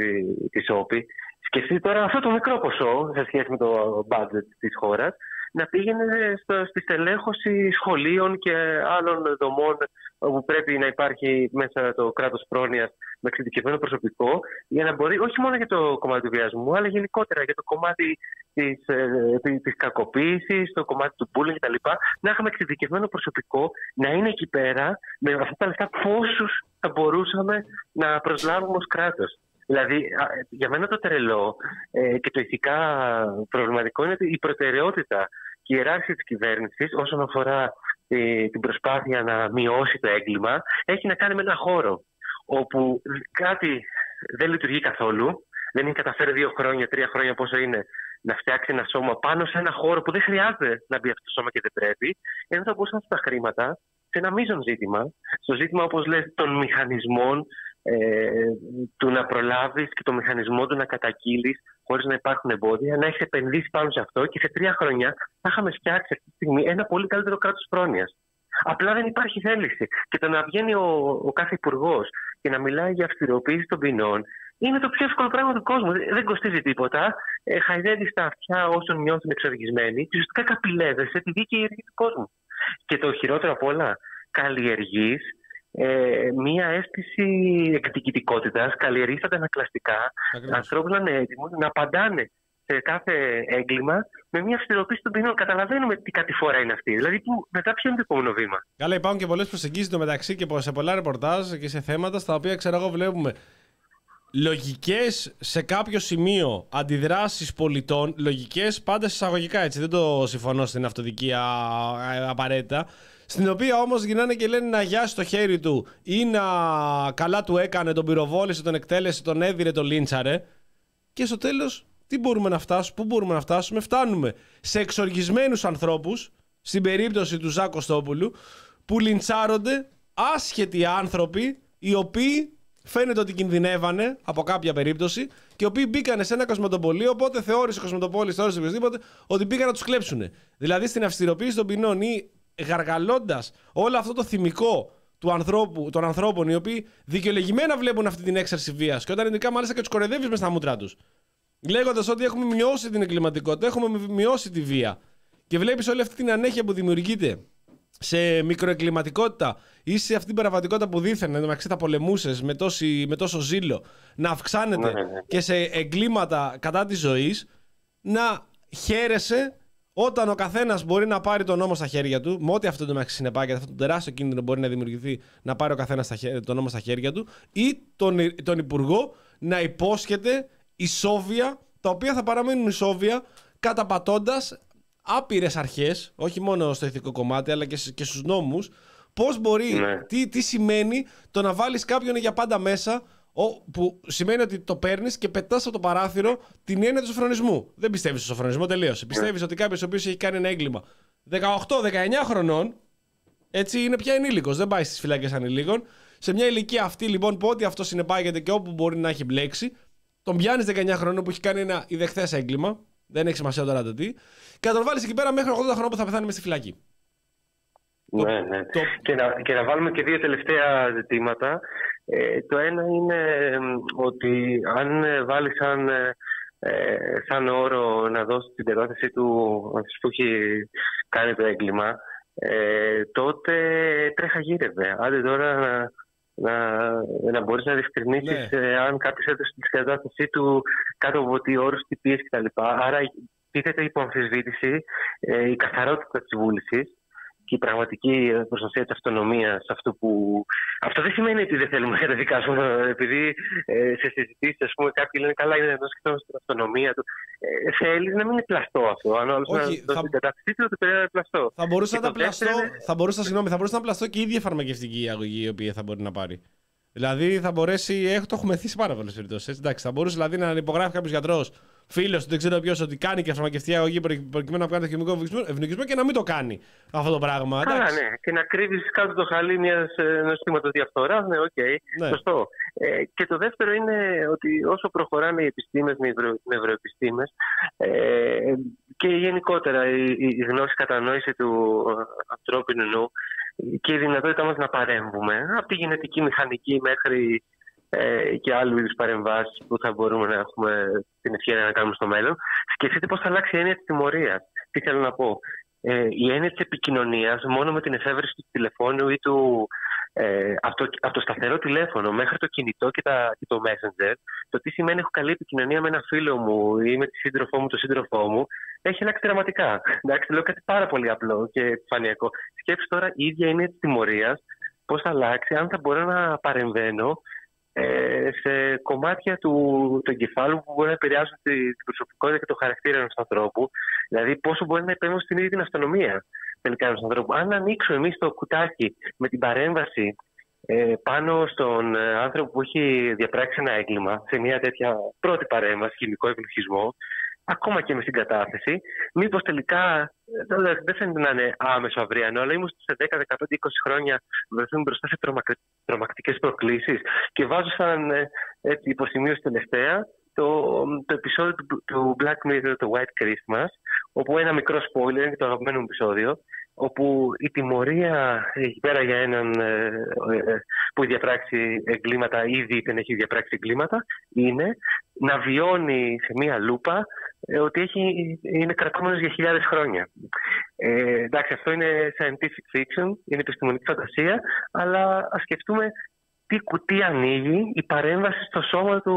της ΟΠΗ. Σκεφτείτε τώρα αυτό το μικρό ποσό σε σχέση με το budget της χώρας να πήγαινε στο, στη στελέχωση σχολείων και άλλων δομών όπου πρέπει να υπάρχει μέσα το κράτος πρόνοιας με εξειδικευμένο προσωπικό για να μπορεί όχι μόνο για το κομμάτι του βιασμού αλλά γενικότερα για το κομμάτι της, ε, της- της κακοποίησης, το κομμάτι του bullying κτλ. Να έχουμε εξειδικευμένο προσωπικό να είναι εκεί πέρα με αυτά τα λεφτά πόσους θα μπορούσαμε να προσλάβουμε ως κράτος. Δηλαδή, α, για μένα το τρελό ε, και το ηθικά προβληματικό είναι ότι η προτεραιότητα και η ιεράρχηση της κυβέρνησης όσον αφορά ε, την προσπάθεια να μειώσει το έγκλημα έχει να κάνει με ένα χώρο όπου κάτι δεν λειτουργεί καθόλου, δεν έχει καταφέρει δύο χρόνια, τρία χρόνια πόσο είναι να φτιάξει ένα σώμα πάνω σε ένα χώρο που δεν χρειάζεται να μπει αυτό το σώμα και δεν πρέπει, ενώ θα μπορούσαν τα χρήματα σε ένα μείζον ζήτημα, στο ζήτημα όπως λες των μηχανισμών ε, του να προλάβεις και το μηχανισμό του να καταγγείλεις χωρίς να υπάρχουν εμπόδια, να έχεις επενδύσεις πάνω σε αυτό και σε τρία χρόνια θα είχαμε φτιάξει αυτή τη στιγμή ένα πολύ καλύτερο κράτος πρόνοιας. Απλά δεν υπάρχει θέληση. Και το να βγαίνει ο, ο κάθε υπουργός και να μιλάει για αυστηροποίηση των ποινών είναι το πιο εύκολο πράγμα του κόσμου. Δεν κοστίζει τίποτα. Ε, χαϊδεύεις τα αυτιά όσων νιώθουν εξοργισμένοι και ουσιαστικά καπηλεύεσαι τη δίκαιη ενέργεια του κόσμου. Και το χειρότερο απ' όλα, καλλιεργείς ε, μία αίσθηση εκδικητικότητας, καλλιεργεί αντανακλαστικά Ακριβώς. ανθρώπους να είναι έτοιμοι να απαντάνε σε κάθε έγκλημα με μια αυστηροποίηση των ποινών. Καταλαβαίνουμε τι κατηφορά είναι αυτή. Δηλαδή, που, μετά ποιο είναι το επόμενο βήμα. Καλά, υπάρχουν και πολλές προσεγγίσεις το μεταξύ και σε πολλά ρεπορτάζ και σε θέματα στα οποία ξέρω εγώ βλέπουμε λογικές σε κάποιο σημείο αντιδράσεις πολιτών, λογικές πάντα εισαγωγικά έτσι, δεν το συμφωνώ στην αυτοδικία α, απαραίτητα, στην οποία όμως γυρνάνε και λένε να γιάσει το χέρι του ή να καλά του έκανε, τον πυροβόλησε, τον εκτέλεσε, τον έδιρε, τον λίντσαρε και στο τέλος τι μπορούμε να φτάσουμε, πού μπορούμε να φτάσουμε, φτάνουμε σε εξοργισμένους ανθρώπους, στην περίπτωση του Ζάκο Κωστόπουλου, που λιντσάρονται άσχετοι άνθρωποι οι οποίοι φαίνεται ότι κινδυνεύανε από κάποια περίπτωση και οι οποίοι μπήκανε σε ένα κοσμοτοπολείο. Οπότε θεώρησε ο κοσμοτοπόλης, θεώρησε οποιοδήποτε, ότι μπήκαν να τους κλέψουν. Δηλαδή στην αυστηροποίηση των ποινών ή γαργαλώντας όλο αυτό το θυμικό του ανθρώπου, των ανθρώπων οι οποίοι δικαιολογημένα βλέπουν αυτή την έξαρση βίας και όταν ειδικά μάλιστα και τους κορεδεύει μες στα μούτρα τους. Λέγοντας ότι έχουμε μειώσει την εγκληματικότητα, έχουμε μειώσει τη βία. Και βλέπεις όλη αυτή την ανέχεια που δημιουργείται σε μικροεγκληματικότητα ή σε αυτή την παραβατικότητα που δίθεν μεταξύ τα πολεμούσες με, τόση- με τόσο ζήλο να αυξάνεται Ναι, ναι. και σε εγκλήματα κατά της ζωής, να χαίρεσαι όταν ο καθένας μπορεί να πάρει τον νόμο στα χέρια του, με ό,τι αυτό το μεταξύ συνεπάγεται, αυτό το τεράστιο κίνδυνο μπορεί να δημιουργηθεί να πάρει ο καθένας τον νόμο στα χέρια του, ή τον, τον υπουργό να υπόσχεται ισόβια, τα οποία θα παραμείνουν ισόβια, καταπατώντας άπειρες αρχές, όχι μόνο στο ηθικό κομμάτι, αλλά και, σ- και στους νόμους, πώς μπορεί, Ναι. τι, τι σημαίνει το να βάλεις κάποιον για πάντα μέσα, ο, που σημαίνει ότι το παίρνεις και πετάς από το παράθυρο την έννοια του σοφρονισμού. Δεν πιστεύεις στο σοφρονισμό, τελείωσε. Πιστεύεις ότι κάποιος ο οποίος έχει κάνει ένα έγκλημα 18-19 χρονών, έτσι είναι πια ενήλικος, δεν πάει στις φυλακές ανηλίκων. Σε μια ηλικία αυτή λοιπόν που ό,τι αυτό συνεπάγεται και όπου μπορεί να έχει μπλέξει, τον πιάνεις 19 χρονών που έχει κάνει ένα ιδεχθές έγκλημα, δεν έχει σημασία τώρα το τι, και θα τον βάλει εκεί πέρα μέχρι 80 χρονών που θα πεθάνει με στη φυλακή. Ναι, ναι. το- Και, να, και να βάλουμε και δύο τελευταία ζητήματα. Ε, το ένα είναι εμ, ότι αν ε, βάλει σαν, ε, ε, σαν όρο να δώσεις την τεράστιση του αυτός που έχει κάνει το έγκλημα, ε, τότε τρέχα γύρευε. Άντε τώρα να, να, να μπορείς να διευκρινίσεις Ναι. ε, αν κάποιος έδωσε την κατάστασή του κάτω από τι όρους, τι πίεση κτλ. Άρα τίθεται υπό αμφισβήτηση ε, η καθαρότητα της βούλησης και η πραγματική προστασία της αυτονομίας αυτού που... Αυτό δεν σημαίνει ότι δεν θέλουμε να καταδικάσουμε επειδή ε, σε συζητήσεις ας πούμε κάποιοι λένε καλά είναι εδώ σκεφτόμαστε την αυτονομία του. Ε, θέλεις να μην είναι πλαστό αυτό. Αν ο άλλος Όχι, να θα- δώσει την κατάστασή του, τότε πρέπει να είναι πλαστό. Θα μπορούσε Και να το πλαστώ, δεύτερο είναι- θα μπορούσε, συγγνώμη, θα μπορούσε να πλαστώ και η ίδια φαρμακευτική αγωγή η οποία θα μπορεί να πάρει. Δηλαδή θα μπορέσει, έχ, το έχουμε θέσει πάρα πολλές περιπτώσεις. Εντάξει, θα μπορούσε δηλαδή να υπογράφει κάποιος γιατρός, φίλος του, δεν ξέρω ποιος, ότι κάνει και φαρμακευτική αγωγή προκει- προκειμένου να κάνει το χημικό ευγονισμό και να μην το κάνει αυτό το πράγμα. Καλά, εντάξει. ναι. Και να κρύβεις κάτω το χαλί μιας νοστήματο διαφθοράς, ναι, οκ. Ναι. Σωστό. Ε, και το δεύτερο είναι ότι όσο προχωράνε οι επιστήμες, οι νευρο, νευροεπιστήμες ε, και γενικότερα η, η, η γνώση κατανόηση του ε, ανθρώπινου νου και η δυνατότητά μας να παρέμβουμε από τη γενετική μηχανική μέχρι ε, και άλλου είδους παρεμβάσεις που θα μπορούμε να έχουμε την ευκαιρία να κάνουμε στο μέλλον. Σκεφτείτε πώς θα αλλάξει η έννοια της τιμωρίας. Τι θέλω να πω; Ε, η έννοια της επικοινωνίας μόνο με την εφεύρεση του τηλεφώνου ή του. Ε, από, το, από το σταθερό τηλέφωνο μέχρι το κινητό και, τα, και το Messenger, το τι σημαίνει έχω καλή επικοινωνία με ένα φίλο μου ή με τη σύντροφό μου, τον σύντροφό μου, έχει αλλάξει δραματικά. Εντάξει, λέω κάτι πάρα πολύ απλό και επιφανειακό. Σκέψτε τώρα η ίδια έννοια της τιμωρίας, πώς θα αλλάξει, αν θα μπορώ να παρεμβαίνω ε, σε κομμάτια του, του εγκεφάλου που μπορεί να επηρεάσουν τη, την προσωπικότητα και το χαρακτήρα ενός ανθρώπου. Δηλαδή, πόσο μπορεί να επέμβουν στην ίδια την αυτονομία τελικά ενός ανθρώπου. Αν ανοίξουμε εμείς το κουτάκι με την παρέμβαση ε, πάνω στον ε, άνθρωπο που έχει διαπράξει ένα έγκλημα, σε μια τέτοια πρώτη παρέμβαση, χημικό ευνοχισμό, ακόμα και με συγκατάθεση, μήπως τελικά ε, δεν- δεν φαίνεται να είναι άμεσο αυριανό, αλλά ήμουν σε 10, 15, 20 χρόνια βρεθούμε μπροστά σε τρομακτικές προκλήσεις. Και βάζω σαν ε, έτσι, υποσημείωση τελευταία το, το επεισόδιο του, του Black Mirror, το White Christmas, όπου ένα μικρό spoiler, είναι και το αγαπημένο μου επεισόδιο, όπου η τιμωρία εκεί πέρα για έναν ε, ε, που έχει διαπράξει εγκλήματα, ήδη δεν έχει διαπράξει εγκλήματα, είναι να βιώνει σε μία λούπα ε, ότι έχει, είναι κρατούμενος για χιλιάδες χρόνια. Ε, εντάξει, αυτό είναι scientific fiction, είναι επιστημονική φαντασία, αλλά ας σκεφτούμε τι κουτί ανοίγει η παρέμβαση στο σώμα του,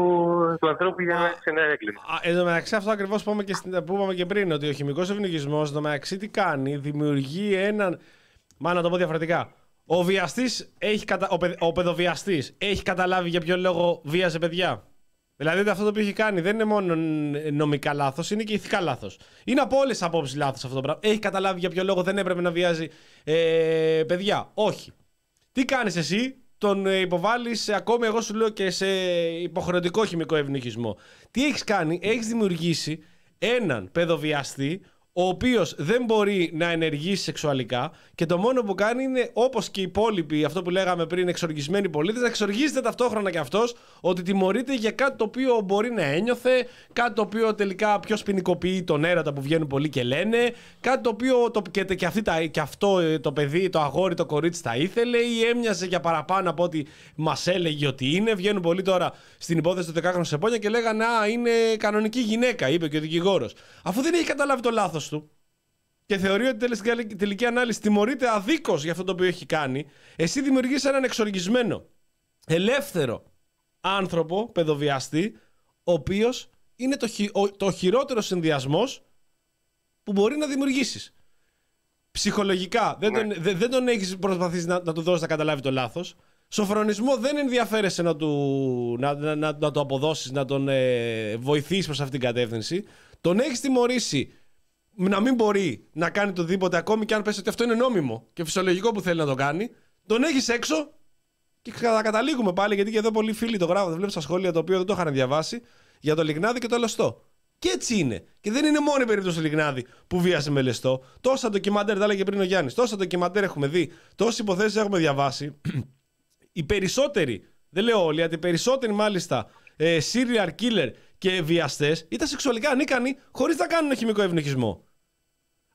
του ανθρώπου για να έχει ένα έγκλημα. Α, Εν τω μεταξύ, αυτό ακριβώς που, είπαμε και στην- που είπαμε και πριν, ότι ο χημικός ευνογισμό, εν τω μεταξύ, τι κάνει, δημιουργεί έναν. Μάλλον να το πω διαφορετικά. Ο βιαστής έχει κατα... ο, παιδ... ο παιδοβιαστής έχει καταλάβει για ποιο λόγο βίαζε παιδιά; Δηλαδή ότι αυτό το οποίο έχει κάνει δεν είναι μόνο νομικά λάθος, είναι και ηθικά λάθος. Είναι από όλες τις απόψεις λάθος αυτό το πράγμα. Έχει καταλάβει για ποιο λόγο δεν έπρεπε να βιάζει ε, παιδιά. Όχι. Τι κάνεις εσύ, τον υποβάλλεις ακόμη, εγώ σου λέω και σε υποχρεωτικό χημικό ευνοχισμό. Τι έχεις κάνει, έχεις δημιουργήσει έναν παιδοβιαστή ο οποίος δεν μπορεί να ενεργήσει σεξουαλικά και το μόνο που κάνει είναι όπως και οι υπόλοιποι, αυτό που λέγαμε πριν, εξοργισμένοι πολίτες, να εξοργίζεται ταυτόχρονα και αυτός ότι τιμωρείται για κάτι το οποίο μπορεί να ένιωθε, κάτι το οποίο τελικά πιο ποινικοποιεί τον έρωτα που βγαίνουν πολλοί και λένε, κάτι το οποίο το, και, και, αυτή τα, και αυτό ε, το παιδί, το αγόρι, το κορίτσι τα ήθελε ή έμοιαζε για παραπάνω από ό,τι μας έλεγε ότι είναι. Βγαίνουν πολλοί τώρα στην υπόθεση του 10χρονου Σεπόνια και λέγανε Α, είναι κανονική γυναίκα, είπε και ο δικηγόρος. Αφού δεν έχει καταλάβει το λάθος του και θεωρεί ότι τέλει- στην τελική- τελική ανάλυση τιμωρείται αδίκως για αυτό το οποίο έχει κάνει, εσύ δημιουργείς έναν εξοργισμένο, ελεύθερο άνθρωπο, παιδοβιαστή, ο οποίος είναι το, χει- ο, το χειρότερος συνδυασμός που μπορεί να δημιουργήσεις. Ψυχολογικά δεν τον, δεν, δεν τον έχεις προσπαθήσει να, να του δώσεις να καταλάβει το λάθος. Σοφρονισμό δεν ενδιαφέρεσαι να, του, να, να, να, να το αποδώσεις, να τον ε, βοηθήσει προς αυτήν την κατεύθυνση. Τον έχεις τιμωρήσει να μην μπορεί να κάνει το οτιδήποτε ακόμη και αν πέσει ότι αυτό είναι νόμιμο και φυσιολογικό που θέλει να το κάνει. Τον έχεις έξω και θα καταλήγουμε πάλι γιατί και εδώ πολλοί φίλοι το γράφουν. Βλέπω στα σχόλια το οποίο δεν το είχαν διαβάσει για το Λιγνάδι και το Λεστό. Και έτσι είναι. Και δεν είναι μόνο η περίπτωση του Λιγνάδη που βίασε με λεστό. Τόσα ντοκιμαντέρ, τα έλεγε πριν ο Γιάννης, τόσα ντοκιμαντέρ έχουμε δει, τόσε υποθέσεις έχουμε διαβάσει. [clears throat] οι περισσότεροι, δεν λέω όλοι, αλλά οι περισσότεροι μάλιστα ε, serial killer και βιαστές ήταν σεξουαλικά ανίκανοι χωρίς να κάνουν χημικό ευνοχισμό.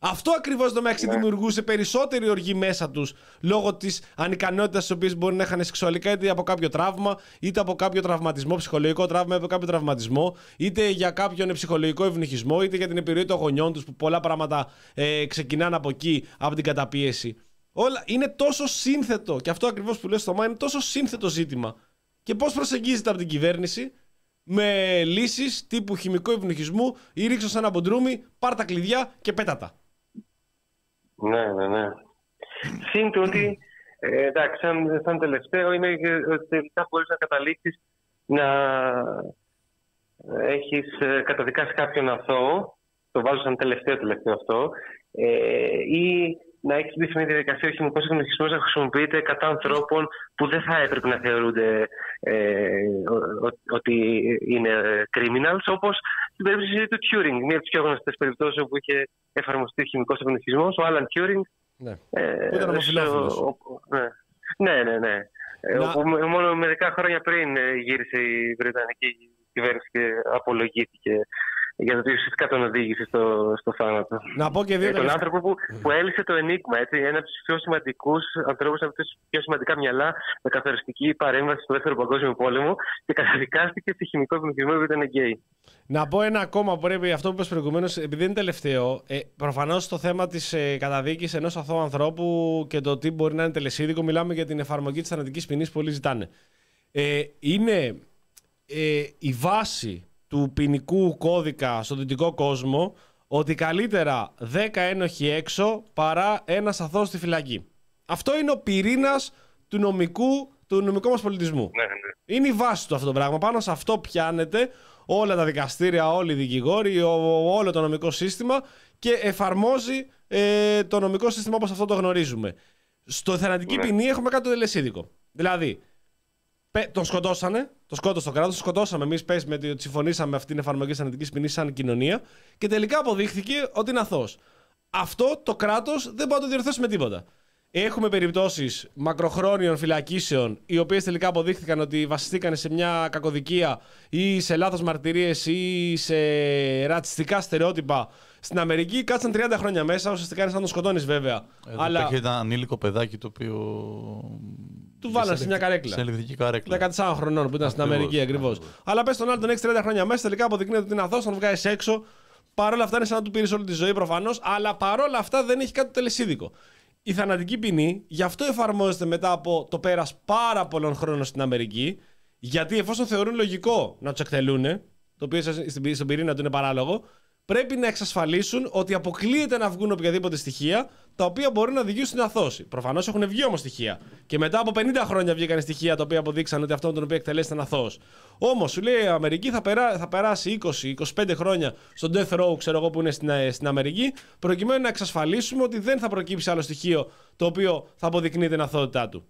Αυτό ακριβώς το μεταξύ δημιουργούσε περισσότερη οργή μέσα τους λόγω της ανικανότητας της οποίας μπορεί να είχαν σεξουαλικά είτε από κάποιο τραύμα, είτε από κάποιο τραυματισμό, ψυχολογικό τραύμα, είτε από κάποιο τραυματισμό, είτε για κάποιον ψυχολογικό ευνοχισμό, είτε για την επιρροή των γονιών τους που πολλά πράγματα ε, ξεκινάνε από εκεί, από την καταπίεση. Όλα είναι τόσο σύνθετο και αυτό ακριβώς που λέω στο Μάιν είναι τόσο σύνθετο ζήτημα. Και πώς προσεγγίζεται από την κυβέρνηση με λύσεις τύπου χημικού ευνοχισμού ή ρίξω σαν ένα μποντρούμι, πάρ τα κλειδιά και πέτα τα. Ναι, ναι, ναι. Συν το ότι, ε, εντάξει, σαν, σαν τελευταίο είναι και ότι τελικά μπορείς να καταλήξεις να έχεις ε, καταδικάσει κάποιον αθώο, το βάζω σαν τελευταίο τελευταίο αυτό, ε, ή να έχεις μπει σε μια διαδικασία ο χημικό ευνοχισμό να χρησιμοποιείται κατά ανθρώπων που δεν θα έπρεπε να θεωρούνται ε, ο- ο- ότι είναι criminals, όπως στην περίπτωση του Turing, μία από τις πιο γνωστές περιπτώσεις όπου είχε εφαρμοστεί χημικός ευνοχισμό, ο Alan Turing. Ναι. Ε, Που ήταν ομοφυλόφιλος. στο- ο- ναι. ναι, ναι, ναι. Ε, Να- όπου με- μόνο μερικά χρόνια πριν ε, γύρισε η Βρετανική κυβέρνηση και απολογήθηκε για το ότι ουσιαστικά τον οδήγησε στο, στο θάνατο. Να πω και δύο Ε, τον τελευταία- άνθρωπο που, που έλυσε το ενίγμα, έτσι, ένα από τους πιο σημαντικούς ανθρώπους, από τους πιο σημαντικά μυαλά με καθοριστική παρέμβαση στο Δεύτερο Παγκόσμιο Πόλεμο και καταδικάστηκε σε χημικό ευνοχισμό επειδή ήταν γκέι. Να πω ένα ακόμα που πρέπει αυτό που είπες προηγουμένως, επειδή είναι τελευταίο. Ε, Προφανώς το θέμα της ε, καταδίκης ενός αθώου ανθρώπου και το τι μπορεί να είναι τελεσίδικο, μιλάμε για την εφαρμογή της θανατικής ποινής που πολλοί ζητάνε. Ε, είναι ε, η βάση του ποινικού κώδικα στον δυτικό κόσμο ότι καλύτερα 10 ένοχοι έξω παρά ένα αθώο στη φυλακή. Αυτό είναι ο πυρήνας του νομικού του νομικού μας πολιτισμού. Ναι, ναι. Είναι η βάση του αυτό το πράγμα. Πάνω σε αυτό πιάνεται όλα τα δικαστήρια, όλοι οι δικηγόροι, ο- όλο το νομικό σύστημα και εφαρμόζει ε, το νομικό σύστημα όπως αυτό το γνωρίζουμε. Στο θανατική Ναι. ποινή έχουμε κάτι το τελεσίδικο. Δηλαδή, πε- τον σκοτώσανε, το σκότωσε το κράτος, τον σκοτώσαμε εμείς. Πες με ότι συμφωνήσαμε αυτή την εφαρμογή της θανατική ποινής σαν κοινωνία και τελικά αποδείχθηκε ότι είναι αθώος. Αυτό το κράτος δεν μπορεί να το διορθώσει με τίποτα. Έχουμε περιπτώσεις μακροχρόνιων φυλακίσεων, οι οποίες τελικά αποδείχθηκαν ότι βασιστήκαν σε μια κακοδικία ή σε λάθος μαρτυρίες ή σε ρατσιστικά στερεότυπα στην Αμερική. Κάτσαν 30 χρόνια μέσα, ουσιαστικά είναι σαν να τον σκοτώνεις βέβαια. Εδώ Αλλά υπήρχε ένα ανήλικο παιδάκι το οποίο. Του βάλανε σε μια καρέκλα. Σε ηλεκτρική καρέκλα. 14 χρονών που ήταν στην Ακριβώς, Αμερική ακριβώς. ακριβώς. Αλλά πες τον άλλο τον έχεις 30 χρόνια μέσα, τελικά αποδεικνύεται ότι είναι αθώος, τον βγάζει έξω. Παρ' όλα αυτά είναι σαν να του πήρες όλη τη ζωή προφανώς, αλλά παρόλα αυτά δεν έχει κάτι τελεσίδικο. Η θανατική ποινή γι' αυτό εφαρμόζεται μετά από το πέρας πάρα πολλών χρόνων στην Αμερική, γιατί εφόσον θεωρούν λογικό να τους εκτελούν, το οποίο στην- στον πυρήνα του είναι παράλογο, πρέπει να εξασφαλίσουν ότι αποκλείεται να βγουν οποιαδήποτε στοιχεία τα οποία μπορεί να οδηγήσουν στην αθώση. Προφανώς έχουν βγει όμως στοιχεία. Και μετά από 50 χρόνια βγήκαν στοιχεία τα οποία αποδείξαν ότι αυτό τον οποίο εκτελέσει ήταν αθώος. Όμως σου λέει η Αμερική θα, περά, θα περάσει 20-25 χρόνια στον death row, ξέρω εγώ που είναι στην, ε, στην Αμερική, προκειμένου να εξασφαλίσουμε ότι δεν θα προκύψει άλλο στοιχείο το οποίο θα αποδεικνύει την αθωότητά του.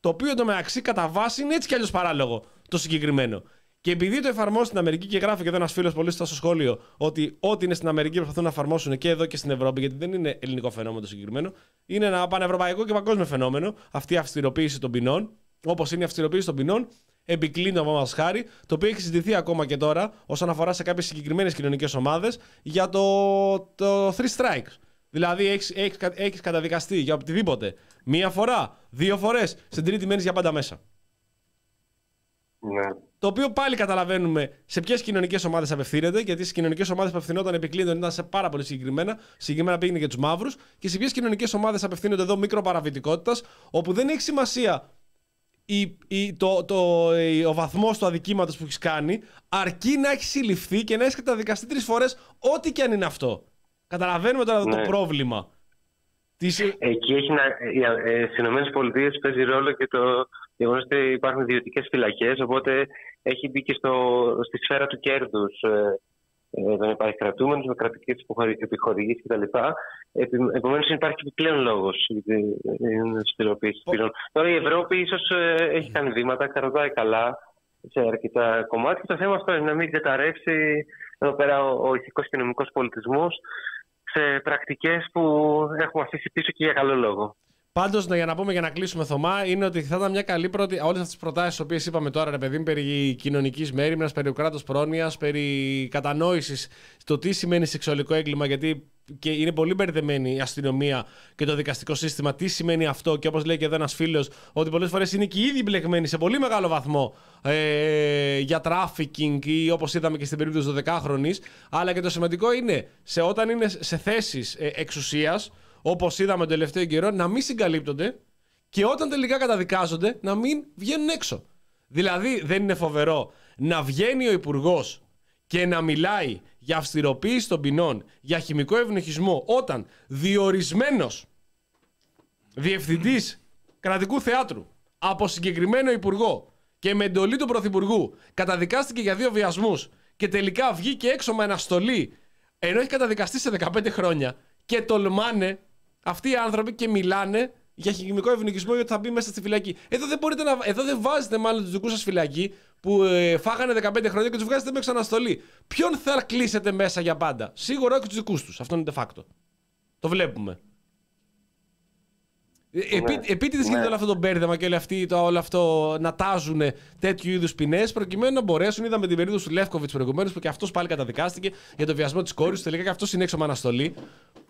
Το οποίο εντωμεταξύ κατά βάση είναι έτσι κι αλλιώς παράλογο το συγκεκριμένο. Και επειδή το εφαρμόζει στην Αμερική και γράφει και εδώ ένας φίλος πολύ σωστά στο σχόλιο ότι ό,τι είναι στην Αμερική προσπαθούν να εφαρμόσουν και εδώ και στην Ευρώπη, γιατί δεν είναι ελληνικό φαινόμενο το συγκεκριμένο, είναι ένα πανευρωπαϊκό και παγκόσμιο φαινόμενο αυτή η αυστηροποίηση των ποινών, όπως είναι η αυστηροποίηση των ποινών επί κλείνω μα χάρη, το οποίο έχει συζητηθεί ακόμα και τώρα όσον αφορά σε κάποιες συγκεκριμένες κοινωνικές ομάδες για το, το three strikes. Δηλαδή έχεις, έχεις, κα- έχεις καταδικαστεί για οτιδήποτε. Μία φορά, δύο φορές, στην τρίτη μένεις για πάντα μέσα. ναι. Το οποίο πάλι καταλαβαίνουμε σε ποιες κοινωνικές ομάδες απευθύνεται, γιατί στις κοινωνικές ομάδες που απευθυνόταν επί ήταν σε πάρα πολύ συγκεκριμένα. Συγκεκριμένα πήγαινε για τους μαύρους. Και σε ποιες κοινωνικές ομάδες απευθύνονται εδώ μικροπαραβητικότητας, όπου δεν έχει σημασία η, η, το, το, η- ο βαθμός του αδικήματος που έχεις κάνει, αρκεί να έχεις συλληφθεί και να έχεις καταδικαστεί τρεις φορές, ό,τι και αν είναι αυτό. Καταλαβαίνουμε τώρα Ναι. το πρόβλημα. Της, Εκεί έχει να, οι- ε, στις ΗΠΑ παίζει ρόλο και το γεγονό ότι υπάρχουν ιδιωτικές φυλακές, οπότε έχει μπει και στο, στη σφαίρα του κέρδους ε, των υπαρχικρατούμενων με κρατικέ επιχορηγήσει κτλ. Επομένως, υπάρχει επιπλέον λόγος για την αυστηροποίηση Ο- ποινών. Τώρα η Ευρώπη ίσως έχει κάνει βήματα, κρατάει καλά σε αρκετά κομμάτια. Το θέμα αυτό είναι να μην καταρρεύσει εδώ πέρα ο, ο ηθικός και νομικός πολιτισμός σε πρακτικές που έχουμε αφήσει πίσω και για καλό λόγο. Πάντως, για να πούμε για να κλείσουμε Θωμά, είναι ότι θα ήταν μια καλή πρώτη. Όλες αυτές τις προτάσεις, τις οποίες είπαμε τώρα, ρε παιδί μου, περί κοινωνικής μέρημνας, περί κράτος πρόνοιας, περί κατανόησης το τι σημαίνει σεξουαλικό έγκλημα, γιατί και είναι πολύ μπερδεμένη η αστυνομία και το δικαστικό σύστημα. Τι σημαίνει αυτό, και όπως λέει και εδώ ένας φίλος, ότι πολλές φορές είναι και οι ίδιοι μπλεγμένοι σε πολύ μεγάλο βαθμό ε, για τράφικινγκ ή όπως είδαμε και στην περίπτωση του 12χρονη. Αλλά και το σημαντικό είναι σε, όταν είναι σε θέσεις ε, εξουσίας, όπως είδαμε τον τελευταίο καιρό, να μην συγκαλύπτονται και όταν τελικά καταδικάζονται να μην βγαίνουν έξω. Δηλαδή, δεν είναι φοβερό να βγαίνει ο Υπουργός και να μιλάει για αυστηροποίηση των ποινών, για χημικό ευνοχισμό, όταν διορισμένος διευθυντής κρατικού θεάτρου από συγκεκριμένο υπουργό και με εντολή του Πρωθυπουργού καταδικάστηκε για δύο βιασμούς και τελικά βγήκε έξω με αναστολή ενώ έχει καταδικαστεί σε 15 χρόνια και τολμάνε αυτοί οι άνθρωποι και μιλάνε για χημικό ευνοχισμό γιατί θα μπει μέσα στη φυλακή. Εδώ δεν, μπορείτε να, εδώ δεν βάζετε μάλλον τους δικούς σας φυλακή που ε, φάγανε 15 χρόνια και τους βγάζετε με αναστολή. Ποιον θα κλείσετε μέσα για πάντα; Σίγουρα όχι τους δικούς τους. Αυτό είναι de facto. Το βλέπουμε. Ε, Επί, Ναι. Επίτηδε γίνεται Ναι. όλο αυτό το μπέρδεμα και όλο, αυτή, το, όλο αυτό να τάζουν τέτοιου είδους ποινές προκειμένου να μπορέσουν. Είδαμε την περίπτωση του Λεύκοβιτς προηγουμένως που και αυτός πάλι καταδικάστηκε για το βιασμό της κόρης του. Τελικά και αυτός είναι έξω με αναστολή.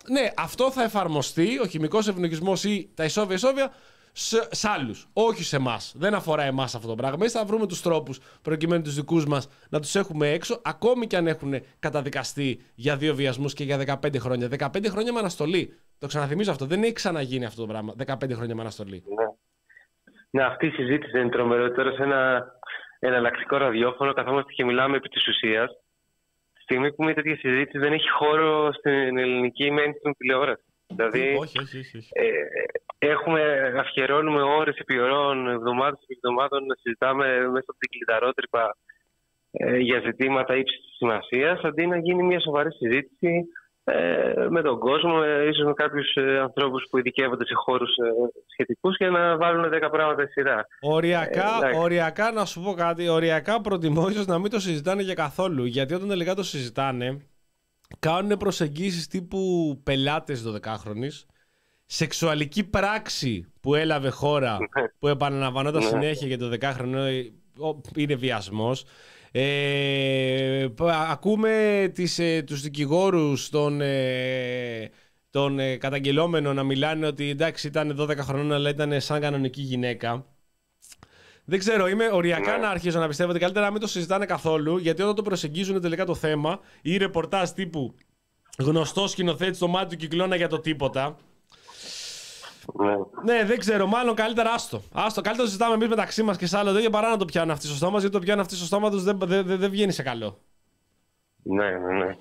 Ναι, αυτό θα εφαρμοστεί, ο χημικός ευνοχισμό ή τα ισόβια ισόβια, σε, σε άλλους. Όχι σε εμάς. Δεν αφορά εμάς αυτό το πράγμα. Εμείς θα βρούμε τους τρόπους προκειμένου τους δικούς μας να τους έχουμε έξω, ακόμη και αν έχουν καταδικαστεί για δύο βιασμούς και για 15 χρόνια. 15 χρόνια με αναστολή. Το ξαναθυμίζω αυτό. Δεν έχει ξαναγίνει αυτό το πράγμα. 15 χρόνια με αναστολή. Ναι. ναι, αυτή η συζήτηση δεν είναι τρομερό. Τώρα σε ένα εναλλακτικό ραδιόφωνο καθόμαστε και μιλάμε επί της ουσίας. Στη στιγμή που μια τέτοια συζήτηση δεν έχει χώρο στην ελληνική mainstream τηλεόραση. Δηλαδή, Όχι, όχι, όχι. όχι. ε, έχουμε, αφιερώνουμε ώρες επί ωρών, εβδομάδες επί εβδομάδων να συζητάμε μέσα από την κλειδαρότρυπα ε, για ζητήματα ύψης της σημασίας, αντί να γίνει μια σοβαρή συζήτηση ε, με τον κόσμο, ε, ίσως με κάποιους ε, ανθρώπους που ειδικεύονται σε χώρους ε, σχετικούς για να βάλουν 10 πράγματα στη σειρά. Οριακά, Ε, εντάξει. οριακά, να σου πω κάτι, οριακά προτιμώ ίσως να μην το συζητάνε για καθόλου. Γιατί όταν τελικά το συζητάνε, κάνουν προσεγγίσεις τύπου πελάτες 12χρονης, σεξουαλική πράξη που έλαβε χώρα, που επαναλαμβανόταν Ναι. συνέχεια για το 12χρονο, ε, ο- είναι βιασμός. Ε, π- ακούμε τις, ε, τους δικηγόρους των, ε, των ε, καταγγελόμενων να μιλάνε ότι εντάξει ήταν 12 χρονών αλλά ήταν σαν κανονική γυναίκα. Δεν ξέρω, είμαι οριακά Ναι. να αρχίζω να πιστεύω ότι καλύτερα να μην το συζητάνε καθόλου γιατί όταν το προσεγγίζουν τελικά το θέμα ή ρεπορτάζ τύπου γνωστό σκηνοθέτης στο μάτι του κυκλώνα για το τίποτα. Ναι. Ναι, δεν ξέρω. Μάλλον καλύτερα άστο. Άστο. Καλύτερα το συζητάμε εμείς μεταξύ μας και σε άλλο τέτοιο παρά να το πιάνουν αυτοί στο στόμα γιατί το πιάνουν αυτοί στο στόμα τους δεν, δεν, δεν, δεν βγαίνει σε καλό. Ναι, ναι, ναι.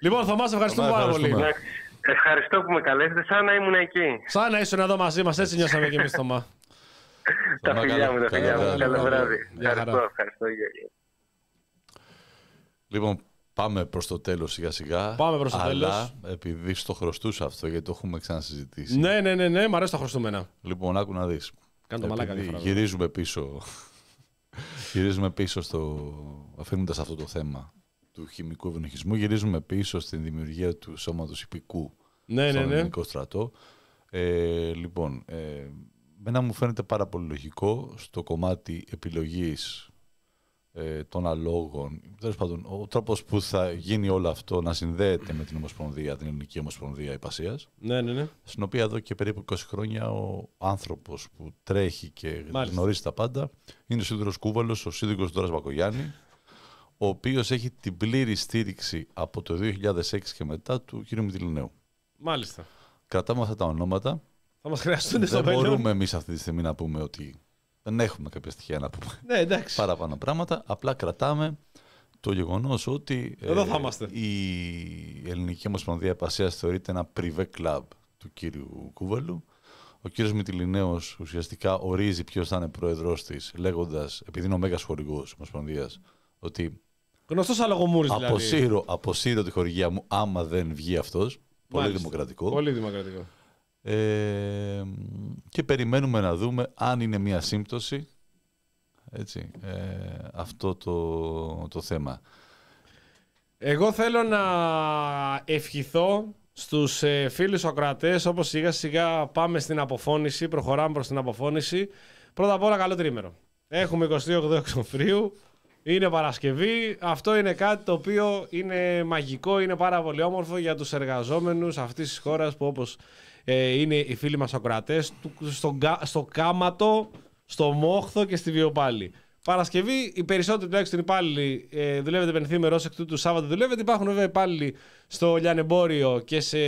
Λοιπόν, Θωμάς, σε ευχαριστούμε Θωμάς, πάρα πολύ. ευχαριστούμε. Εντάξει, Ευχαριστώ που με καλέσετε, σαν να ήμουν εκεί. Σαν να ήσουν εδώ μαζί μας, έτσι νιώσαμε και εμείς, Θωμά. Τα Θωμά, φιλιά καλά- μου, τα καλά φιλιά μου. βράδυ. Καλό βράδυ. Γεια χαρά. Ευχαριστώ, ευχαριστώ. γεια, γεια. Λοιπόν, πάμε προς το τέλος σιγά σιγά. Πάμε προς το αλλά, τέλος. επειδή στο χρωστούσα αυτό, γιατί το έχουμε ξανασυζητήσει. ναι, ναι, ναι, ναι, μ' αρέσει τα χρωστούμενα. Λοιπόν, άκου να δεις. Κάνω το μαλάκα Επειδή διαφορά. γυρίζουμε πίσω, [laughs] γυρίζουμε πίσω στο, αφήνοντας αυτό το θέμα του χημικού ευνοχισμού, γυρίζουμε πίσω στην δημιουργία του σώματος υπηκού Ναι, ναι, στον ναι. ελληνικό στρατό. Ε, λοιπόν, ε, μένα μου φαίνεται πάρα πολύ λογικό στο κομμάτι επιλογής ε, των αλόγων, τέλος πάντων, ο τρόπος που θα γίνει όλο αυτό να συνδέεται με την Ομοσπονδία, την Ελληνική Ομοσπονδία Υπασίας, Ναι, ναι, ναι. στην οποία εδώ και περίπου 20 χρόνια ο άνθρωπος που τρέχει και Μάλιστα. γνωρίζει τα πάντα είναι ο Σίδηρος Κούβαλος, ο Σίδηρος Δώρας Μπακογιάννη, ο οποίος έχει την πλήρη στήριξη από το 2006 και μετά του κ. Μητυλινέου. Μάλιστα. Κρατάμε αυτά τα ονόματα. Θα μας χρειαστούν στο Δεν μέλλον. μπορούμε εμείς αυτή τη στιγμή να πούμε ότι δεν έχουμε κάποια στοιχεία να πούμε Ναι, εντάξει. παραπάνω πράγματα. Απλά κρατάμε το γεγονός ότι ε, Εδώ θα είμαστε. η Ελληνική Ομοσπονδία Επασίας θεωρείται ένα πριβέ κλαμπ του κύριου Κούβαλου. Ο κύριος Μητυλινέος ουσιαστικά ορίζει ποιος θα είναι πρόεδρος της, λέγοντας, επειδή είναι ο μέγας χορηγός της Ομοσπονδίας, ότι Γνωστός αλογομούρη δηλαδή. αποσύρω, αποσύρω τη χορηγία μου άμα δεν βγει αυτός. Πολύ Μάλιστα. δημοκρατικό. Πολύ δημοκρατικό. Ε, και περιμένουμε να δούμε αν είναι μια σύμπτωση έτσι, ε, αυτό το, το θέμα. Εγώ θέλω να ευχηθώ στους ε, φίλους ακροατές όπως σιγά σιγά πάμε στην αποφώνηση, προχωράμε προς την αποφώνηση. Πρώτα απ' όλα καλό τρίμερο. Έχουμε 28 Οκτωβρίου, είναι Παρασκευή. Αυτό είναι κάτι το οποίο είναι μαγικό, είναι πάρα πολύ όμορφο για τους εργαζόμενους αυτής της χώρας που όπως ε, είναι οι φίλοι μας ακροατές του- στο, κα- στο κάματο, στο μόχθο και στη βιοπάλη. Παρασκευή, οι περισσότεροι τουλάχιστον υπάλληλοι ε, δουλεύετε πενθήμερο, ως εκ τούτου Σάββατο δουλεύετε. Υπάρχουν βέβαια υπάλληλοι στο λιανεμπόριο και σε,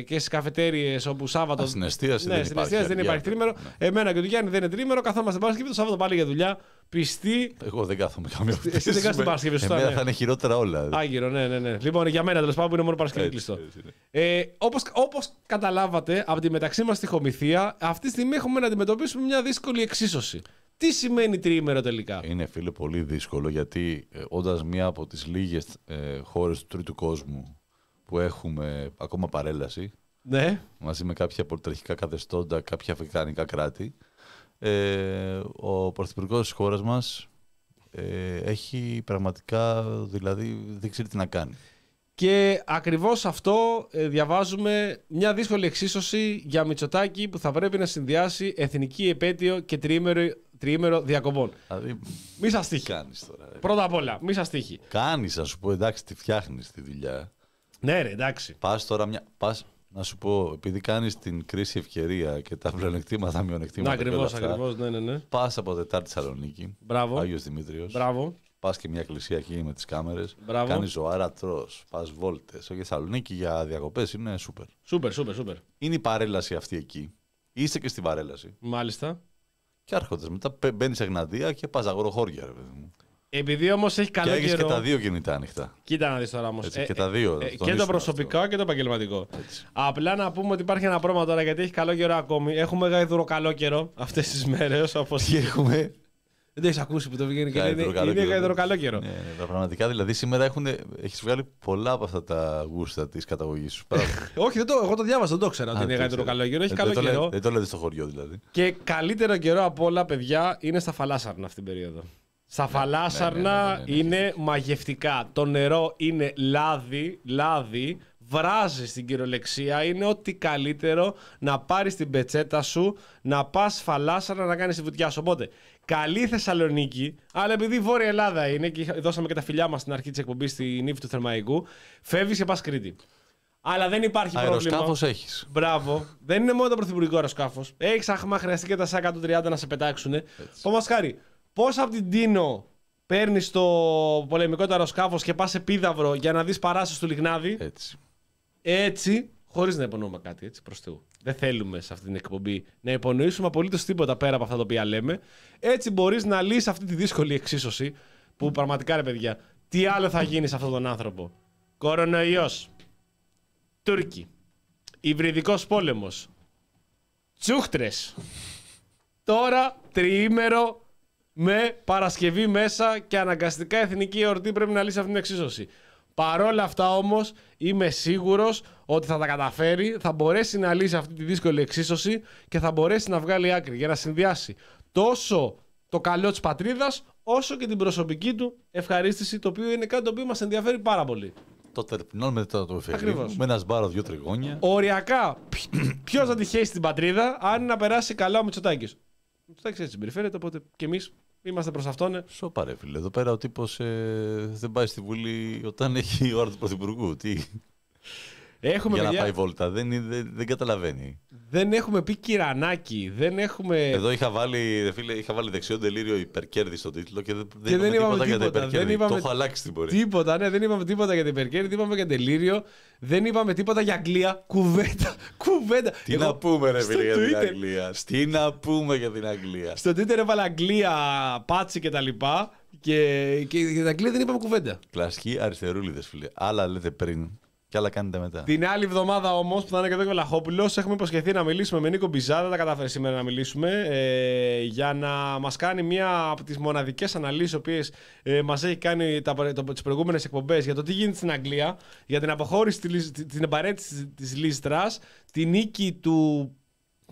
και στις καφετέρειε όπου Σάββατο. Α, στην εστίαση ναι, δεν στην υπάρχει εστίαση δεν αργία. υπάρχει τρίμερο. Ναι. Εμένα και του Γιάννη δεν είναι τρίμερο. Καθόμαστε Παρασκευή το Σάββατο πάλι για δουλειά. Πιστοί. Εγώ δεν κάθομαι καμία Εσύ δεν κάθεσαι την Παρασκευή, σωστά, Εμένα ναι. θα είναι χειρότερα όλα. Άγυρο, ναι, ναι, ναι. Λοιπόν, για μένα τέλος πάντων που είναι μόνο Παρασκευή Έτσι, κλειστό. έτσι, ναι. Ε, όπως, όπως καταλάβατε από τη μεταξύ μας τυχομηθεία, αυτή τη στιγμή έχουμε να αντιμετωπίσουμε μια δύσκολη εξίσωση. Τι σημαίνει τριήμερο τελικά; Είναι φίλε πολύ δύσκολο γιατί ε, όντας μία από τις λίγες ε, χώρες του τρίτου κόσμου που έχουμε ακόμα παρέλαση Ναι. μαζί με κάποια πολιτερχικά καθεστώντα, κάποια αφρικανικά κράτη ε, ο πρωθυπουργός της χώρας μας ε, έχει πραγματικά δηλαδή δεν ξέρει τι να κάνει. Και ακριβώς αυτό ε, διαβάζουμε μια δύσκολη εξίσωση για Μητσοτάκη που θα πρέπει να συνδυάσει εθνική επέτειο και τριήμερο, τριήμερο διακοπών. Δηλαδή, Μη σας τύχει. κάνεις τώρα. ρε. Πρώτα απ' όλα, μη σας τύχει. Κάνεις, να σου πω, εντάξει, τη φτιάχνεις τη δουλειά. Ναι, ρε, εντάξει. Πας τώρα μια. Πας, να σου πω, επειδή κάνεις την κρίση ευκαιρία και τα πλεονεκτήματα, τα Ναι, μειονεκτήματα. και όλα ακριβώς, αυτά, ακριβώς, ναι, ναι, ναι. Πας από Τετάρτη Θεσσαλονίκη. Μπράβο. Άγιος Δημήτριος. Μπράβο. Πας και μια εκκλησία εκεί με τις κάμερες. Μπράβο. Κάνεις ζωάρα, τρως. Πας βόλτες. Όχι Θεσσαλονίκη για διακοπές είναι σούπερ. Σούπερ, σούπερ, σούπερ. Είναι η παρέλαση αυτή εκεί. Είσαι και στην παρέλαση. Μάλιστα. Και άρχοντας μετά μπαίνεις σε Γναντία και πας αγροχώρια, ρε παιδί μου. Επειδή όμως έχει Και καλό έχει και καιρό. τα δύο κινητά ανοιχτά. Κοίτα να δεις τώρα όμως. Έτσι, και τα δύο, θα και το τονίσουμε προσωπικό και το επαγγελματικό. Απλά να πούμε ότι υπάρχει ένα πρόβλημα τώρα γιατί έχει καλό καιρό ακόμη. Έχουμε γαϊδούρο καλό καιρό αυτές τις μέρες. Όπω. Τι έχουμε; Δεν το έχεις ακούσει που το βγαίνει και Γαϊδούρο είναι, καλό είναι καιρό. γαϊδούρο καλό καιρό. Ναι, ναι, πραγματικά δηλαδή σήμερα έχεις βγάλει πολλά από αυτά τα γούστα της καταγωγής σου. Μπράβο. [laughs] Όχι, δεν το, εγώ το διάβασα, δεν το ήξερα ότι Α, είναι το γαϊδούρο ξέρω. καλό καιρό. Έχει Ε, καλό δεν το λέτε- καιρό. Δεν το λέτε στο χωριό δηλαδή. Και καλύτερο καιρό από όλα, παιδιά, είναι στα φαλάσσαρνα αυτή την περίοδο. Στα φαλάσσαρνα ναι, ναι, ναι, ναι, ναι. είναι μαγευτικά. Το νερό είναι λάδι, λάδι, βράζει στην κυριολεξία. Είναι ό,τι καλύτερο να πάρεις την πετσέτα σου, να πας φαλάσσαρνα να κάνεις τη βουτιά σου. Οπότε, καλή Θεσσαλονίκη, αλλά επειδή η Βόρεια Ελλάδα είναι και δώσαμε και τα φιλιά μας στην αρχή της εκπομπής στην ύφη του Θερμαϊκού, φεύγεις και πας Κρήτη. Αλλά δεν υπάρχει πρόβλημα. Αεροσκάφος έχεις. Μπράβο. Δεν είναι μόνο το πρωθυπουργικό αεροσκάφος. Έχεις άχμα χρειαστεί και τα ΣΑ 130 να σε πετάξουν. Πόμα χάρη, πώς από την Τίνο παίρνεις το πολεμικό του αεροσκάφος και πας σε πίδαυρο για να δεις παράσταση του Λιγνάδη; Έτσι. Έτσι, χωρίς να υπονοούμε κάτι, έτσι προς Θεού. Δεν θέλουμε σε αυτή την εκπομπή να υπονοήσουμε απολύτως τίποτα πέρα από αυτά τα οποία λέμε. Έτσι μπορείς να λύσεις αυτή τη δύσκολη εξίσωση που πραγματικά ρε παιδιά, τι άλλο θα γίνει σε αυτόν τον άνθρωπο. Κορονοϊός. Τούρκοι. Υβριδικός πόλεμος. Τσούχτρες. Τώρα τριήμερο με Παρασκευή μέσα και αναγκαστικά εθνική εορτή πρέπει να λύσει αυτή την εξίσωση. Παρόλα αυτά όμως είμαι σίγουρος ότι θα τα καταφέρει, θα μπορέσει να λύσει αυτή τη δύσκολη εξίσωση και θα μπορέσει να βγάλει άκρη για να συνδυάσει τόσο το καλό της πατρίδας όσο και την προσωπική του ευχαρίστηση το οποίο είναι κάτι το οποίο μας ενδιαφέρει πάρα πολύ. Το τερπινόλ μετά το εφεδρείο. Ακριβώς. Με ένα σμπάρο δύο τριγώνια. Οριακά [clears throat] ποιος θα τη χέσει την πατρίδα αν να περάσει καλά ο Μητσοτάκης. Ο Μητσοτάκης έτσι συμπεριφέρεται οπότε και εμείς είμαστε προς αυτόν. Σοπα ρε φίλε. Εδώ πέρα ο τύπος δεν πάει στη Βουλή όταν έχει η ώρα του Πρωθυπουργού. Τι, Έχουμε για να παιδιά, πάει βόλτα. Δεν, είναι- δεν, δεν καταλαβαίνει. δεν έχουμε πει κυρανάκι, δεν έχουμε... Εδώ είχα βάλει, ρε φίλε, είχα βάλει δεξιό τελείριο υπερκέρδη στον τίτλο και δεν, Και δεν είπαμε τίποτα για τα τίποτα, υπερκέρδη. δεν είπαμε Το έχω αλλάξει την πορεία. Τίποτα, ναι, δεν είπαμε τίποτα για την υπερκέρδη, δεν είπαμε για τελείριο, δεν είπαμε τίποτα για Αγγλία. Κουβέντα, κουβέντα. Τι Εγώ να πούμε ρε στο φίλε για την Twitter- Αγγλία; Τι να πούμε για την Αγγλία; Στο Twitter έβαλα Αγγλία, πάτσι και τα λοιπά. Και, και για την Αγγλία δεν είπαμε κουβέντα. Κλασικοί αριστερούλιδες φίλε. Άλλα λέτε πριν και άλλα κάνετε μετά. Την άλλη εβδομάδα όμως που θα είναι και εδώ και ο Βλαχόπουλος, έχουμε υποσχεθεί να μιλήσουμε με Νίκο Μπιζά. Δεν τα κατάφερε σήμερα να μιλήσουμε. Ε, για να μας κάνει μία από τις μοναδικές αναλύσεις, οποίες ε, μας έχει κάνει τις προηγούμενες εκπομπές για το τι γίνεται στην Αγγλία, για την αποχώρηση, της Λίζ- την επαρέτηση της Λίστρας, τη νίκη του.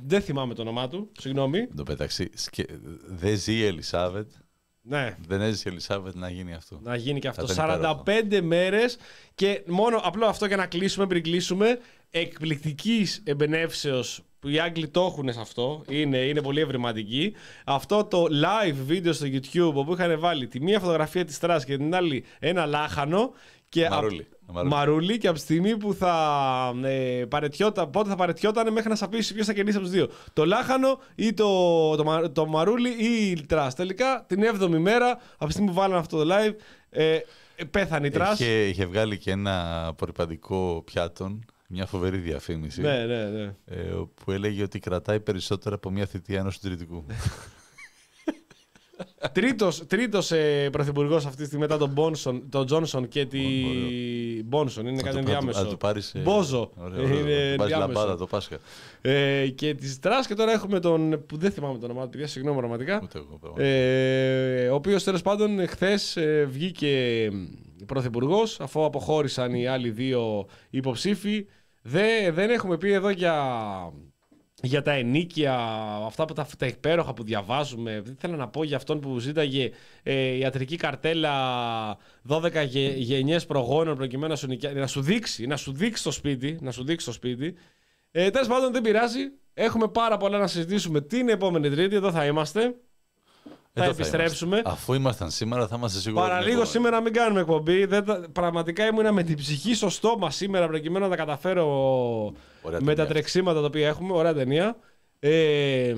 Δεν θυμάμαι το όνομά του, συγγνώμη. Εν τω μεταξύ, σκε... δεν ζει η Ελισάβετ. Ναι, Δεν έζησε η Ελισάβετ να γίνει αυτό. να γίνει και Θα αυτό. ήταν υπέροχο. 45 μέρες και μόνο απλό αυτό για να κλείσουμε πριν κλείσουμε. Εκπληκτικής εμπνεύσεως που οι Άγγλοι το έχουν σε αυτό. Είναι, είναι πολύ ευρηματική. Αυτό το live βίντεο στο YouTube όπου είχαν βάλει τη μία φωτογραφία της Τρας και την άλλη ένα λάχανο. Και Μαρούλι. απ- Μαρούλι. Μαρούλι και από τη στιγμή που θα ε, παρετιόταν, πότε θα παρετιόταν μέχρι να σαπίσει ποιος θα κερδίσει από τους δύο. Το λάχανο ή το, το, μα- το μαρούλι ή η τρας. Τελικά την 7η μέρα, από τη στιγμή που βάλανε αυτό το live, ε, ε, πέθανε η τρας. Είχε, είχε βγάλει και ένα απορρυπαντικό πιάτων, μια φοβερή διαφήμιση. Ναι, ναι, ναι. ε, που έλεγε ότι κρατάει περισσότερα από μια θητεία ενός συντηρητικού. [laughs] τρίτος, τρίτος ε, πρωθυπουργός αυτή τη στιγμή μετά τον, Μπόνσον, τον Τζόνσον και τη... Μπόνσον, είναι Θα κάτι του- ενδιάμεσο. Θα του πάρεις, ε, Μπόζο. Ωραία, ωραία, είναι θα του πάρεις ενδιάμεσο. λαμπάδα το Πάσχα. Ε, και της Τρας και τώρα έχουμε τον. που δεν θυμάμαι το όνομά του, παιδιά, συγγνώμη πραγματικά. Ούτε εγώ. πράγμα. Ε, ο οποίος τέλος πάντων χθες βγήκε πρωθυπουργός αφού αποχώρησαν οι άλλοι δύο υποψήφοι. Δε, δεν έχουμε πει εδώ για, για τα ενίκια, αυτά που τα, τα υπέροχα που διαβάζουμε. Δεν θέλω να πω για αυτόν που ζήταγε ε, ιατρική καρτέλα 12 γε, γενιές προγόνων προκειμένου να σου, νοικιά- να σου δείξει, να σου δείξει το σπίτι, να σου δείξει το σπίτι. Ε, Τέλος πάντων δεν πειράζει. Έχουμε πάρα πολλά να συζητήσουμε την επόμενη Τρίτη. Εδώ θα είμαστε. Θα Εδώ επιστρέψουμε. είμαστε. Αφού ήμασταν σήμερα, θα είμαστε σίγουροι. ότι είναι Παραλίγο επόμενη. σήμερα μην κάνουμε εκπομπή. Δεν τα- πραγματικά ήμουνα με την ψυχή στο στόμα σήμερα προκειμένου να τα καταφέρω Ωραία με τα ταινία. τρεξίματα τα οποία έχουμε. Ωραία ταινία. Ε,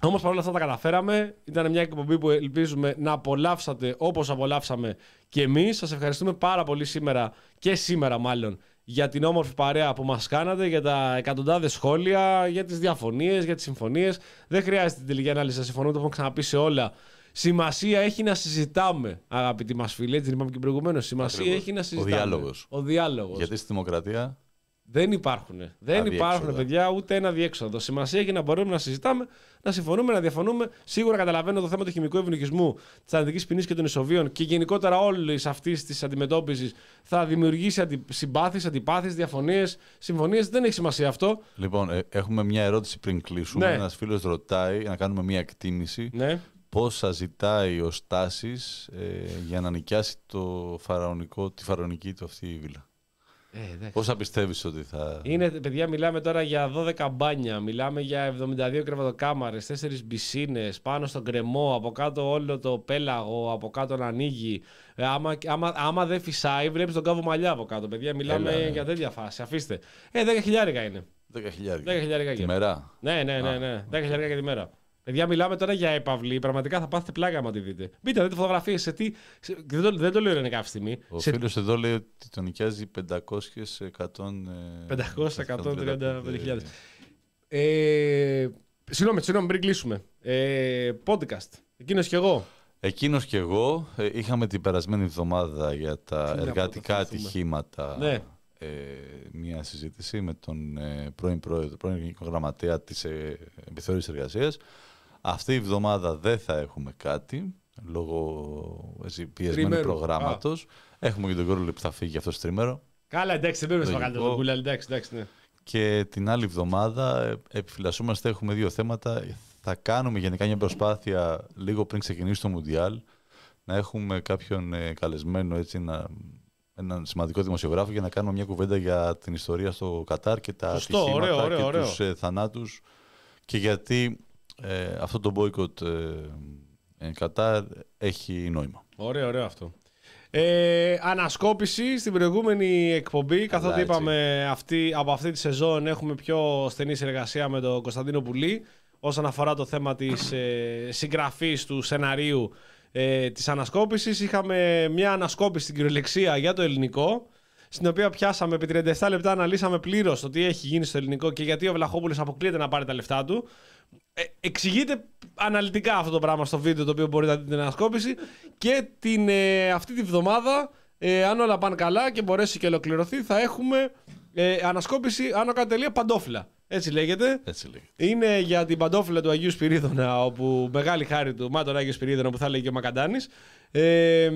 Όμως παρόλα αυτά τα καταφέραμε. Ήταν μια εκπομπή που ελπίζουμε να απολαύσατε όπως απολαύσαμε και εμείς. Σας ευχαριστούμε πάρα πολύ σήμερα και σήμερα μάλλον για την όμορφη παρέα που μας κάνατε, για τα εκατοντάδες σχόλια, για τις διαφωνίες, για τις συμφωνίες. Δεν χρειάζεται την τελική ανάλυση να συμφωνούμε, το έχουμε ξαναπεί σε όλα. Σημασία έχει να συζητάμε, αγαπητοί μας φίλοι. Έτσι είπαμε και προηγουμένως. Σημασία Ακριβώς. έχει να Ο συζητάμε. διάλογος. Ο διάλογος. Γιατί στη δημοκρατία Δεν υπάρχουν. Δεν Αδιέξοδα. υπάρχουν, παιδιά, ούτε ένα διέξοδο. Σημασία έχει να μπορούμε να συζητάμε, να συμφωνούμε, να διαφωνούμε. Σίγουρα καταλαβαίνω το θέμα του χημικού ευνοχισμού, της αρνητικής ποινής και των ισοβίων και γενικότερα όλης αυτής της αντιμετώπισης θα δημιουργήσει αντι... συμπάθειες, αντιπάθειες, διαφωνίες, συμφωνίες. Δεν έχει σημασία αυτό. Λοιπόν, ε, έχουμε μια ερώτηση πριν κλείσουμε. Ναι. Ένας φίλος ρωτάει να κάνουμε μια εκτίμηση. Ναι. Πόσα ζητάει ο Στάσης ε, για να νοικιάσει το φαραωνικό, τη φαραωνική του αυτή η βίλα; Ε, εντάξει. Πόσα πιστεύεις ότι θα... Είναι, παιδιά, μιλάμε τώρα για 12 μπάνια, μιλάμε για 72 κρεβατοκάμαρες, 4 μπισίνες, πάνω στον κρεμό, από κάτω όλο το πέλαγο, από κάτω να ανοίγει. Ε, άμα, άμα, άμα δεν φυσάει, βλέπεις τον κάβο μαλλιά από κάτω. Παιδιά, μιλάμε Έλα, ναι. για τέτοια φάση. Αφήστε. Ε, 10 χιλιάρικα είναι. 10 χιλιάδες. 10 χιλιάρικα Τη και. μέρα. Ναι, ναι, ναι, ναι. 10 χιλιάρικα και τη μέρα. Παιδιά, μιλάμε τώρα για επαυλή. Πραγματικά θα πάθετε πλάκα άμα τη δείτε. Μπείτε να δείτε φωτογραφίες σε τι. σε- δεν, το, δεν το λέω ειρωνικά αυτή τη στιγμή. Ο σε φίλος εδώ λέει ότι τον νοικιάζει 500 100... 500-135.000. Ε, συγγνώμη, συγγνώμη, πριν κλείσουμε. Ε, podcast. Εκείνος και εγώ. Εκείνος και εγώ ε, είχαμε την περασμένη εβδομάδα για τα Τι να εργατικά πρωτοθυμηθούμε. ατυχήματα Ναι. ε, μια συζήτηση με τον ε, πρώην πρόεδρο, πρώην γενικό γραμματέα της ε, επιθεώρησης εργασίας. Αυτή η εβδομάδα δεν θα έχουμε κάτι λόγω έτσι, πιεσμένου Τριμέρου. προγράμματος. Έχουμε και τον Κόρολη που θα φύγει αυτό το τρίμερο. Καλά, εντάξει, δεν πρέπει να Λογικό. μεγαλύτερο τον κούλα. Εντάξει, εντάξει, ναι. Και την άλλη εβδομάδα ε, επιφυλασσόμαστε, έχουμε δύο θέματα. Θα κάνουμε γενικά μια προσπάθεια λίγο πριν ξεκινήσει το Μουντιάλ να έχουμε κάποιον ε, καλεσμένο έτσι, να, έναν σημαντικό δημοσιογράφο για να κάνουμε μια κουβέντα για την ιστορία στο Κατάρ και τα Σωστό, ατυχήματα ωραίο, ωραίο, και ωραίο. τους ε, θανάτους και γιατί ε, αυτό το boycott ε, ε, Κατάρ έχει νόημα. Ωραίο, ωραίο αυτό. Ε, ανασκόπηση στην προηγούμενη εκπομπή, καθότι έτσι. είπαμε αυτή, από αυτή τη σεζόν έχουμε πιο στενή συνεργασία με τον Κωνσταντίνο Πουλή όσον αφορά το θέμα της ε, συγγραφής του σεναρίου ε, της ανασκόπησης. Είχαμε μια ανασκόπηση στην κυριολεξία για το ελληνικό, στην οποία πιάσαμε επί 37 λεπτά, αναλύσαμε πλήρως το τι έχει γίνει στο ελληνικό και γιατί ο Βλαχόπουλος αποκλείεται να πάρει τα λεφτά του. Ε, εξηγείται αναλυτικά αυτό το πράγμα στο βίντεο το οποίο μπορείτε να δείτε την ανασκόπηση και την, ε, αυτή τη βδομάδα ε, αν όλα πάνε καλά και μπορέσει και ολοκληρωθεί θα έχουμε ε, ανασκόπηση άνω κάτω τελεία παντόφυλλα. Έτσι λέγεται. Έτσι λέγεται. Είναι για την παντόφυλλα του Αγίου Σπυρίδωνα, όπου μεγάλη χάρη του, μα τον Άγιο Σπυρίδωνα που θα λέει και ο Μακαντάνης, ε,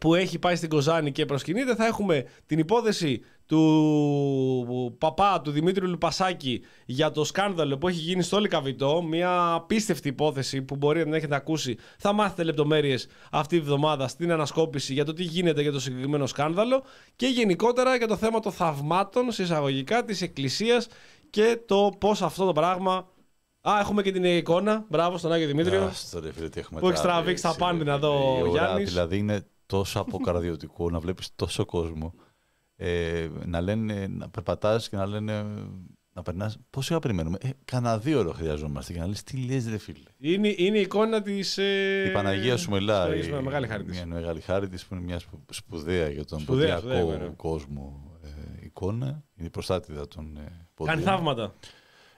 που έχει πάει στην Κοζάνη και προσκυνείται. Θα έχουμε την υπόθεση του παπά, του Δημήτριου Λουπασάκη, για το σκάνδαλο που έχει γίνει στο Λικαβιτό. Μια απίστευτη υπόθεση που μπορεί να την έχετε ακούσει. Θα μάθετε λεπτομέρειες αυτή τη βδομάδα στην ανασκόπηση για το τι γίνεται για το συγκεκριμένο σκάνδαλο και γενικότερα για το θέμα των θαυμάτων, συσσαγωγικά, της Εκκλησίας και το πώς αυτό το πράγμα... Α, έχουμε και την εικόνα. Μπράβο στον Άγιο Δημήτριο. Άστο, ρε, φίλε, τι έχουμε Που έχει τραβήξει, τραβήξει τα ρε, πάνδυνα φίλε. εδώ ο Η ώρα, Γιάννης. Δηλαδή είναι τόσο αποκαρδιωτικό να βλέπεις τόσο κόσμο ε, να λένε, να περπατάς και να λένε να περνάς. Πόση ώρα περιμένουμε; Ε, κανένα δύο ώρα χρειαζόμαστε για να λες τι λες ρε φίλε. Είναι, είναι η εικόνα της... Ε... η Παναγία σου μιλάει. στο- Μεγάλη χάρη της. Μια μεγάλη χάρη της που είναι μια σπου- σπουδαία για τον Σπουδαία, ποντιακό σπουδαία, βέβαια. κόσμο ε, εικόνα. Είναι η προστάτηδα των ε, ποντίων. Κάνει θαύματα.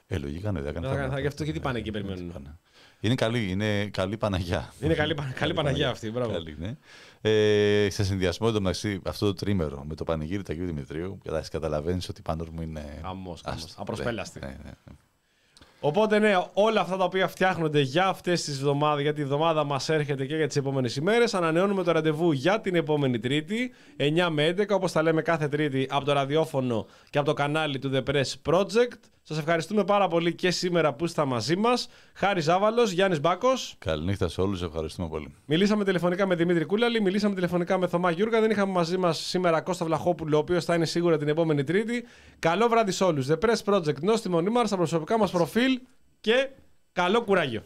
Ε, λογικά ναι, δεν έκανε Θα- θα- θαύματα. γι' αυτό και τι πάνε εκεί, Ναι, περιμένουν. ναι. Είναι καλή, είναι καλή Παναγιά. Είναι καλή, πα- καλή Παναγία αυτή, μπράβο. Καλή, ναι. Ε, σε συνδυασμό εντωμεταξύ αυτό το τρίμερο με το πανηγύρι του Αγίου Δημητρίου, καταλαβαίνεις ότι πάνω μου είναι. Χαμός, χαμός. Άστο, Απροσπέλαστη. ναι, ναι, ναι. Οπότε ναι, όλα αυτά τα οποία φτιάχνονται για αυτές τις εβδομάδε, για τη εβδομάδα μας έρχεται και για τις επόμενες ημέρες. Ανανεώνουμε το ραντεβού για την επόμενη Τρίτη, 9 με 11, όπως τα λέμε κάθε Τρίτη από το ραδιόφωνο και από το κανάλι του The Press Project. Σας ευχαριστούμε πάρα πολύ και σήμερα που είστε μαζί μας. Χάρης Ζάβαλο, Γιάννης Μπάκος. Καληνύχτα σε όλους, ευχαριστούμε πολύ. Μιλήσαμε τηλεφωνικά με Δημήτρη Κούλαλη, μιλήσαμε τηλεφωνικά με Θωμά Γιούργα. Δεν είχαμε μαζί μας σήμερα Κώστα Βλαχόπουλο, ο οποίος θα είναι σίγουρα την επόμενη Τρίτη. Καλό βράδυ σε όλους. The Press Project, νόστιμο νήμαρο στα προσωπικά μας προφίλ και καλό κουράγιο.